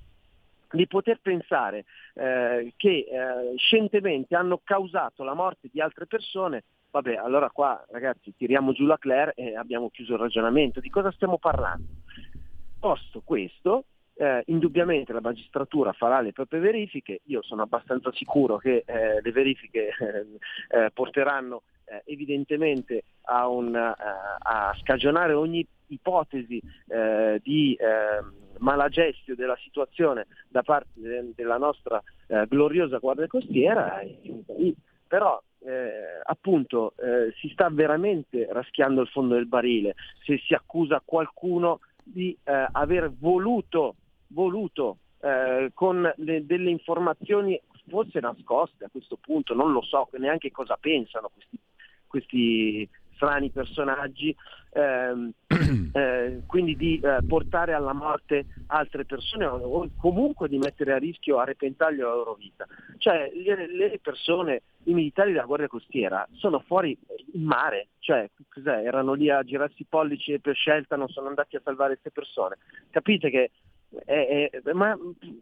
di poter pensare eh, che eh, scientemente hanno causato la morte di altre persone, Vabbè, allora qua ragazzi tiriamo giù la Claire e abbiamo chiuso il ragionamento. Di cosa stiamo parlando? Posto questo, eh, indubbiamente la magistratura farà le proprie verifiche, io sono abbastanza sicuro che eh, le verifiche eh, eh porteranno eh, evidentemente a, un, eh, a, scagionare ogni ipotesi di malagestio della situazione da parte de- della nostra gloriosa Guardia Costiera, però eh, appunto eh, si sta veramente raschiando il fondo del barile se si accusa qualcuno di eh, aver voluto, voluto eh, con le, delle informazioni forse nascoste a questo punto, non lo so neanche cosa pensano questi, questi strani personaggi, ehm, eh, quindi di eh, portare alla morte altre persone o comunque di mettere a rischio, a repentaglio la loro vita. Cioè le, le persone, i militari della Guardia Costiera sono fuori in mare, cioè erano lì a girarsi i pollici e per scelta non sono andati a salvare queste persone. Capite che è, è, ma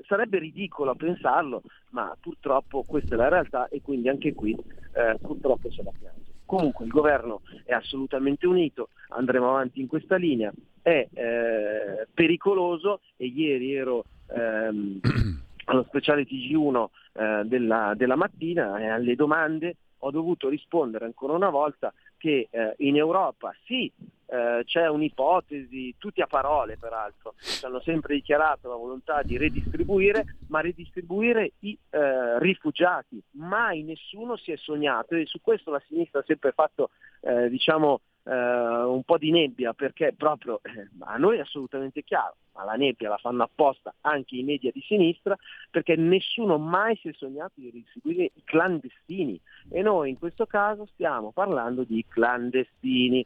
sarebbe ridicolo pensarlo, ma purtroppo questa è la realtà e quindi anche qui eh, purtroppo ce la piange. Comunque il governo è assolutamente unito, andremo avanti in questa linea, è eh, pericoloso e ieri ero ehm, allo speciale TG1 eh, della, della, mattina e alle domande ho dovuto rispondere ancora una volta che eh, in Europa sì eh, c'è un'ipotesi, tutti a parole peraltro, ci hanno sempre dichiarato la volontà di redistribuire, ma redistribuire i eh, rifugiati. Mai nessuno si è sognato e su questo la sinistra ha sempre fatto eh, diciamo, eh, un po' di nebbia perché proprio eh, a noi è assolutamente chiaro, ma la nebbia la fanno apposta anche i media di sinistra perché nessuno mai si è sognato di redistribuire i clandestini e noi in questo caso stiamo parlando di clandestini.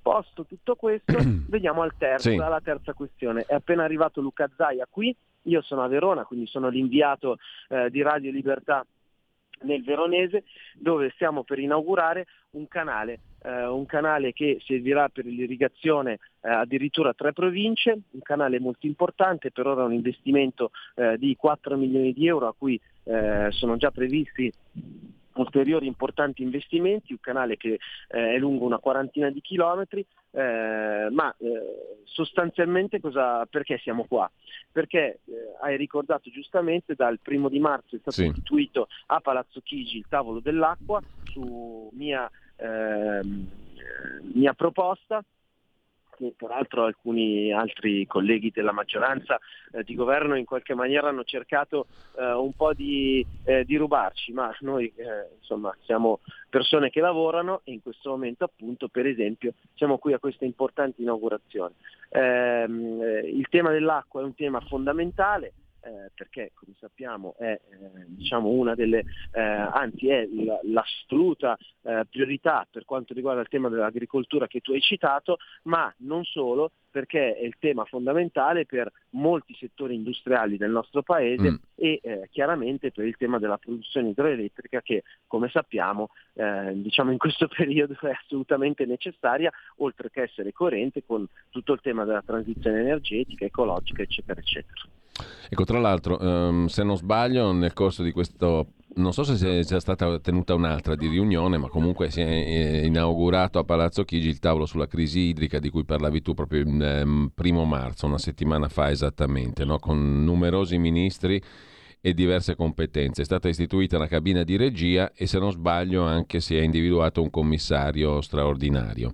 Posto tutto questo, veniamo al terzo, sì. alla terza questione. È appena arrivato Luca Zaia qui, io sono a Verona, quindi sono l'inviato eh, di Radio Libertà nel Veronese dove stiamo per inaugurare un canale, eh, un canale che servirà per l'irrigazione eh, addirittura tre province, un canale molto importante, per ora un investimento eh, di 4 milioni di euro a cui eh, sono già previsti ulteriori importanti investimenti, un canale che eh, è lungo una quarantina di chilometri, eh, ma eh, sostanzialmente cosa, perché siamo qua? Perché eh, hai ricordato giustamente dal primo di marzo è stato sì. istituito a Palazzo Chigi il tavolo dell'acqua su mia, ehm, mia proposta che peraltro alcuni altri colleghi della maggioranza eh, di governo in qualche maniera hanno cercato eh, un po' di, eh, di, rubarci, ma noi eh, insomma siamo persone che lavorano e in questo momento appunto per esempio siamo qui a questa importante inaugurazione. Ehm, eh, il tema dell'acqua è un tema fondamentale, eh, perché come sappiamo è eh, diciamo una delle, eh, anzi è l- l'assoluta eh, priorità per quanto riguarda il tema dell'agricoltura che tu hai citato, ma non solo, perché è il tema fondamentale per molti settori industriali del nostro paese mm. e eh, chiaramente per il tema della produzione idroelettrica che come sappiamo eh, diciamo in questo periodo è assolutamente necessaria oltre che essere coerente con tutto il tema della transizione energetica, ecologica eccetera eccetera. Ecco, tra l'altro, um, se non sbaglio, nel corso di questo, non so se sia stata tenuta un'altra di riunione, ma comunque si è inaugurato a Palazzo Chigi il tavolo sulla crisi idrica di cui parlavi tu proprio il um, primo marzo, una settimana fa esattamente, no? con numerosi ministri e diverse competenze. È stata istituita una cabina di regia e se non sbaglio anche si è individuato un commissario straordinario.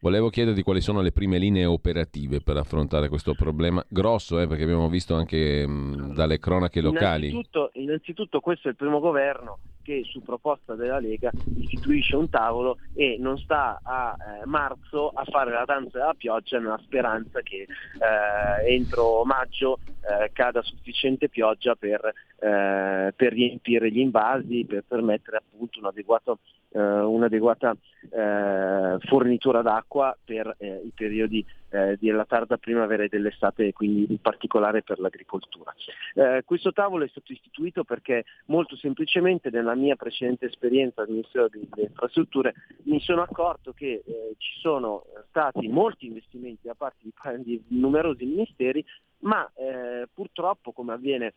Volevo chiederti quali sono le prime linee operative per affrontare questo problema grosso, eh, perché abbiamo visto anche mh, dalle cronache locali. Innanzitutto, innanzitutto questo è il primo governo che su proposta della Lega istituisce un tavolo e non sta a eh, marzo a fare la danza della pioggia nella speranza che eh, entro maggio eh, cada sufficiente pioggia per, eh, per, riempire gli invasi, per permettere appunto un adeguato, eh, un'adeguata eh, fornitura d'acqua per i periodi eh, della tarda primavera e dell'estate e quindi in particolare per l'agricoltura. Eh, questo tavolo è stato istituito perché molto semplicemente nella mia precedente esperienza al Ministero delle Infrastrutture mi sono accorto che eh, ci sono stati molti investimenti da parte di, di numerosi ministeri, ma eh, purtroppo come avviene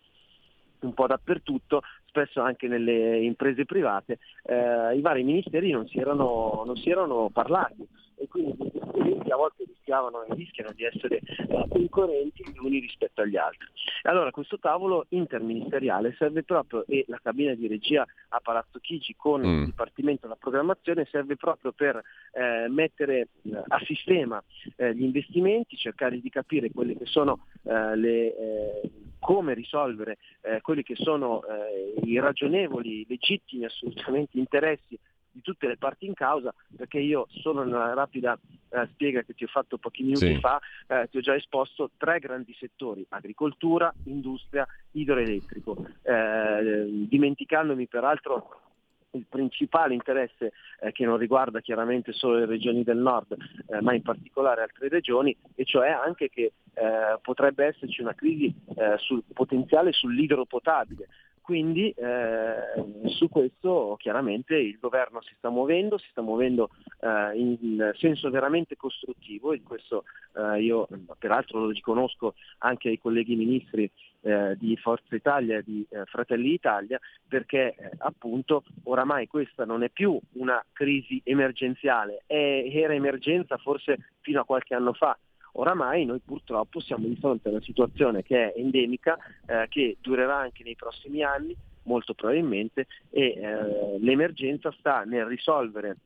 un po' dappertutto, spesso anche nelle imprese private, eh, i vari ministeri non si erano, non si erano parlati e quindi gli investimenti a volte rischiavano e rischiano di essere eh, concorrenti gli uni rispetto agli altri. Allora questo tavolo interministeriale serve proprio, e la cabina di regia a Palazzo Chigi con mm. il Dipartimento della Programmazione serve proprio per eh, mettere eh, a sistema eh, gli investimenti, cercare di capire quelle che sono eh, le eh, come risolvere eh, quelli che sono eh, i ragionevoli, legittimi assolutamente interessi di tutte le parti in causa, perché io solo nella rapida eh, spiega che ti ho fatto pochi minuti sì. fa, eh, ti ho già esposto tre grandi settori, agricoltura, industria, idroelettrico, eh, dimenticandomi peraltro il principale interesse eh, che non riguarda chiaramente solo le regioni del nord, eh, ma in particolare altre regioni, e cioè anche che eh, potrebbe esserci una crisi eh, sul potenziale sull'idropotabile. Quindi eh, su questo chiaramente il governo si sta muovendo, si sta muovendo eh, in senso veramente costruttivo. E questo eh, io peraltro lo riconosco anche ai colleghi ministri eh, di Forza Italia e di eh, Fratelli d'Italia perché eh, appunto oramai questa non è più una crisi emergenziale, è, era emergenza forse fino a qualche anno fa, Oramai noi purtroppo siamo di fronte a una situazione che è endemica, eh, che durerà anche nei prossimi anni, molto probabilmente, e eh, l'emergenza sta nel risolvere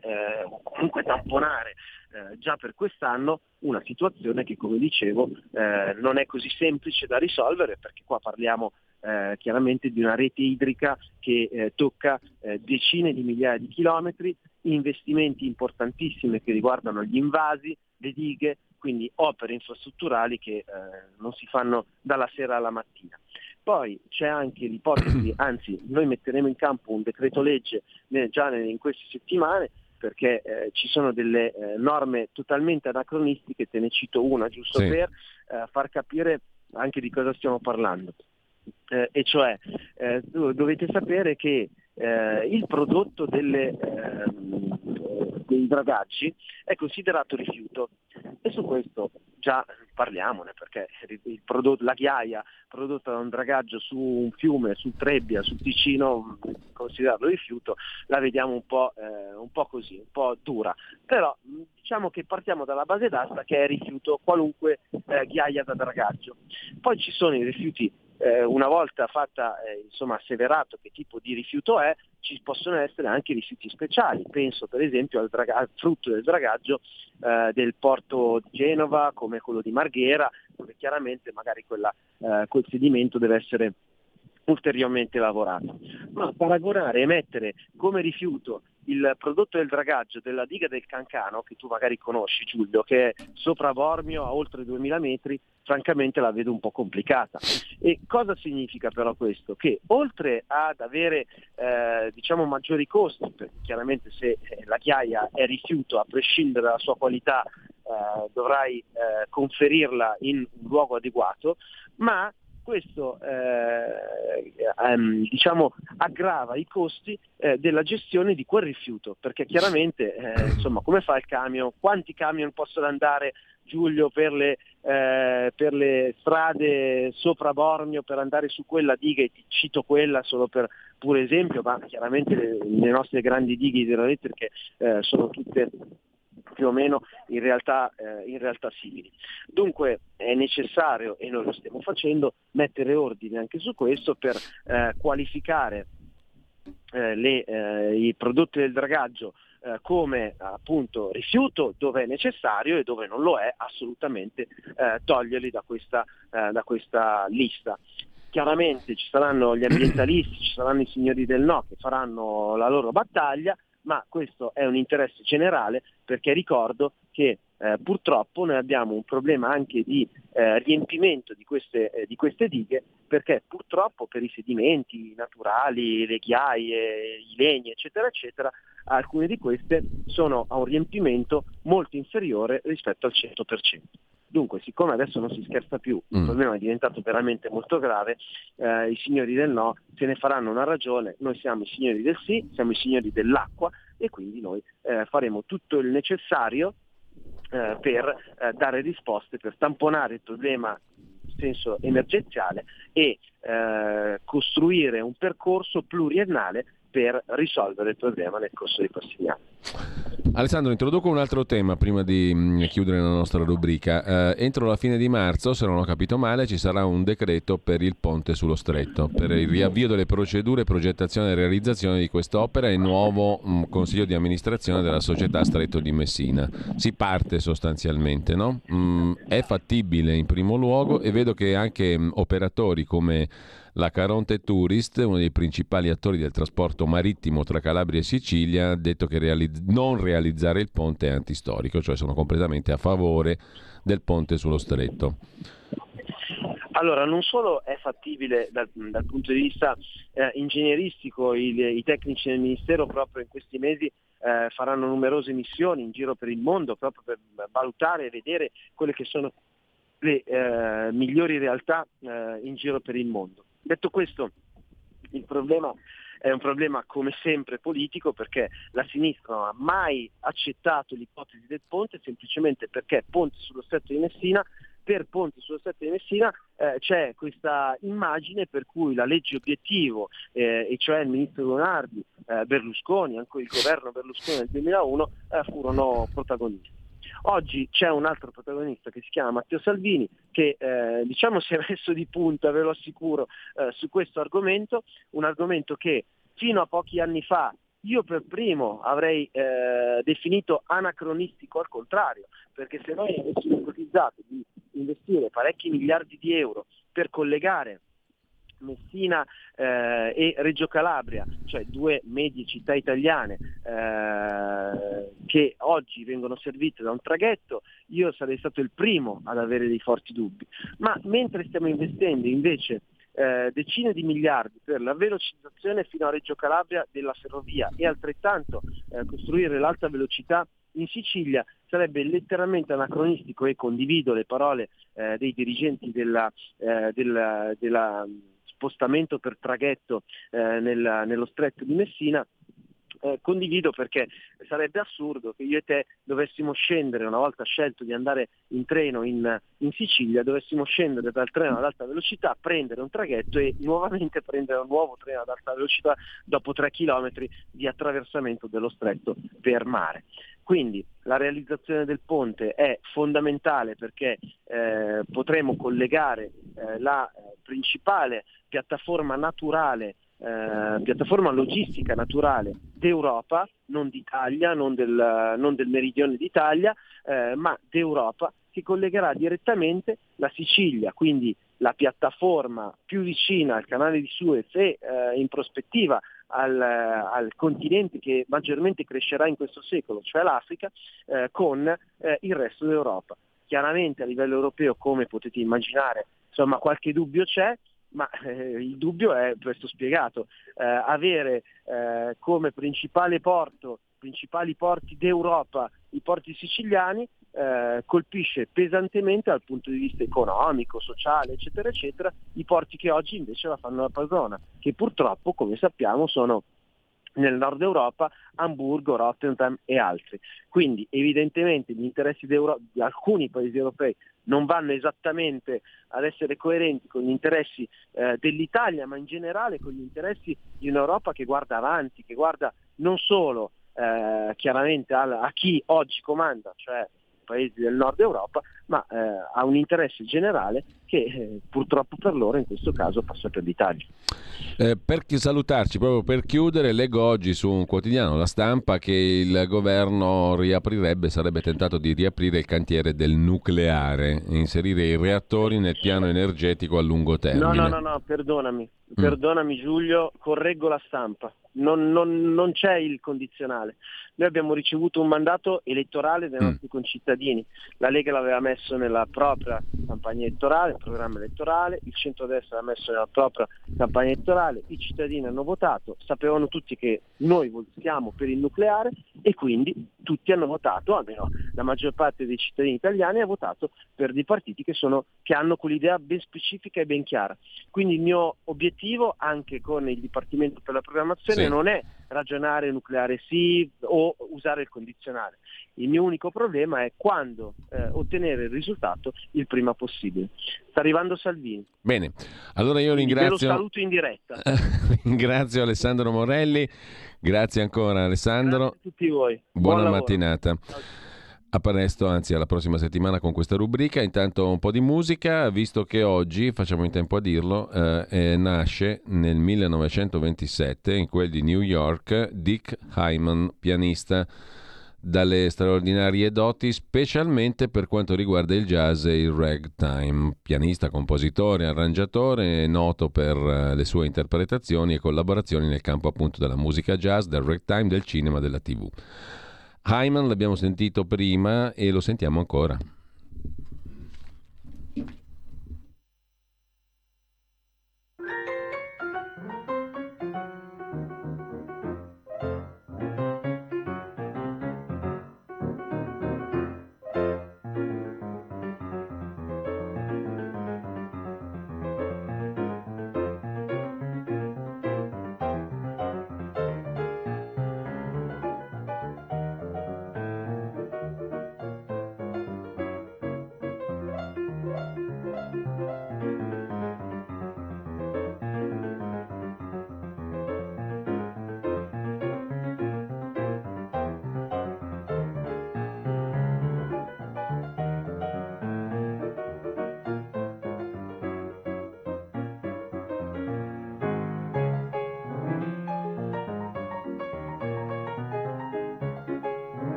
eh, o comunque tamponare eh, già per quest'anno una situazione che come dicevo eh, non è così semplice da risolvere perché qua parliamo eh, chiaramente di una rete idrica che eh, tocca eh, decine di migliaia di chilometri, investimenti importantissimi che riguardano gli invasi, le dighe, quindi opere infrastrutturali che eh, non si fanno dalla sera alla mattina. Poi c'è anche l'ipotesi, anzi noi metteremo in campo un decreto legge già in queste settimane perché eh, ci sono delle eh, norme totalmente anacronistiche, te ne cito una giusto sì. per eh, far capire anche di cosa stiamo parlando. Eh, e cioè eh, dovete sapere che il prodotto delle, ehm, dei dragaggi è considerato rifiuto e su questo già parliamone perché prodotto, la ghiaia prodotta da un dragaggio su un fiume, sul Trebbia, sul Ticino, considerarlo rifiuto, la vediamo un po', eh, un po' così, un po' dura. Però diciamo che partiamo dalla base d'asta che è rifiuto qualunque eh, ghiaia da dragaggio. Poi ci sono i rifiuti eh, una volta fatta, eh, insomma, asseverato che tipo di rifiuto è, ci possono essere anche rifiuti speciali. Penso per esempio al, draga- al frutto del dragaggio eh, del porto di Genova come quello di Marghera, dove chiaramente magari quella, eh, quel sedimento deve essere ulteriormente lavorato. Ma paragonare e mettere come rifiuto il prodotto del dragaggio della diga del Cancano, che tu magari conosci Giulio, che è sopra Bormio a oltre 2000 metri, francamente la vedo un po' complicata. E cosa significa però questo? Che oltre ad avere eh, diciamo maggiori costi, perché chiaramente se eh, la chiaia è rifiuto a prescindere dalla sua qualità eh, dovrai eh, conferirla in un luogo adeguato, ma questo eh, ehm, diciamo, aggrava i costi eh, della gestione di quel rifiuto, perché chiaramente eh, insomma, come fa il camion? Quanti camion possono andare Giulio per le, eh, per le, strade sopra Bormio per andare su quella diga e ti cito quella solo per pure esempio, ma chiaramente le, le nostre grandi dighe idroelettriche eh, sono tutte più o meno in realtà, eh, in realtà simili. Dunque è necessario, e noi lo stiamo facendo, mettere ordine anche su questo per eh, qualificare eh, le, eh, i prodotti del dragaggio eh, come appunto rifiuto dove è necessario e dove non lo è assolutamente eh, toglierli da questa, da questa lista. Chiaramente ci saranno gli ambientalisti, ci saranno i signori del no che faranno la loro battaglia, ma questo è un interesse generale perché ricordo che eh, purtroppo noi abbiamo un problema anche di eh, riempimento di queste, eh, di queste, dighe perché purtroppo per i sedimenti naturali, le ghiaie, i legni eccetera eccetera, alcune di queste sono a un riempimento molto inferiore rispetto al 100%. Dunque, siccome adesso non si scherza più, il mm. problema è diventato veramente molto grave, eh, i signori del no se ne faranno una ragione, noi siamo i signori del sì, siamo i signori dell'acqua e quindi noi eh, faremo tutto il necessario eh, per eh, dare risposte, per tamponare il problema in senso emergenziale e eh, costruire un percorso pluriennale per risolvere il problema nel corso dei prossimi anni. Alessandro, introduco un altro tema prima di mm, chiudere la nostra rubrica. Eh, entro la fine di marzo, se non ho capito male, ci sarà un decreto per il ponte sullo stretto, per il riavvio delle procedure, progettazione e realizzazione di quest'opera e nuovo mh, mm, consiglio di amministrazione della società Stretto di Messina. Si parte sostanzialmente, no? Mm, è fattibile in primo luogo e vedo che anche mh, operatori come la Caronte Tourist, uno dei principali attori del trasporto marittimo tra Calabria e Sicilia, ha detto che realizz- non realizzare il ponte è antistorico, cioè sono completamente a favore del ponte sullo stretto. Allora, non solo è fattibile dal, dal punto di vista eh, ingegneristico, il, i tecnici del Ministero proprio in questi mesi eh, faranno numerose missioni in giro per il mondo proprio per valutare e vedere quelle che sono le eh, migliori realtà eh, in giro per il mondo. Detto questo, Il problema è un problema come sempre politico perché la sinistra non ha mai accettato l'ipotesi del ponte semplicemente perché Ponte sullo stretto di Messina per Ponte sullo stretto di Messina eh, c'è questa immagine per cui la legge obiettivo, eh, e cioè il ministro Leonardi, eh, Berlusconi, anche il governo Berlusconi nel 2001, eh, furono protagonisti. Oggi c'è un altro protagonista che si chiama Matteo Salvini che eh, diciamo si è messo di punta, ve lo assicuro, eh, su questo argomento, un argomento che fino a pochi anni fa io per primo avrei eh, definito anacronistico al contrario, perché se noi avessimo ipotizzato di investire parecchi miliardi di euro per collegare Messina eh, e Reggio Calabria, cioè due medie città italiane eh, che oggi vengono servite da un traghetto, io sarei stato il primo ad avere dei forti dubbi. Ma mentre stiamo investendo invece eh, decine di miliardi per la velocizzazione fino a Reggio Calabria della ferrovia e altrettanto eh, costruire l'alta velocità in Sicilia sarebbe letteralmente anacronistico e condivido le parole eh, dei dirigenti della, eh, della, della spostamento per traghetto eh, nel, nello stretto di Messina, eh, condivido perché sarebbe assurdo che io e te dovessimo scendere, una volta scelto di andare in treno in, in, Sicilia, dovessimo scendere dal treno ad alta velocità, prendere un traghetto e nuovamente prendere un nuovo treno ad alta velocità dopo tre chilometri di attraversamento dello stretto per mare. Quindi la realizzazione del ponte è fondamentale perché eh, potremo collegare eh, la eh, principale piattaforma naturale, eh, piattaforma logistica naturale d'Europa, non d'Italia, non del, non del meridione d'Italia, eh, ma d'Europa, che collegherà direttamente la Sicilia, quindi la piattaforma più vicina al canale di Suez e eh, in prospettiva al, al, continente che maggiormente crescerà in questo secolo, cioè l'Africa, eh, con eh, il resto d'Europa. Chiaramente a livello europeo, come potete immaginare, insomma, qualche dubbio c'è, ma eh, il dubbio è questo spiegato. Eh, avere eh, come principale porto, principali porti d'Europa, i porti siciliani, eh, colpisce pesantemente dal punto di vista economico, sociale, eccetera, eccetera, i porti che oggi invece la fanno la padrona, che purtroppo, come sappiamo, sono nel nord Europa, Hamburgo, Rotterdam e altri. Quindi evidentemente gli interessi di alcuni paesi europei non vanno esattamente ad essere coerenti con gli interessi eh, dell'Italia, ma in generale con gli interessi di un'Europa che guarda avanti, che guarda non solo eh, chiaramente a, a chi oggi comanda, cioè paesi del nord Europa, ma eh, ha un interesse generale che eh, purtroppo per loro in questo caso passa per l'Italia. Eh, per salutarci, proprio per chiudere, leggo oggi su un quotidiano, La Stampa, che il governo riaprirebbe, sarebbe tentato di riaprire il cantiere del nucleare, inserire i reattori nel piano energetico a lungo termine. No, no, no, no perdonami, mm. perdonami Giulio, correggo la stampa, non, non, non c'è il condizionale. Noi abbiamo ricevuto un mandato elettorale dai mm. nostri concittadini, la Lega l'aveva messo nella propria campagna elettorale, il programma elettorale, il centrodestra l'ha messo nella propria campagna elettorale, i cittadini hanno votato, sapevano tutti che noi votiamo per il nucleare e quindi tutti hanno votato, almeno la maggior parte dei cittadini italiani ha votato per dei partiti che, sono, che hanno quell'idea ben specifica e ben chiara. Quindi il mio obiettivo anche con il Dipartimento per la Programmazione sì. non è ragionare nucleare sì o usare il condizionale. Il mio unico problema è quando eh, ottenere il risultato il prima possibile. Sta arrivando Salvini. Bene, allora io ringrazio... Ve lo saluto in diretta. ringrazio Alessandro Morelli, grazie ancora Alessandro. Grazie a tutti voi. Buona Buon mattinata. Ciao. A presto, anzi alla prossima settimana con questa rubrica. Intanto un po' di musica, visto che oggi, facciamo in tempo a dirlo, eh, eh, nasce nel 1927 in quel di New York Dick Hyman, pianista dalle straordinarie doti, specialmente per quanto riguarda il jazz e il ragtime. Pianista, compositore, arrangiatore, noto per eh, le sue interpretazioni e collaborazioni nel campo appunto della musica jazz, del ragtime, del cinema, della tv. Hyman l'abbiamo sentito prima e lo sentiamo ancora.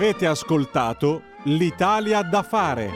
Avete ascoltato l'Italia da fare.